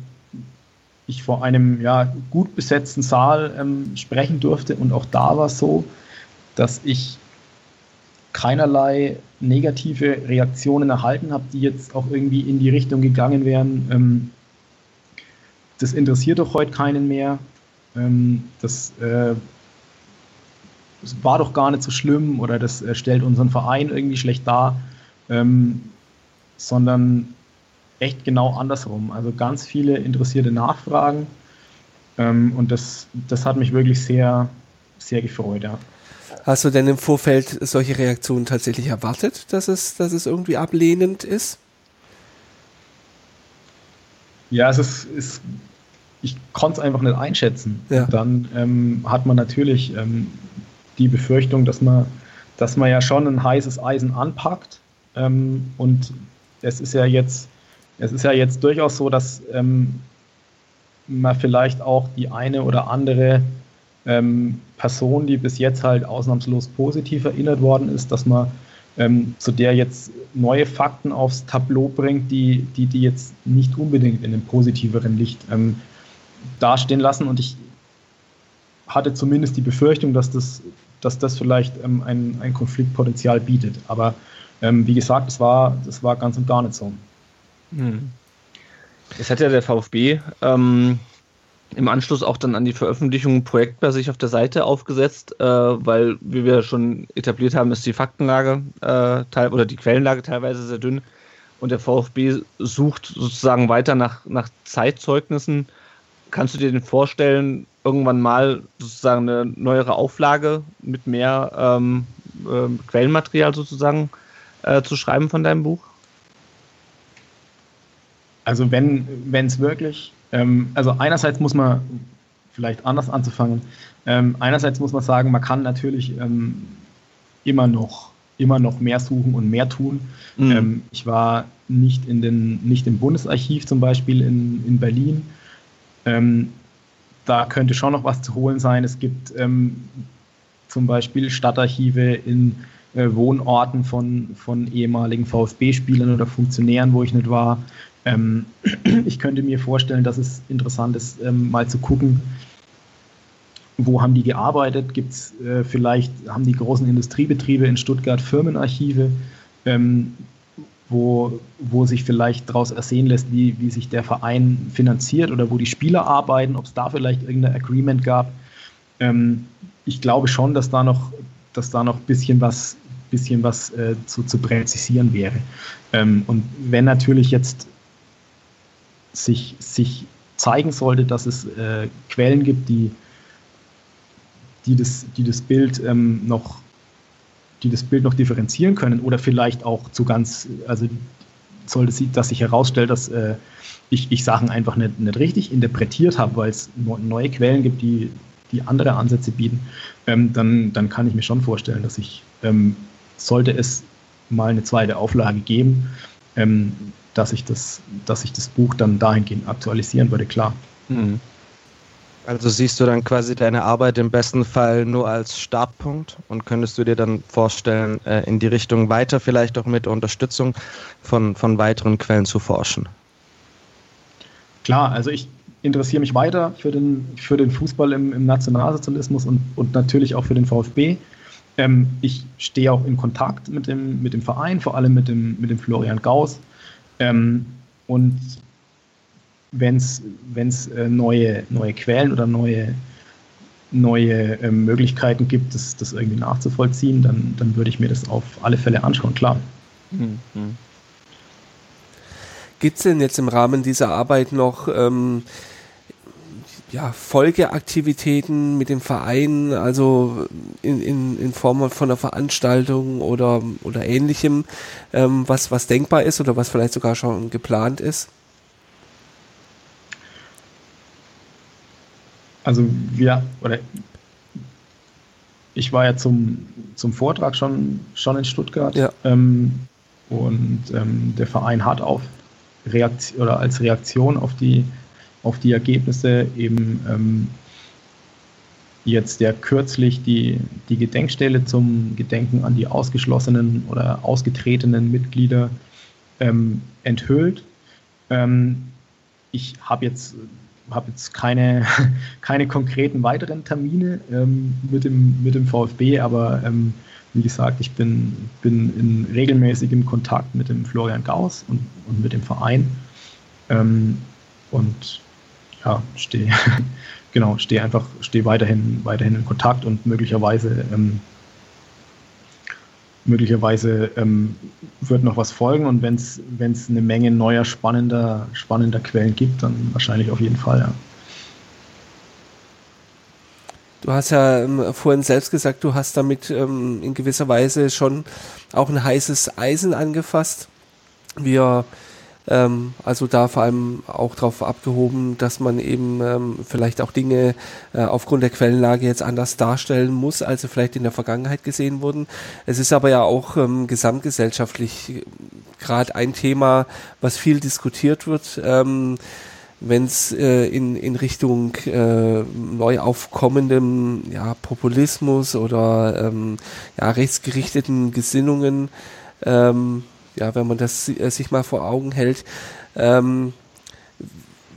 Speaker 4: ich vor einem ja, gut besetzten Saal ähm, sprechen durfte. Und auch da war es so, dass ich keinerlei negative Reaktionen erhalten habe, die jetzt auch irgendwie in die Richtung gegangen wären. Ähm, das interessiert doch heute keinen mehr. Ähm, das, äh, das, war doch gar nicht so schlimm oder das äh, stellt unseren Verein irgendwie schlecht dar, ähm, sondern echt genau andersrum. Also ganz viele interessierte Nachfragen ähm, und das, das hat mich wirklich sehr, sehr gefreut. Ja.
Speaker 1: Hast du denn im Vorfeld solche Reaktionen tatsächlich erwartet, dass es, dass es irgendwie ablehnend ist?
Speaker 4: Ja, es ist, ist ich konnte es einfach nicht einschätzen. Ja. Dann ähm, hat man natürlich ähm, die Befürchtung, dass man, dass man ja schon ein heißes Eisen anpackt. Ähm, und es ist ja jetzt, es ist ja jetzt durchaus so, dass ähm, man vielleicht auch die eine oder andere ähm, Person, die bis jetzt halt ausnahmslos positiv erinnert worden ist, dass man ähm, zu der jetzt neue Fakten aufs Tableau bringt, die, die, die jetzt nicht unbedingt in einem positiveren Licht ähm, dastehen lassen. Und ich hatte zumindest die Befürchtung, dass das, dass das vielleicht ähm, ein, ein Konfliktpotenzial bietet. Aber ähm, wie gesagt, das war, das war ganz und gar nicht so.
Speaker 3: Hm. Es hat ja der VfB ähm, im Anschluss auch dann an die Veröffentlichung ein Projekt bei sich auf der Seite aufgesetzt, äh, weil, wie wir schon etabliert haben, ist die Faktenlage äh, teil oder die Quellenlage teilweise sehr dünn. Und der VfB sucht sozusagen weiter nach, nach Zeitzeugnissen. Kannst du dir denn vorstellen, irgendwann mal sozusagen eine neuere Auflage mit mehr ähm, äh, Quellenmaterial sozusagen äh, zu schreiben von deinem Buch?
Speaker 4: Also wenn es wirklich ähm, also einerseits muss man, vielleicht anders anzufangen, ähm, einerseits muss man sagen, man kann natürlich ähm, immer noch immer noch mehr suchen und mehr tun. Mhm. Ähm, ich war nicht, in den, nicht im Bundesarchiv zum Beispiel in, in Berlin. Ähm, da könnte schon noch was zu holen sein. Es gibt ähm, zum Beispiel Stadtarchive in äh, Wohnorten von, von ehemaligen VfB-Spielern oder Funktionären, wo ich nicht war. Ähm, ich könnte mir vorstellen, dass es interessant ist, ähm, mal zu gucken, wo haben die gearbeitet? Gibt es äh, vielleicht, haben die großen Industriebetriebe in Stuttgart Firmenarchive, ähm, wo, wo sich vielleicht daraus ersehen lässt, wie, wie sich der Verein finanziert oder wo die Spieler arbeiten, ob es da vielleicht irgendein Agreement gab. Ähm, ich glaube schon, dass da noch, dass da noch ein bisschen was, bisschen was äh, zu, zu präzisieren wäre. Ähm, und wenn natürlich jetzt sich, sich zeigen sollte, dass es äh, Quellen gibt, die, die, das, die das Bild ähm, noch die das Bild noch differenzieren können oder vielleicht auch zu ganz, also sollte sie, dass sich herausstellt, dass äh, ich, ich Sachen einfach nicht, nicht richtig interpretiert habe, weil es neue Quellen gibt, die, die andere Ansätze bieten, ähm, dann, dann kann ich mir schon vorstellen, dass ich, ähm, sollte es mal eine zweite Auflage geben, ähm, dass ich das, dass ich das Buch dann dahingehend aktualisieren würde, klar. Mhm.
Speaker 2: Also siehst du dann quasi deine Arbeit im besten Fall nur als Startpunkt und könntest du dir dann vorstellen, äh, in die Richtung weiter vielleicht auch mit Unterstützung von, von weiteren Quellen zu forschen?
Speaker 4: Klar, also ich interessiere mich weiter für den, für den Fußball im, im Nationalsozialismus und, und natürlich auch für den VfB. Ähm, ich stehe auch in Kontakt mit dem, mit dem Verein, vor allem mit dem, mit dem Florian Gauss. Ähm, und wenn es äh, neue, neue Quellen oder neue, neue äh, Möglichkeiten gibt, das, das irgendwie nachzuvollziehen, dann, dann würde ich mir das auf alle Fälle anschauen, klar. Mhm.
Speaker 1: Gibt es denn jetzt im Rahmen dieser Arbeit noch ähm, ja, Folgeaktivitäten mit dem Verein, also in, in, in Form von einer Veranstaltung oder, oder ähnlichem, ähm, was, was denkbar ist oder was vielleicht sogar schon geplant ist?
Speaker 4: Also wir, oder ich war ja zum, zum Vortrag schon, schon in Stuttgart ja. ähm, und ähm, der Verein hat auf Reaktion oder als Reaktion auf die, auf die Ergebnisse eben ähm, jetzt ja kürzlich die, die Gedenkstelle zum Gedenken an die ausgeschlossenen oder ausgetretenen Mitglieder ähm, enthüllt. Ähm, ich habe jetzt habe jetzt keine, keine konkreten weiteren Termine ähm, mit, dem, mit dem VfB, aber ähm, wie gesagt, ich bin, bin in regelmäßigem Kontakt mit dem Florian Gauss und, und mit dem Verein. Ähm, und ja, stehe genau, stehe einfach, stehe weiterhin, weiterhin in Kontakt und möglicherweise ähm, möglicherweise ähm, wird noch was folgen und wenn es eine Menge neuer, spannender, spannender Quellen gibt, dann wahrscheinlich auf jeden Fall, ja.
Speaker 1: Du hast ja ähm, vorhin selbst gesagt, du hast damit ähm, in gewisser Weise schon auch ein heißes Eisen angefasst. Wir ähm, also da vor allem auch darauf abgehoben, dass man eben ähm, vielleicht auch Dinge äh, aufgrund der Quellenlage jetzt anders darstellen muss, als sie vielleicht in der Vergangenheit gesehen wurden. Es ist aber ja auch ähm, gesamtgesellschaftlich gerade ein Thema, was viel diskutiert wird. Ähm, wenn es äh, in, in Richtung äh, neu aufkommendem ja, Populismus oder ähm, ja, rechtsgerichteten Gesinnungen ähm, ja, wenn man das äh, sich mal vor Augen hält. Ähm,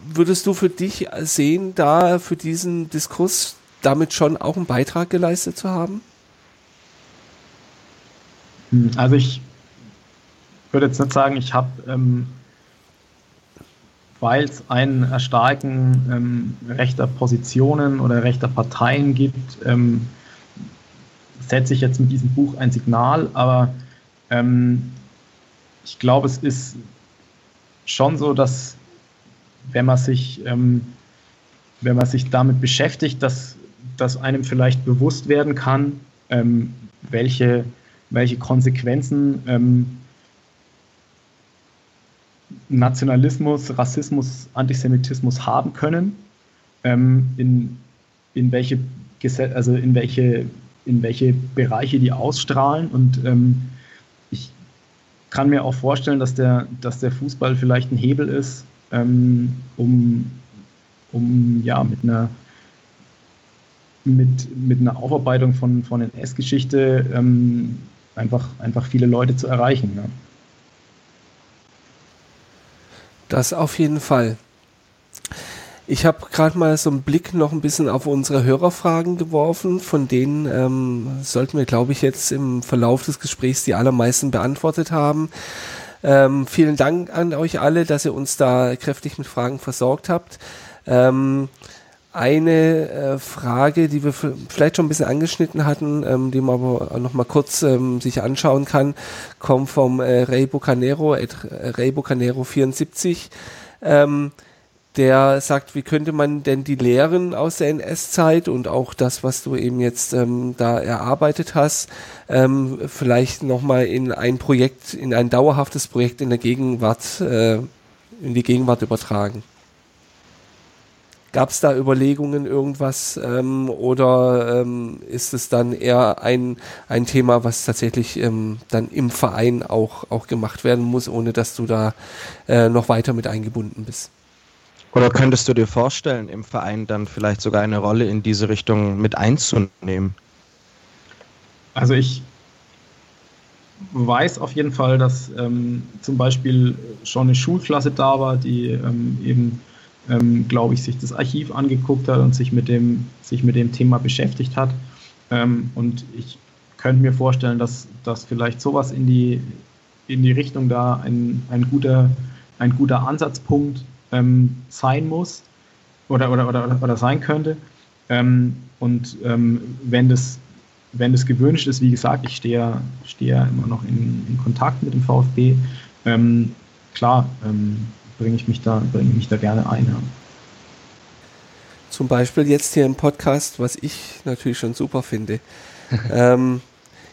Speaker 1: würdest du für dich sehen, da für diesen Diskurs damit schon auch einen Beitrag geleistet zu haben?
Speaker 4: Hm, also ich würde jetzt nicht sagen, ich habe, ähm, weil es ein Erstarken ähm, rechter Positionen oder rechter Parteien gibt, ähm, setze ich jetzt mit diesem Buch ein Signal, aber ähm, ich glaube, es ist schon so, dass wenn man sich, ähm, wenn man sich damit beschäftigt, dass, dass einem vielleicht bewusst werden kann, ähm, welche, welche Konsequenzen ähm, Nationalismus, Rassismus, Antisemitismus haben können, ähm, in, in, welche, also in, welche, in welche Bereiche die ausstrahlen und ähm, kann mir auch vorstellen, dass der, dass der Fußball vielleicht ein Hebel ist, ähm, um, um ja mit einer mit, mit einer Aufarbeitung von, von NS-Geschichte ähm, einfach, einfach viele Leute zu erreichen. Ja.
Speaker 1: Das auf jeden Fall. Ich habe gerade mal so einen Blick noch ein bisschen auf unsere Hörerfragen geworfen, von denen ähm, sollten wir, glaube ich, jetzt im Verlauf des Gesprächs die allermeisten beantwortet haben. Ähm, vielen Dank an euch alle, dass ihr uns da kräftig mit Fragen versorgt habt. Ähm, eine äh, Frage, die wir vielleicht schon ein bisschen angeschnitten hatten, ähm, die man aber noch mal kurz ähm, sich anschauen kann, kommt vom äh, Ray Bucanero, äh, Ray Bucanero 74. Ähm, der sagt, wie könnte man denn die Lehren aus der NS-Zeit und auch das, was du eben jetzt ähm, da erarbeitet hast, ähm, vielleicht nochmal in ein Projekt, in ein dauerhaftes Projekt in der Gegenwart, äh, in die Gegenwart übertragen. Gab es da Überlegungen, irgendwas, ähm, oder ähm, ist es dann eher ein, ein Thema, was tatsächlich ähm, dann im Verein auch, auch gemacht werden muss, ohne dass du da äh, noch weiter mit eingebunden bist?
Speaker 2: Oder könntest du dir vorstellen, im Verein dann vielleicht sogar eine Rolle in diese Richtung mit einzunehmen?
Speaker 4: Also ich weiß auf jeden Fall, dass ähm, zum Beispiel schon eine Schulklasse da war, die ähm, eben, ähm, glaube ich, sich das Archiv angeguckt hat und sich mit dem, sich mit dem Thema beschäftigt hat. Ähm, und ich könnte mir vorstellen, dass, dass vielleicht sowas in die, in die Richtung da ein, ein, guter, ein guter Ansatzpunkt ähm, sein muss oder, oder, oder, oder sein könnte. Ähm, und wenn das wenn das gewünscht ist, wie gesagt, ich stehe, stehe ja immer noch in, in Kontakt mit dem VfB. Ähm, klar, ähm, bringe ich mich da, bringe mich da gerne ein. Ja.
Speaker 1: Zum Beispiel jetzt hier im Podcast, was ich natürlich schon super finde. ähm,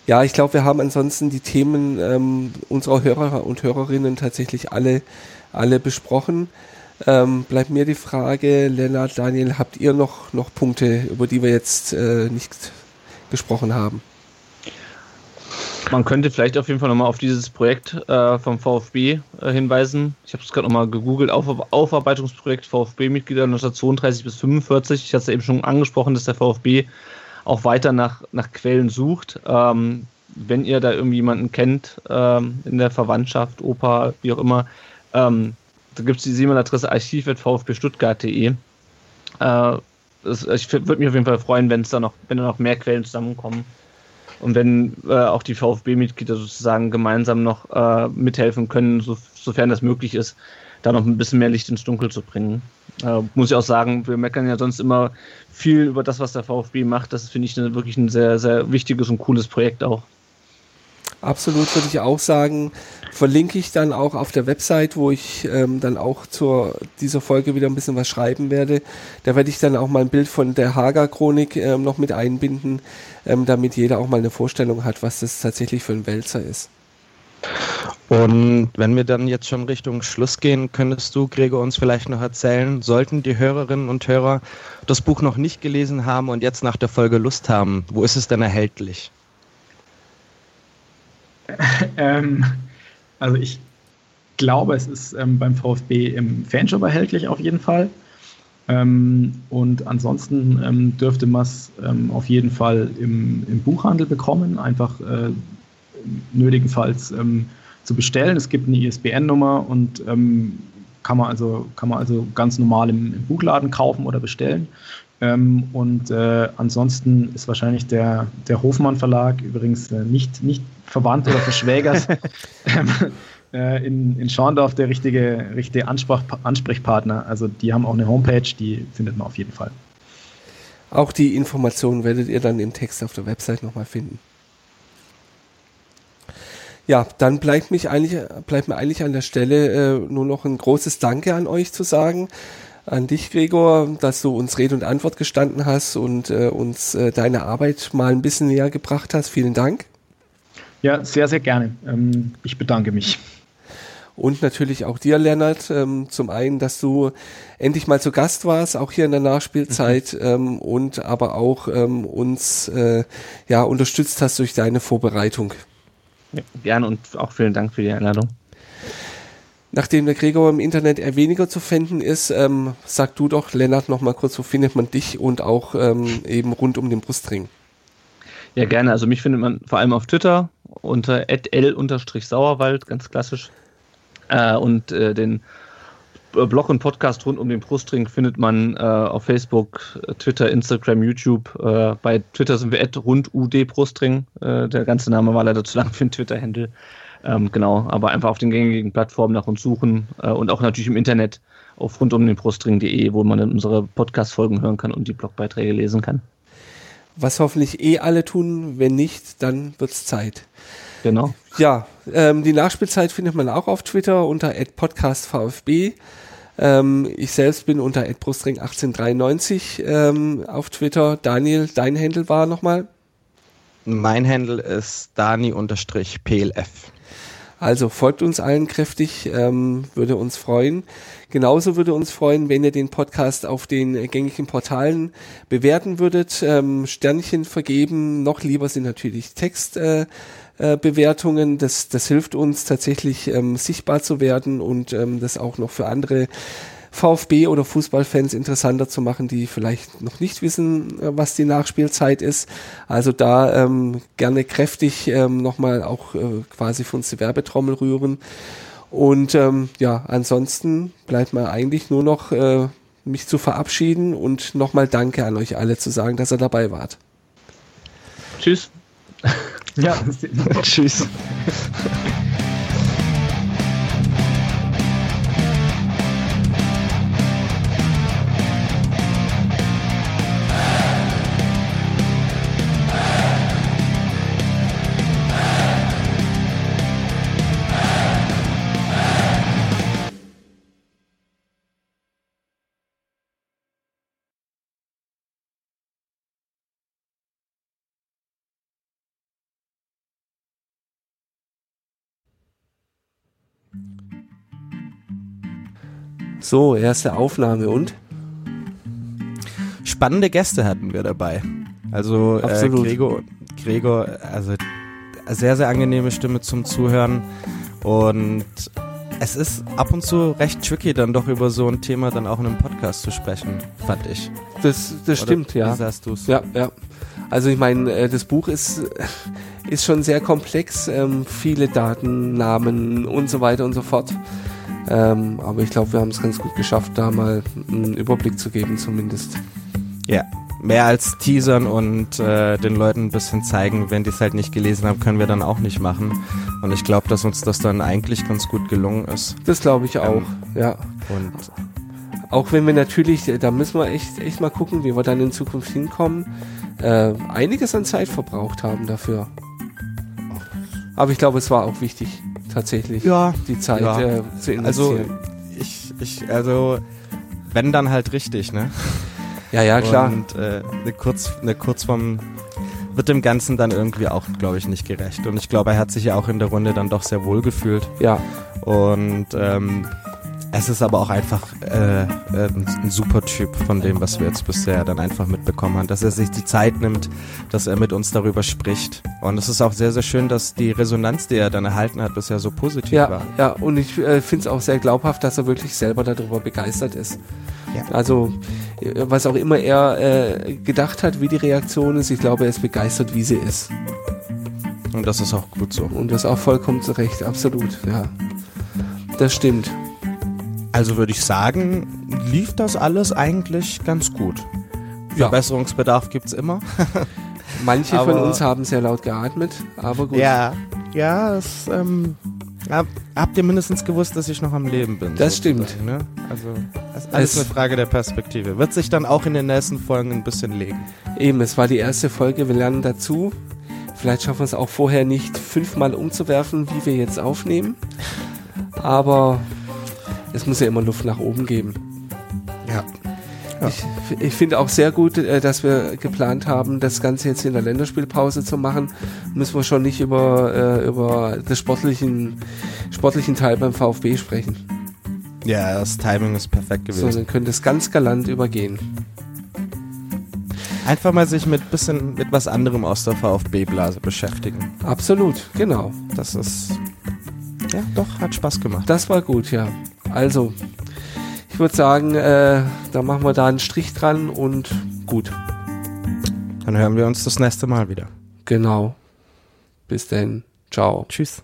Speaker 1: ja, ich glaube, wir haben ansonsten die Themen ähm, unserer Hörer und Hörerinnen tatsächlich alle, alle besprochen. Ähm, bleibt mir die Frage, Lennart, Daniel, habt ihr noch, noch Punkte, über die wir jetzt äh, nicht gesprochen haben.
Speaker 3: Man könnte vielleicht auf jeden Fall nochmal auf dieses Projekt äh, vom VfB äh, hinweisen. Ich habe es gerade nochmal gegoogelt, auf, Aufarbeitungsprojekt VfB-Mitglieder 1932 bis 45. Ich hatte es eben schon angesprochen, dass der VfB auch weiter nach, nach Quellen sucht. Ähm, wenn ihr da irgendwie jemanden kennt ähm, in der Verwandtschaft, Opa, wie auch immer, ähm, da gibt es die E-Mail-Adresse archiv.vfbstuttgart.de. Äh, ich würde mich auf jeden Fall freuen, wenn es da noch, wenn da noch mehr Quellen zusammenkommen. Und wenn äh, auch die VfB-Mitglieder sozusagen gemeinsam noch äh, mithelfen können, so, sofern das möglich ist, da noch ein bisschen mehr Licht ins Dunkel zu bringen. Äh, muss ich auch sagen, wir meckern ja sonst immer viel über das, was der VfB macht. Das finde ich eine, wirklich ein sehr, sehr wichtiges und cooles Projekt auch.
Speaker 1: Absolut würde ich auch sagen. Verlinke ich dann auch auf der Website, wo ich ähm, dann auch zu dieser Folge wieder ein bisschen was schreiben werde. Da werde ich dann auch mal ein Bild von der Hager-Chronik ähm, noch mit einbinden, ähm, damit jeder auch mal eine Vorstellung hat, was das tatsächlich für ein Wälzer ist.
Speaker 2: Und wenn wir dann jetzt schon Richtung Schluss gehen, könntest du, Gregor, uns vielleicht noch erzählen, sollten die Hörerinnen und Hörer das Buch noch nicht gelesen haben und jetzt nach der Folge Lust haben, wo ist es denn erhältlich?
Speaker 4: ähm, also ich glaube, es ist ähm, beim VfB im Fanshop erhältlich auf jeden Fall. Ähm, und ansonsten ähm, dürfte man es ähm, auf jeden Fall im, im, Buchhandel bekommen, einfach äh, nötigenfalls ähm, zu bestellen. Es gibt eine ISBN-Nummer und kann man also, kann man also ganz normal im, im Buchladen kaufen oder bestellen. Ähm, und äh, ansonsten ist wahrscheinlich der, der Hofmann Verlag übrigens äh, nicht, nicht verwandt oder verschwägert ähm, äh, in, in Schorndorf der richtige, richtige Ansprach, Ansprechpartner. Also die haben auch eine Homepage, die findet man auf jeden Fall.
Speaker 1: Auch die Informationen werdet ihr dann im Text auf der Website nochmal finden. Ja, dann bleibt, mich eigentlich, bleibt mir eigentlich an der Stelle äh, nur noch ein großes Danke an euch zu sagen an dich, Gregor, dass du uns Rede und Antwort gestanden hast und äh, uns äh, deine Arbeit mal ein bisschen näher gebracht hast. Vielen Dank.
Speaker 4: Ja, sehr, sehr gerne. Ähm, ich bedanke mich.
Speaker 1: Und natürlich auch dir, Lennart, ähm, zum einen, dass du endlich mal zu Gast warst, auch hier in der Nachspielzeit, mhm. ähm, und aber auch ähm, uns äh, ja unterstützt hast durch deine Vorbereitung.
Speaker 3: Ja, gerne und auch vielen Dank für die Einladung.
Speaker 1: Nachdem der Gregor im Internet eher weniger zu finden ist, ähm, sag du doch, Lennart, noch mal kurz, wo findet man dich und auch ähm, eben rund um den Brustring?
Speaker 3: Ja, gerne. Also mich findet man vor allem auf Twitter unter l-sauerwald, ganz klassisch. Äh, und äh, den Blog und Podcast rund um den Brustring findet man äh, auf Facebook, Twitter, Instagram, YouTube. Äh, bei Twitter sind wir rundudbrustring. Äh, der ganze Name war leider zu lang für den Twitter-Handle. Ähm, genau, aber einfach auf den gängigen Plattformen nach uns suchen äh, und auch natürlich im Internet auf rundumdenbrustring.de, wo man dann unsere Podcast-Folgen hören kann und die Blogbeiträge lesen kann.
Speaker 1: Was hoffentlich eh alle tun, wenn nicht, dann wird's Zeit.
Speaker 3: Genau.
Speaker 1: Ja, ähm, die Nachspielzeit findet man auch auf Twitter unter @podcastvfb. Ähm, ich selbst bin unter @brustring1893 ähm, auf Twitter. Daniel, dein Handle war nochmal?
Speaker 2: Mein Handle ist dani-plf.
Speaker 1: Also folgt uns allen kräftig, ähm, würde uns freuen. Genauso würde uns freuen, wenn ihr den Podcast auf den gängigen Portalen bewerten würdet, ähm, Sternchen vergeben. Noch lieber sind natürlich Textbewertungen. Äh, äh, das, das hilft uns tatsächlich ähm, sichtbar zu werden und ähm, das auch noch für andere VfB oder Fußballfans interessanter zu machen, die vielleicht noch nicht wissen, äh, was die Nachspielzeit ist. Also da ähm, gerne kräftig ähm, nochmal auch äh, quasi für uns die Werbetrommel rühren. Und ähm, ja, ansonsten bleibt mir eigentlich nur noch äh, mich zu verabschieden und nochmal Danke an euch alle zu sagen, dass ihr dabei wart.
Speaker 3: Tschüss.
Speaker 4: Ja,
Speaker 2: Tschüss.
Speaker 1: So, erste Aufnahme und?
Speaker 2: Spannende Gäste hatten wir dabei. Also äh. Gregor, Gregor, also sehr, sehr angenehme Stimme zum Zuhören. Und es ist ab und zu recht tricky, dann doch über so ein Thema dann auch in einem Podcast zu sprechen, fand ich.
Speaker 1: Das, das
Speaker 2: Oder
Speaker 1: stimmt, ja.
Speaker 2: Wie sahst du's?
Speaker 1: Ja, ja. Also ich meine, äh, das Buch ist, ist schon sehr komplex, ähm, viele Daten, Namen und so weiter und so fort. Ähm, aber ich glaube, wir haben es ganz gut geschafft, da mal einen Überblick zu geben zumindest.
Speaker 2: Ja, mehr als teasern und äh, den Leuten ein bisschen zeigen, wenn die es halt nicht gelesen haben, können wir dann auch nicht machen. Und ich glaube, dass uns das dann eigentlich ganz gut gelungen ist.
Speaker 1: Das glaube ich auch, ja.
Speaker 2: Und
Speaker 1: Auch wenn wir natürlich, äh, da müssen wir echt, echt mal gucken, wie wir dann in Zukunft hinkommen, äh, einiges an Zeit verbraucht haben dafür. Aber ich glaube, es war auch wichtig, tatsächlich,
Speaker 2: ja,
Speaker 1: die Zeit
Speaker 2: Ja.
Speaker 1: äh, zu
Speaker 2: also
Speaker 1: investieren.
Speaker 2: ich, ich, also wenn dann halt richtig, ne?
Speaker 1: ja, ja, klar.
Speaker 2: Und äh, eine, Kurz, eine Kurzform wird dem Ganzen dann irgendwie auch, glaube ich, nicht gerecht. Und ich glaube, er hat sich ja auch in der Runde dann doch sehr wohl gefühlt.
Speaker 1: ja,
Speaker 2: Und ähm, es ist aber auch einfach äh, äh, ein, ein super Typ von dem, was wir jetzt bisher dann einfach mitbekommen haben, dass er sich die Zeit nimmt, dass er mit uns darüber spricht. Und es ist auch sehr, sehr schön, dass die Resonanz, die er dann erhalten hat, bisher so positiv
Speaker 1: Ja,
Speaker 2: war.
Speaker 1: ja, und ich äh, finde es auch sehr glaubhaft, dass er wirklich selber darüber begeistert ist.
Speaker 2: Ja.
Speaker 1: Also, äh, was auch immer er äh, gedacht hat, wie die Reaktion ist, ich glaube, er ist begeistert, wie sie ist.
Speaker 2: Und das ist auch gut so.
Speaker 1: Und das auch vollkommen zu Recht, absolut, ja. Das stimmt.
Speaker 2: Also würde ich sagen, lief das alles eigentlich ganz gut.
Speaker 1: Ja.
Speaker 2: Verbesserungsbedarf gibt's immer.
Speaker 1: Manche von
Speaker 2: Aber-
Speaker 1: uns haben sehr laut geatmet, aber gut.
Speaker 2: Ja, ja, es, ähm, hab, habt ihr mindestens gewusst, dass ich noch am Leben bin.
Speaker 1: Das stimmt.
Speaker 2: Ne? Also, das ist alles
Speaker 1: Es-
Speaker 2: eine Frage der Perspektive. Wird sich dann auch in den nächsten Folgen ein bisschen legen.
Speaker 1: Eben, es war die erste Folge, wir lernen dazu. Vielleicht schaffen wir es auch vorher nicht, fünfmal umzuwerfen, wie wir jetzt aufnehmen. Aber es muss ja immer Luft nach oben geben.
Speaker 2: Ja. Ja.
Speaker 1: Ich, ich finde auch sehr gut, äh, dass wir geplant haben, das Ganze jetzt in der Länderspielpause zu machen. Müssen wir schon nicht über, äh, über den sportlichen, sportlichen Teil beim VfB sprechen,
Speaker 2: Ja, das Timing ist perfekt gewesen.
Speaker 1: sondern können das ganz galant übergehen.
Speaker 2: Einfach mal sich mit bisschen mit was anderem aus der VfB-Blase beschäftigen.
Speaker 1: Absolut, genau.
Speaker 2: Das ist ja doch hat Spaß gemacht.
Speaker 1: Das war gut, ja. Also, ich würde sagen, äh, da machen wir da einen Strich dran und gut.
Speaker 2: Dann hören wir uns das nächste Mal wieder.
Speaker 1: Genau. Bis denn. Ciao.
Speaker 2: Tschüss.